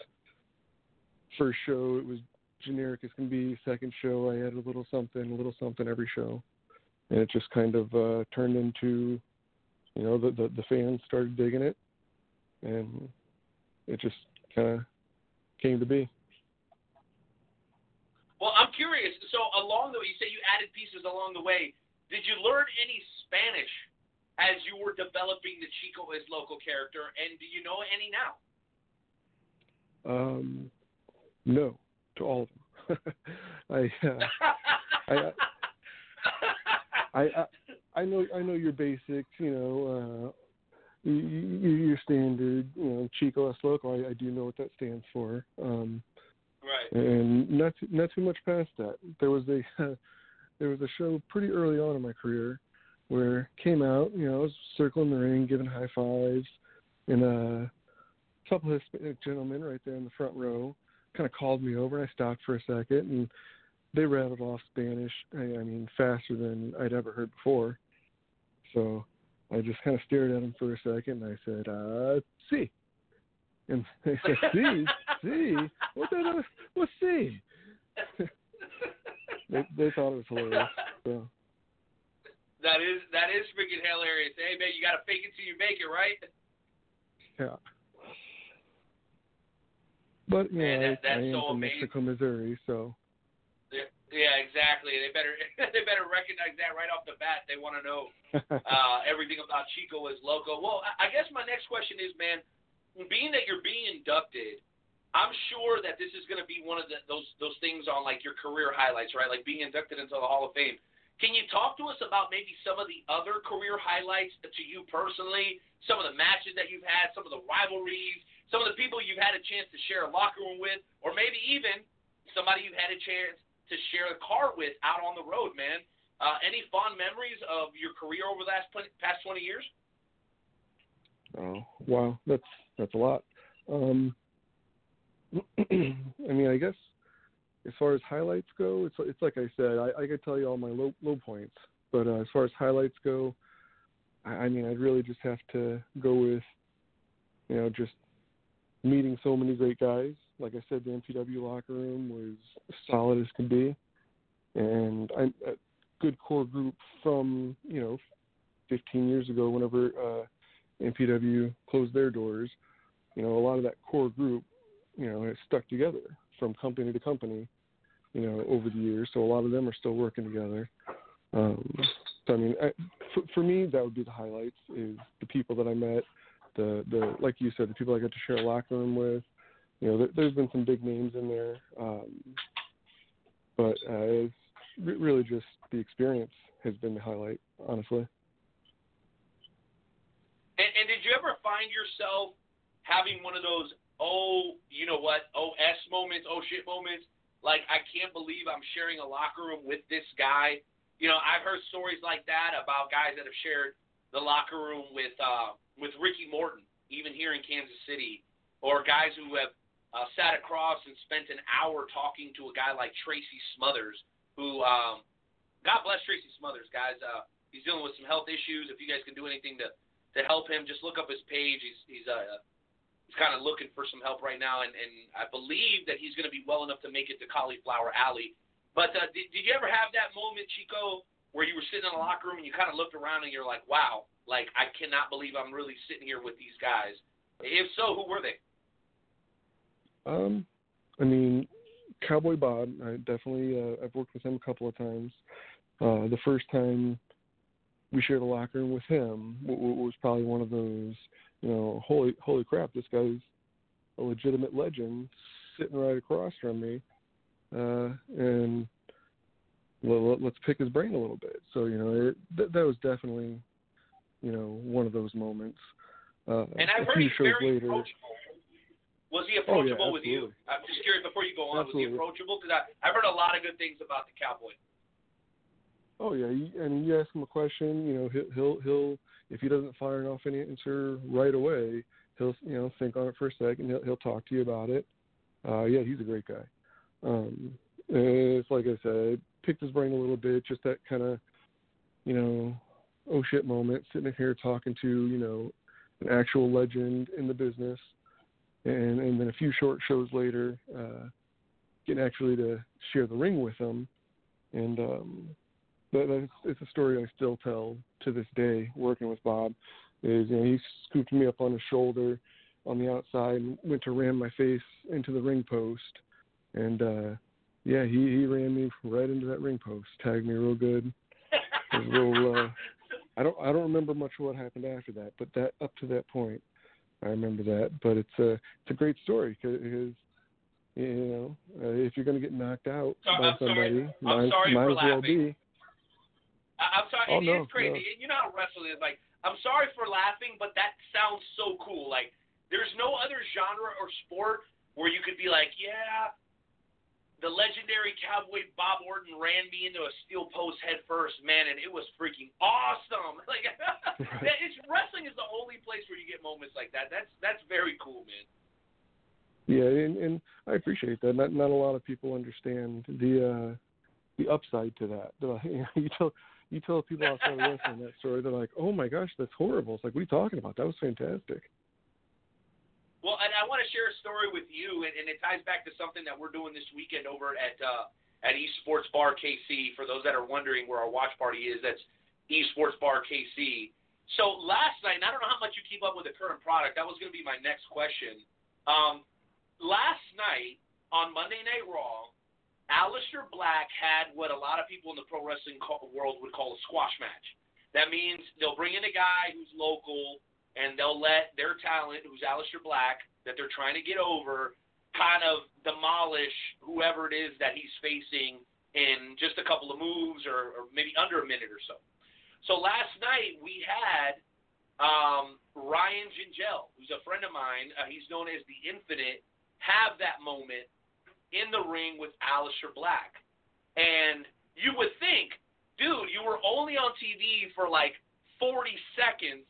first show. It was generic as can be. Second show, I added a little something, a little something every show, and it just kind of uh, turned into, you know, the, the the fans started digging it, and it just kind of came to be. Well, I'm curious. So along the way, you say you added pieces along the way. Did you learn any Spanish as you were developing the Chico es Loco character, and do you know any now? Um, no, to all of them. I, uh, I, I, I, I know, I know your basics. You know, uh, you, you, your standard. You know, Chico loco. I, I do know what that stands for. Um, right. and not too, not too much past that. There was a uh, there was a show pretty early on in my career where came out, you know, I was circling the ring, giving high fives, and a couple of Hispanic gentlemen right there in the front row kind of called me over. And I stopped for a second, and they rattled off Spanish. I, I mean, faster than I'd ever heard before. So I just kind of stared at them for a second, and I said, "Uh, see." And they said, "See, see, what the hell? What's see?" they they thought it was hilarious. So That is that is freaking hilarious. Hey man, you gotta fake it till you make it, right? yeah. But you know, that- that's I am so from amazing. Mexico, Missouri, so Yeah, yeah, exactly. They better they better recognize that right off the bat. They want to know uh, everything about Chico is loco. Well, I I guess my next question is, man, being that you're being inducted, I'm sure that this is going to be one of the, those those things on like your career highlights, right? Like being inducted into the Hall of Fame. Can you talk to us about maybe some of the other career highlights to you personally? Some of the matches that you've had, some of the rivalries, some of the people you've had a chance to share a locker room with, or maybe even somebody you've had a chance to share a car with out on the road, man. Uh, any fond memories of your career over the last past 20 years? Oh wow, that's that's a lot. Um, I mean, I guess as far as highlights go, it's it's like I said, I, I could tell you all my low low points, but uh, as far as highlights go, I, I mean, I'd really just have to go with, you know, just meeting so many great guys. Like I said, the MPW locker room was solid as can be, and I'm a good core group from you know 15 years ago, whenever uh, MPW closed their doors, you know, a lot of that core group, you know, has stuck together from company to company, you know, over the years. So a lot of them are still working together. Um, so I mean, I, for, for me, that would be the highlights: is the people that I met, the the like you said, the people I got to share a locker room with. You know, there, there's been some big names in there, um, but uh, it's re- really just the experience has been the highlight, honestly. And, and did you ever find yourself having one of those oh, you know what, oh s moments, oh shit moments? Like I can't believe I'm sharing a locker room with this guy. You know, I've heard stories like that about guys that have shared the locker room with uh, with Ricky Morton, even here in Kansas City, or guys who have uh, sat across and spent an hour talking to a guy like Tracy Smothers, who, um, God bless Tracy Smothers, guys. Uh, he's dealing with some health issues. If you guys can do anything to to help him, just look up his page. He's he's uh, he's kind of looking for some help right now, and and I believe that he's going to be well enough to make it to Cauliflower Alley. But uh, did, did you ever have that moment, Chico, where you were sitting in the locker room and you kind of looked around and you're like, wow, like I cannot believe I'm really sitting here with these guys. If so, who were they? Um, I mean, Cowboy Bob. I definitely uh, I've worked with him a couple of times. Uh, the first time we shared a locker room with him w- was probably one of those, you know, holy holy crap, this guy's a legitimate legend sitting right across from me, uh, and well, let's pick his brain a little bit. So you know, it, that, that was definitely, you know, one of those moments. Uh, And I've heard he's very later. approachable. Was he Oh, yeah, approachable with you? I'm just curious before you go on. Was he approachable? Because I've heard a lot of good things about the Cowboy. Oh yeah, and you ask him a question, you know, he'll he'll he'll if he doesn't fire off any answer right away, he'll you know think on it for a second. He'll he'll talk to you about it. Uh, yeah, he's a great guy. Um, and it's like I said, picked his brain a little bit, just that kind of, you know, oh shit moment, sitting here talking to you know an actual legend in the business, and and then a few short shows later, uh, getting actually to share the ring with him, and um, it's a story I still tell to this day. Working with Bob, is you know he scooped me up on his shoulder on the outside and went to ram my face into the ring post, and uh, yeah, he he ran me right into that ring post, tagged me real good. Little. Uh, I don't I don't remember much of what happened after that, but that up to that point, I remember that. But it's a it's a great story because you know uh, if you're going to get knocked out So- by I'm somebody, I'm might, sorry might for as well laughing. be. I, I'm sorry. Oh, it no, is crazy. no. You know how wrestling is. Like, I'm sorry for laughing, but that sounds so cool. Like, there's no other genre or sport where you could be like, yeah, the legendary cowboy Bob Orton ran me into a steel post head first, man, and it was freaking awesome. Like, that- it's wrestling is the only place where you get moments like that. That's that's very cool, man. Yeah, and, and I appreciate that. Not not a lot of people understand the uh the upside to that. You tell you tell people outside of wrestling that story, they're like, "Oh my gosh, that's horrible." It's like, "What are you talking about? That was fantastic." Well, and I want to share a story with you, and, and it ties back to something that we're doing this weekend over at uh, at Esports Bar KC. For those that are wondering where our watch party is, that's Esports Bar KC. So last night, and I don't know how much you keep up with the current product. That was going to be my next question. Um, last night on Monday Night Raw, Aleister Black had what a lot of people in the pro wrestling world would call a squash match. That means they'll bring in a guy who's local, and they'll let their talent, who's Aleister Black, that they're trying to get over, kind of demolish whoever it is that he's facing in just a couple of moves or, or maybe under a minute or so. So last night we had um, Ryan Gingell, who's a friend of mine. Uh, he's known as the Infinite. Have that moment in the ring with Aleister Black, and you would think, dude, you were only on TV for like 40 seconds,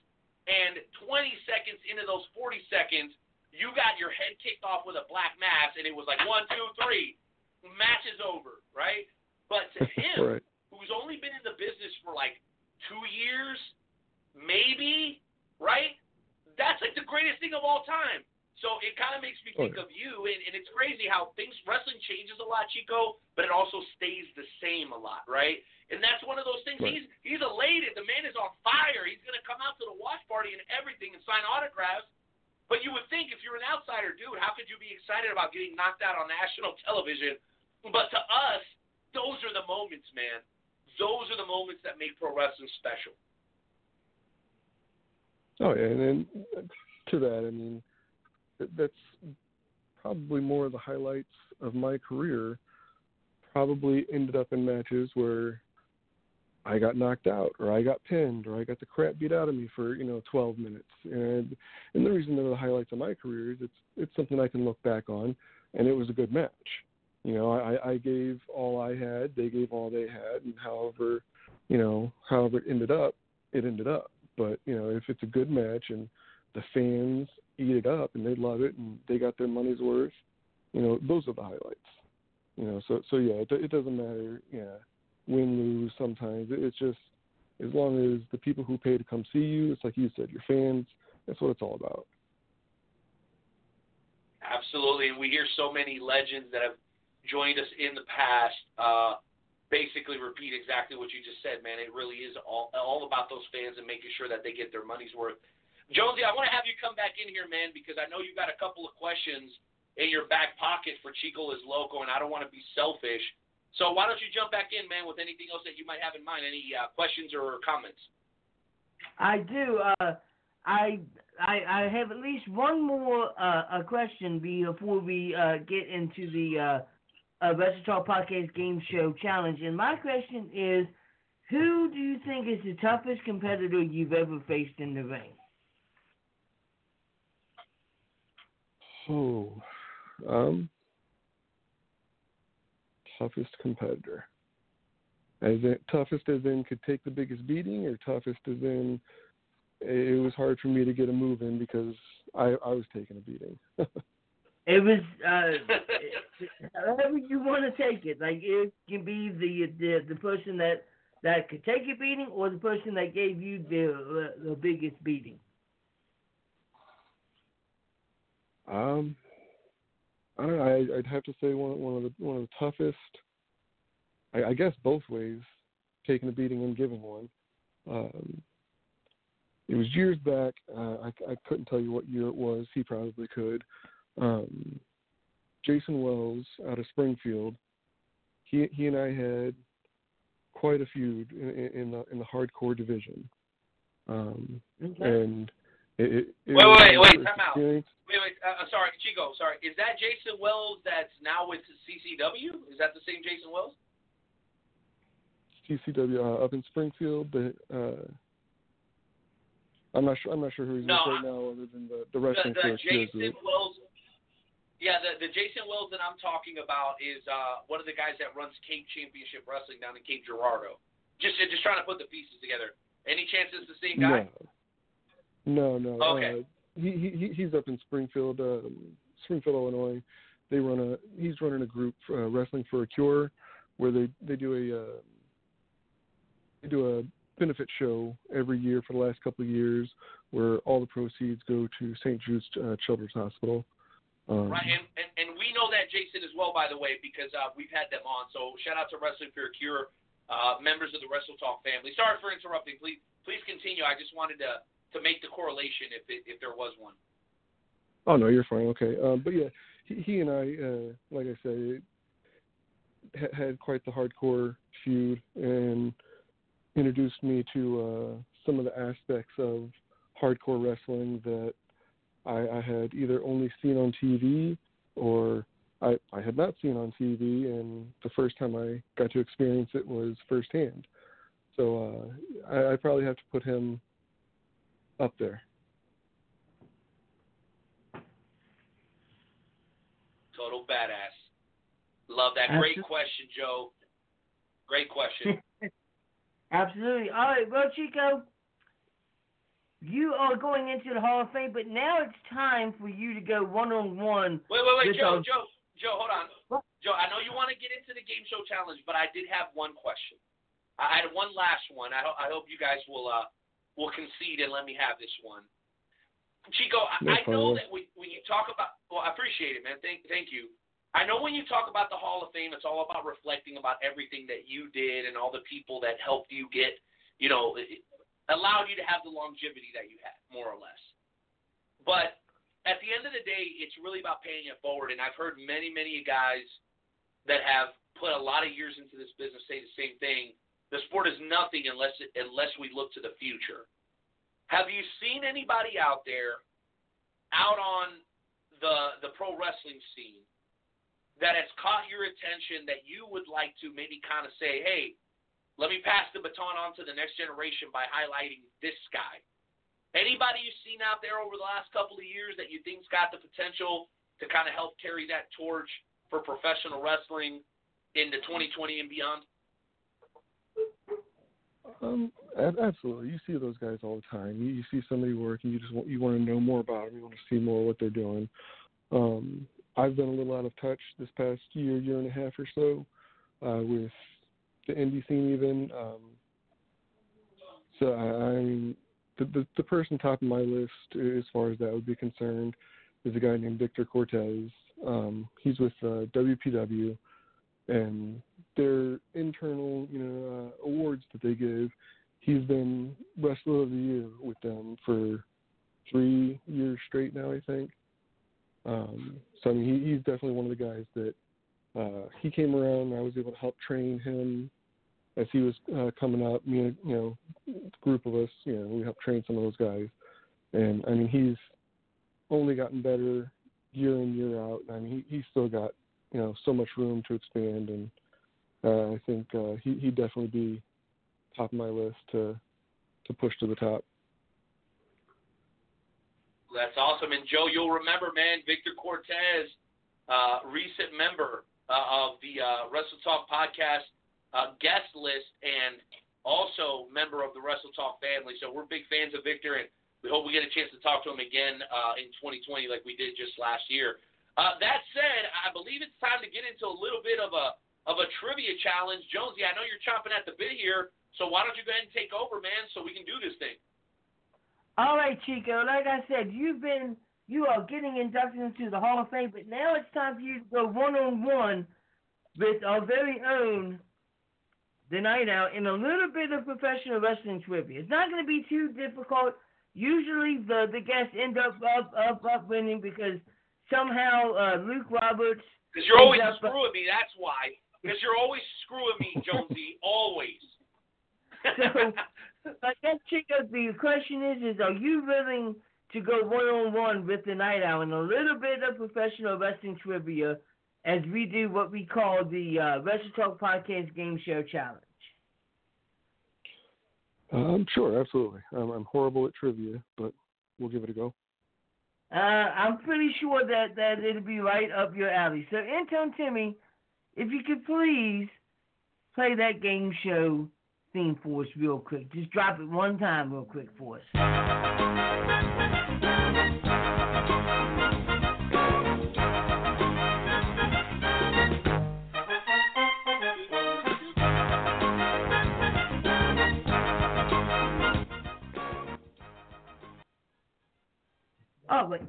and 20 seconds into those 40 seconds, you got your head kicked off with a black mass, and it was like one, two, three, match is over, right? But to him, right. who's only been in the business for like two years, maybe, right? That's like the greatest thing of all time. So it kind of makes me Oh, think of you, and, and it's crazy how things wrestling changes a lot, Chico, but it also stays the same a lot, right? And that's one of those things. Right. He's he's elated. The man is on fire. He's gonna come out to the watch party and everything and sign autographs. But you would think if you're an outsider, dude, how could you be excited about getting knocked out on national television? But to us, those are the moments, man. Those are the moments that make pro wrestling special. Oh yeah, and then to that, I mean, that's probably more of the highlights of my career. Probably ended up in matches where I got knocked out or I got pinned or I got the crap beat out of me for, you know, 12 minutes. And and the reason they're the highlights of my career is it's it's something I can look back on and it was a good match. You know, I I gave all I had, they gave all they had and however, you know, however it ended up, it ended up. But, you know, if it's a good match and the fans eat it up and they love it and they got their money's worth, you know, those are the highlights. You know, so so yeah, it, it doesn't matter, yeah, win lose sometimes. It, it's just as long as the people who pay to come see you, it's like you said, your fans. That's what it's all about. Absolutely, and we hear so many legends that have joined us in the past. Uh, basically, repeat exactly what you just said, man. It really is all all about those fans and making sure that they get their money's worth. Jonesy, I want to have you come back in here, man, because I know you've got a couple of questions in your back pocket for Chico es Loco, and I don't want to be selfish. So why don't you jump back in, man, with anything else that you might have in mind? Any uh, questions or comments? I do. Uh, I, I I have at least one more uh, a question before we uh, get into the uh, uh, Talk Podcast Game Show Challenge. And my question is, who do you think is the toughest competitor you've ever faced in the ring? Oh, um, toughest competitor. As in, toughest as in could take the biggest beating, or toughest as in it was hard for me to get a move in because I I was taking a beating. It was uh, however you want to take it. Like it can be the the the person that that could take a beating, or the person that gave you the the biggest beating. Um, I don't know. I, I'd have to say one one of the one of the toughest. I, I guess both ways, taking a beating and giving one. Um, it was years back. Uh, I, I couldn't tell you what year it was. He probably could. Um, Jason Wells out of Springfield. He he and I had quite a feud in, in the in the hardcore division. Um, Okay. and it, it, it Wait, wait, wait, time out. Wait, wait. Uh, sorry, Chico. Sorry. Is that Jason Wells that's now with CCW? Is that the same Jason Wells? CCW uh, up in Springfield. But uh, I'm not sure. I'm not sure who he's No, with right now, other than the the wrestling the, the coach. he is Jason. Wells. Yeah, the the Jason Wells that I'm talking about is uh, one of the guys that runs Cape Championship Wrestling down in Cape Girardeau. Just just trying to put the pieces together. Any chance it's the same guy? No, no, no. Okay. Uh, he he he's up in Springfield, um, Springfield, Illinois. They run a he's running a group uh, wrestling for a cure, where they they do a uh, they do a benefit show every year for the last couple of years, where all the proceeds go to St. Jude's uh, Children's Hospital. Um, Right, and, and and we know that Jason as well, by the way, because uh, we've had them on. So shout out to Wrestling for a Cure, uh, members of the Wrestle Talk family. Sorry for interrupting. Please please continue. I just wanted to to make the correlation if it, if there was one. Oh no, you're fine. Okay, um, but yeah, he, he and I, uh, like I said, ha- had quite the hardcore feud and introduced me to uh, some of the aspects of hardcore wrestling that I, I had either only seen on TV or I, I had not seen on TV, and the first time I got to experience it was firsthand. So uh, I, I probably have to put him up there. Total badass. Love that. Great question, Joe. Great question. Absolutely. All right, well, Chico, you are going into the Hall of Fame, but now it's time for you to go one on one. Wait, wait, wait, with Joe, our- Joe, Joe, hold on. Joe, I know you want to get into the game show challenge, but I did have one question. I had one last one. I, ho- I hope you guys will uh will concede and let me have this one. Chico, I, No I know that when, when you talk about, well, I appreciate it, man. Thank, thank you. I know when you talk about the Hall of Fame, it's all about reflecting about everything that you did and all the people that helped you get, you know, it- allowed you to have the longevity that you had, more or less. But at the end of the day, it's really about paying it forward. And I've heard many, many guys that have put a lot of years into this business say the same thing. The sport is nothing unless unless we look to the future. Have you seen anybody out there, out on the the pro wrestling scene, that has caught your attention that you would like to maybe kind of say, hey, let me pass the baton on to the next generation by highlighting this guy. Anybody you've seen out there over the last couple of years that you think's got the potential to kind of help carry that torch for professional wrestling into 2020 and beyond? Um, absolutely. You see those guys all the time. You, you see somebody work, and you just want, you want to know more about them. You want to see more of what they're doing. Um, I've been a little out of touch this past year, year and a half or so, uh, with the indie scene even. Um, so I, I the, the the person top of my list as far as that would be concerned is a guy named Victor Cortez. Um, he's with uh, WPW, and their internal, you know, uh, awards that they give. He's been wrestler of the year with them for three years straight now, I think. Um, so I mean, he, he's definitely one of the guys that uh, he came around. I was able to help train him as he was uh, coming up. Me and you know, a group of us, you know, we helped train some of those guys. And I mean, he's only gotten better year in year out. I mean, he he's still got you know so much room to expand, and uh, I think uh, he he'd definitely be top of my list to to push to the top. That's awesome. And Joe, you'll remember, man, Victor Cortez, uh, recent member uh, of the uh, Wrestle Talk podcast uh, guest list and also member of the Wrestle Talk family. So we're big fans of Victor, and we hope we get a chance to talk to him again in 2020 like we did just last year. That said, I believe it's time to get into a little bit of a of a trivia challenge. Jonesy, I know you're chomping at the bit here, so why don't you go ahead and take over, man, so we can do this thing. All right, Chico. Like I said, you've been you are getting inducted into the Hall of Fame, but now it's time for you to go one on one with our very own the Knight Owl in a little bit of professional wrestling trivia. It's not going to be too difficult. Usually the the guests end up up up, up winning because somehow uh, Luke Roberts. Because you're always up- screwing me, that's why. Because you're always screwing me, Jonesy. always. So, I guess Chico, the question is: Is are you willing to go one on one with the Knight Owl in a little bit of professional wrestling trivia, as we do what we call the uh, Wrestle Talk Podcast Game Show Challenge? Um, sure, absolutely. Um, I'm horrible at trivia, but we'll give it a go. Uh, I'm pretty sure that, that it'll be right up your alley. So, Intern Timmy, if you could please play that game show theme for us real quick. Just drop it one time real quick for us. Oh, wait.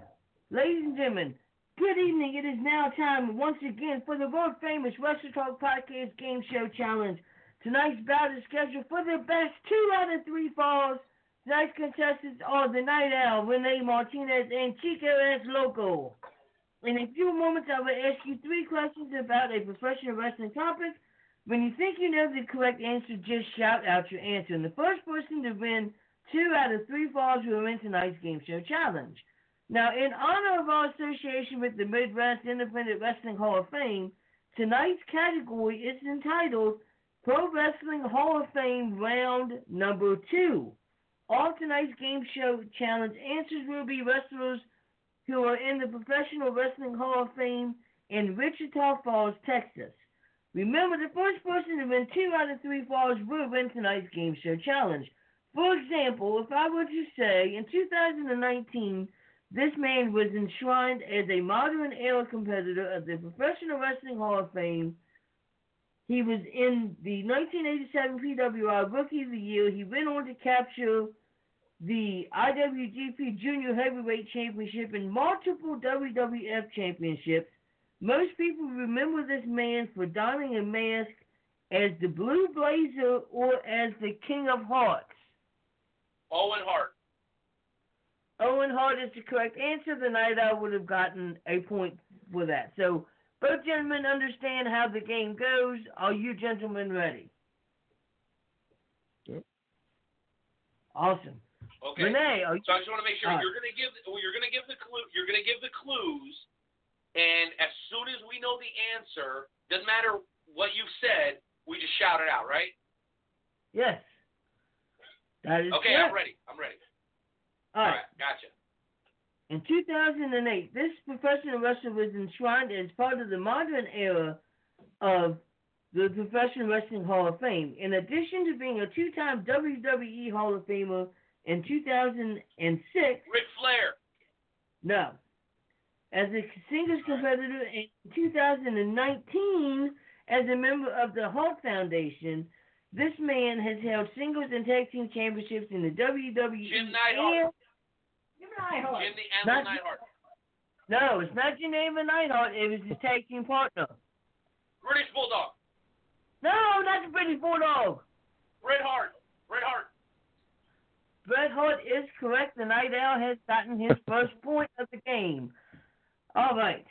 Ladies and gentlemen, good evening. It is now time once again for the world famous Wrestle Talk Podcast Game Show Challenge. Tonight's bout is scheduled for the best two out of three falls. Tonight's contestants are the Knight Owl, Renee Martinez, and Chico es Loco. In a few moments, I will ask you three questions about a professional wrestling topic. When you think you know the correct answer, just shout out your answer. And the first person to win two out of three falls will win tonight's game show challenge. Now, in honor of our association with the Midwest Independent Wrestling Hall of Fame, tonight's category is entitled Pro Wrestling Hall of Fame Round Number Two. All tonight's game show challenge answers will be wrestlers who are in the Professional Wrestling Hall of Fame in Wichita Falls, Texas. Remember, the first person to win two out of three falls will win tonight's game show challenge. For example, if I were to say in 2019, this man was enshrined as a modern era competitor of the Professional Wrestling Hall of Fame. He was in the 1987 PWI Rookie of the Year. He went on to capture the IWGP Junior Heavyweight Championship and multiple WWF championships. Most people remember this man for donning a mask as the Blue Blazer or as the King of Hearts. Owen Hart. Owen Hart is the correct answer. The Knight Owl would have gotten a point for that. So both gentlemen understand how the game goes. Are you gentlemen ready? Yep. Awesome. Okay. Renee, are you, So I just want to make sure Uh, you're going to give well, you're going to give the clue you're going to give the clues, and as soon as we know the answer, doesn't matter what you've said, we just shout it out, right? Yes. That is Okay, correct. I'm ready. I'm ready. All right. Gotcha. In 2008, this professional wrestler was enshrined as part of the modern era of the Professional Wrestling Hall of Fame. In addition to being a two-time WWE Hall of Famer in 2006, Ric Flair. no. As a singles competitor in 2019, as a member of the Hulk Foundation, this man has held singles and tag team championships in the WWE. Jim Neidhart. And- Jim Neidhart. Jim the Not- Animal Neidhart. No, it's not your name Neidhart. It was his tag team partner. British Bulldog. No, not the British Bulldog. Bret Hart. Bret Hart. Bret Hart is correct. The Knight Owl has gotten his first point of the game. All right.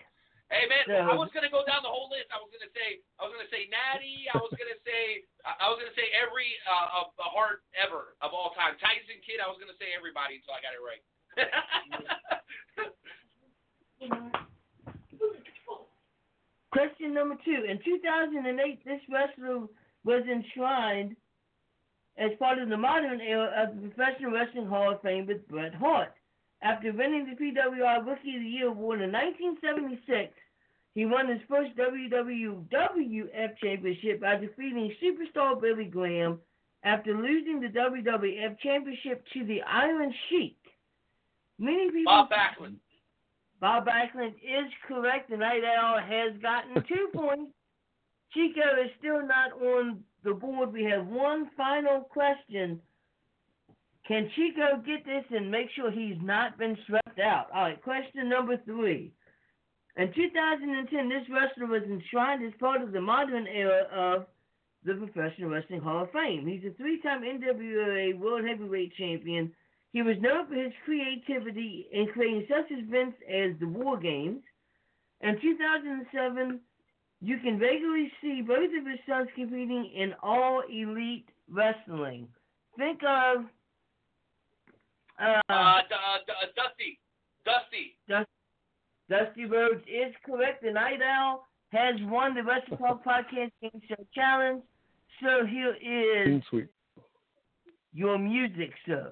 Hey man, So- I was gonna go down the whole list. I was gonna say, I was gonna say Natty. I was gonna say, I I was gonna say every uh, of the Hart ever of all time. Tyson Kidd. I was gonna say everybody until I got it right. Question number two. In 2008, this wrestler was enshrined as part of the modern era of the Professional Wrestling Hall of Fame with Bret Hart. After winning the PWI Rookie of the Year award in 1976, he won his first WWF Championship by defeating superstar Billy Graham after losing the WWF Championship to the Iron Sheik. Many people. Bob Backlund. Bob Backlund is correct. The Knight Owl has gotten two points. Chico is still not on the board. We have one final question. Can Chico get this and make sure he's not been swept out? All right, question number three. In 2010, this wrestler was enshrined as part of the modern era of the Professional Wrestling Hall of Fame. He's a three time NWA World Heavyweight Champion. He was known for his creativity in creating such events as the War Games. In 2007, you can regularly see both of his sons competing in all elite wrestling. Think of uh, Uh, D- uh, D- uh, Dusty. Dusty. Dusty, Dusty Rhodes is correct. The Knight Owl has won the Wrestle Talk Podcast Game Show Challenge. So here is Clean your music, sir.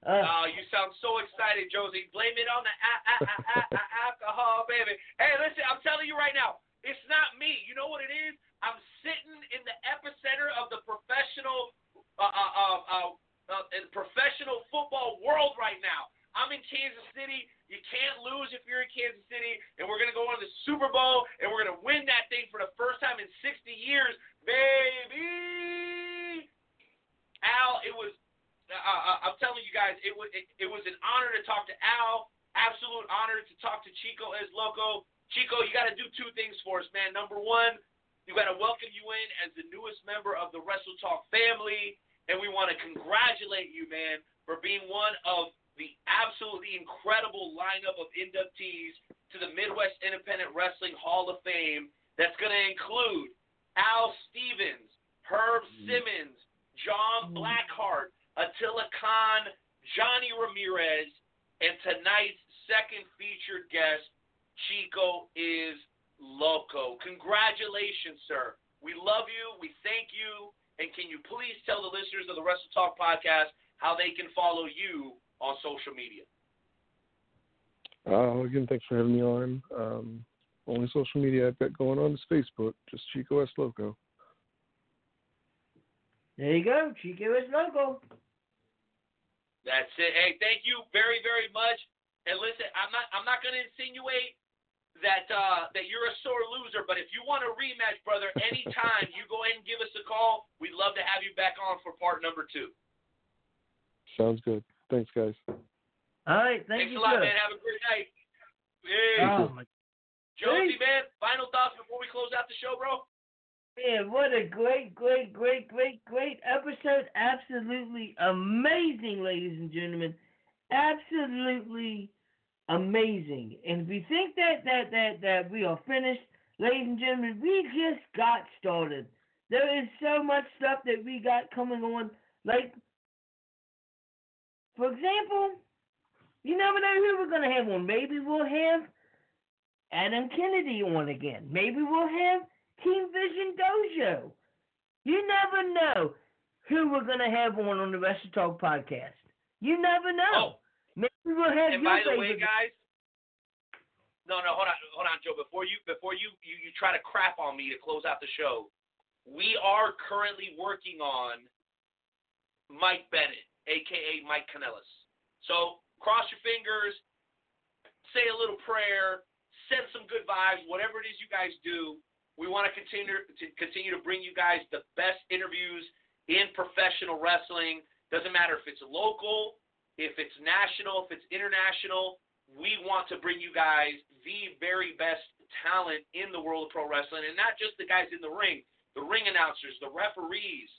Uh, oh, you sound so excited, Josie. Blame it on the a- a- a- alcohol, baby. Hey, listen, I'm telling you right now, it's not me. You know what it is? I'm sitting in the epicenter of the professional, uh, uh, uh, uh, uh, professional football world right now. I'm in Kansas City. You can't lose if you're in Kansas City, and we're gonna go on the Super Bowl, and we're gonna win that thing for the first time in 60 years, baby. Al, it was uh, uh, I'm telling you guys, it was it, it was an honor to talk to Al. Absolute honor to talk to Chico es Loco. Chico, you got to do two things for us, man. Number one, you got to welcome you in as the newest member of the Wrestle Talk family, and we want to congratulate you, man, for being one of the absolutely incredible lineup of inductees to the Midwest Independent Wrestling Hall of Fame. That's going to include Al Stevens, Herb Simmons, John Blackheart, Attila Khan, Johnny Ramirez, and tonight's second featured guest, Chico es Loco. Congratulations, sir. We love you. We thank you. And can you please tell the listeners of the Wrestle Talk podcast how they can follow you on social media? Uh, again, thanks for having me on. Um, only social media I've got going on is Facebook, just Chico es Loco. There you go, Chico es Loco. That's it. Hey, thank you very, very much. And listen, I'm not I'm not gonna insinuate that uh that you're a sore loser, but if you want a rematch, brother, anytime you go ahead and give us a call. We'd love to have you back on for part number two. Sounds good. Thanks, guys. All right, thank Thanks you, a lot, sir. man. Have a great night. Hey. Oh, my- Josie, man, final thoughts before we close out the show, bro? Man, what a great, great, great, great, great episode. Absolutely amazing, ladies and gentlemen. Absolutely amazing. And if we think that that that that we are finished, ladies and gentlemen, we just got started. There is so much stuff that we got coming on. Like, for example, you never know who we're gonna have on. Maybe we'll have Adam Kennedy on again. Maybe we'll have Team Vision Dojo. You never know who we're gonna have on on the Wrestle Talk podcast. You never know. Oh. Maybe we'll have And by the way, guys, no, no, hold on, hold on, Joe. Before you, before you, you, you try to crap on me to close out the show, we are currently working on Mike Bennett, aka Mike Kanellis. So cross your fingers, say a little prayer, send some good vibes, whatever it is you guys do. We want to continue to continue to bring you guys the best interviews in professional wrestling. Doesn't matter if it's local, if it's national, if it's international. We want to bring you guys the very best talent in the world of pro wrestling, and not just the guys in the ring, the ring announcers, the referees,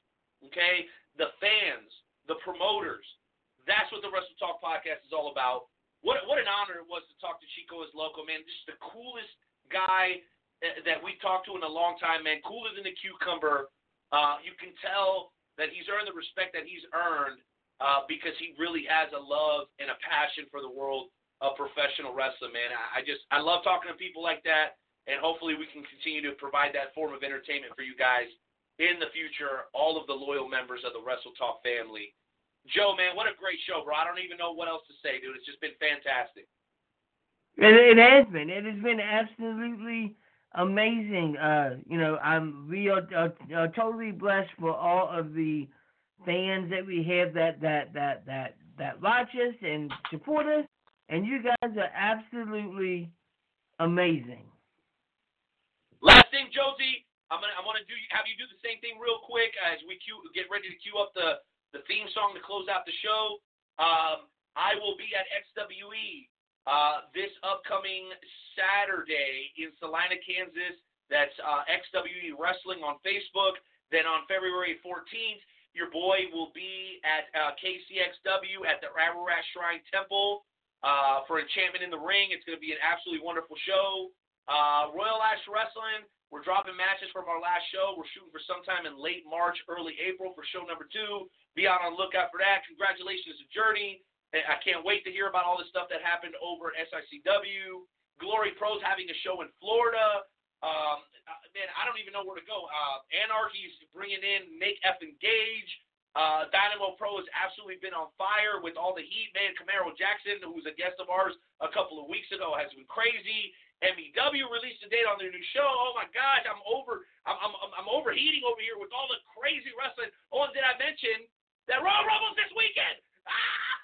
okay, the fans, the promoters. That's what the Wrestle Talk podcast is all about. What what an honor it was to talk to Chico as local man. Just the coolest guy that we talked to in a long time, man. Cooler than a cucumber. Uh, you can tell that he's earned the respect that he's earned uh, because he really has a love and a passion for the world of professional wrestling, man. I, I just I love talking to people like that, and hopefully we can continue to provide that form of entertainment for you guys in the future. All of the loyal members of the Wrestle Talk family. Joe, man, what a great show, bro. I don't even know what else to say, dude. It's just been fantastic. It, it has been. It has been absolutely amazing. Uh, you know, I'm we are, are, are totally blessed for all of the fans that we have that that that that that watch us and support us, and you guys are absolutely amazing. Last thing, Josie, I'm gonna I want to do have you do the same thing real quick as we cue, get ready to cue up the the theme song to close out the show. Um, I will be at XWE uh, this upcoming Saturday in Salina, Kansas. That's uh, XWE Wrestling on Facebook. Then on February 14th, your boy will be at uh, KCXW at the Ararat Shrine Temple uh, for Enchantment in the Ring. It's going to be an absolutely wonderful show. Uh, Royal Ash Wrestling, we're dropping matches from our last show. We're shooting for sometime in late March, early April for show number two. Be on the lookout for that. Congratulations to Journey. I can't wait to hear about all the stuff that happened over at SICW. Glory Pros having a show in Florida. Um, uh, man, I don't even know where to go. Uh, Anarchy's bringing in Make F Engage. Uh, Dynamo Pro has absolutely been on fire with all the heat. Man, Camaro Jackson, who was a guest of ours a couple of weeks ago, has been crazy. MEW released a date on their new show. Oh my gosh, I'm over. I'm I'm I'm- overheating over here with all the crazy wrestling. Oh, and did I mention that Royal Rumble's this weekend?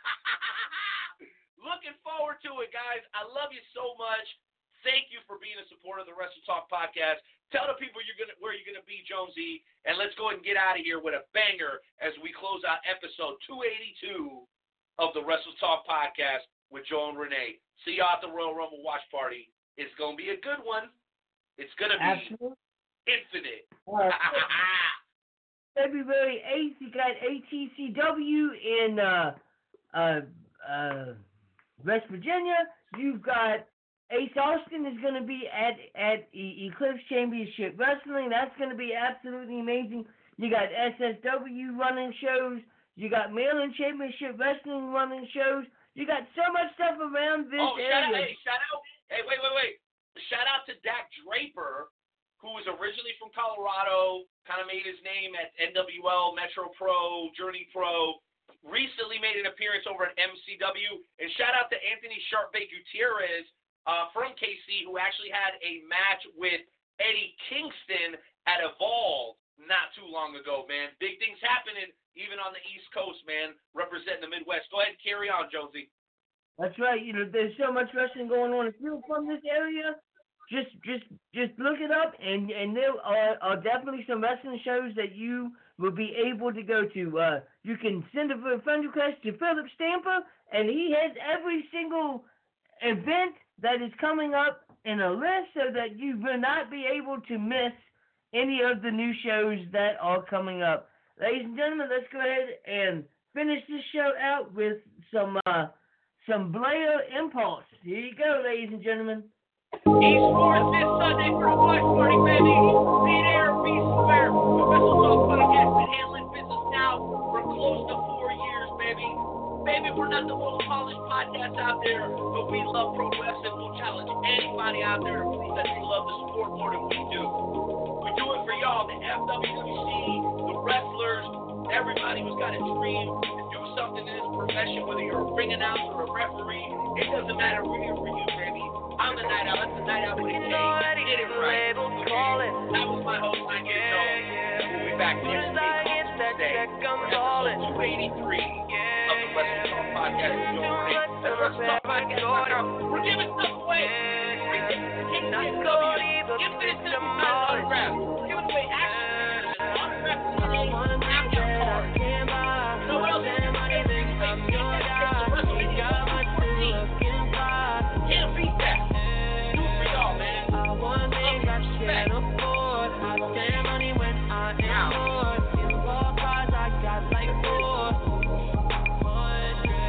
Looking forward to it, guys. I love you so much. Thank you for being a supporter of the Wrestle Talk podcast. Tell the people you're gonna where you're gonna be, Jonesy, and let's go ahead and get out of here with a banger as we close out episode 282 of the Wrestle Talk podcast with Joe and Renee. See y'all at the Royal Rumble watch party. It's gonna be a good one. It's gonna be Absolutely. infinite. February 8th, you got ATCW in uh, uh, uh, West Virginia. You've got Ace Austin is going to be at at E- Eclipse Championship Wrestling. That's going to be absolutely amazing. You got SSW running shows. You got Maryland Championship Wrestling running shows. You got so much stuff around this oh, shout out, area. hey, shout out. Hey, wait, wait, wait. Shout out to Dak Draper, who was originally from Colorado, kind of made his name at NWL, Metro Pro, Journey Pro. Recently made an appearance over at MCW. And shout out to Anthony Sharpbay Gutierrez uh, from KC, who actually had a match with Eddie Kingston at Evolve not too long ago, man. Big things happening even on the East Coast, man, representing the Midwest. Go ahead and carry on, Josie. That's right. You know, there's so much wrestling going on. If you're from this area, just just just look it up, and and there are, are definitely some wrestling shows that you will be able to go to. Uh, you can send a friend request to Philip Stamper, and he has every single event that is coming up in a list, so that you will not be able to miss any of the new shows that are coming up. Ladies and gentlemen, let's go ahead and finish this show out with some uh, some Blair Impulse. Here you go, ladies and gentlemen. Esports this Sunday for the watch party, baby. Be there, be square. Wrestle Talk podcast been handling business now for close to four years, baby. Baby, we're not the most polished podcast out there, but we love pro wrestling. We'll challenge anybody out there that they love the sport more than we do. We do it for y'all, the FWC, the wrestlers, everybody who's got a dream to do something in this profession, whether you're a ring announcer a referee, it doesn't matter. We're here for you, baby. I'm the Knight Owl. That's the Knight Owl with a K. Get it right. Okay. That was my whole host, Mike Jones. We'll be back next week. We're episode 283 of the Wrestling Talk Podcast. Join me. That's Wrestling Talk Podcast. We're giving stuff away. KCW. Give this to my autograph. Give it away. Action.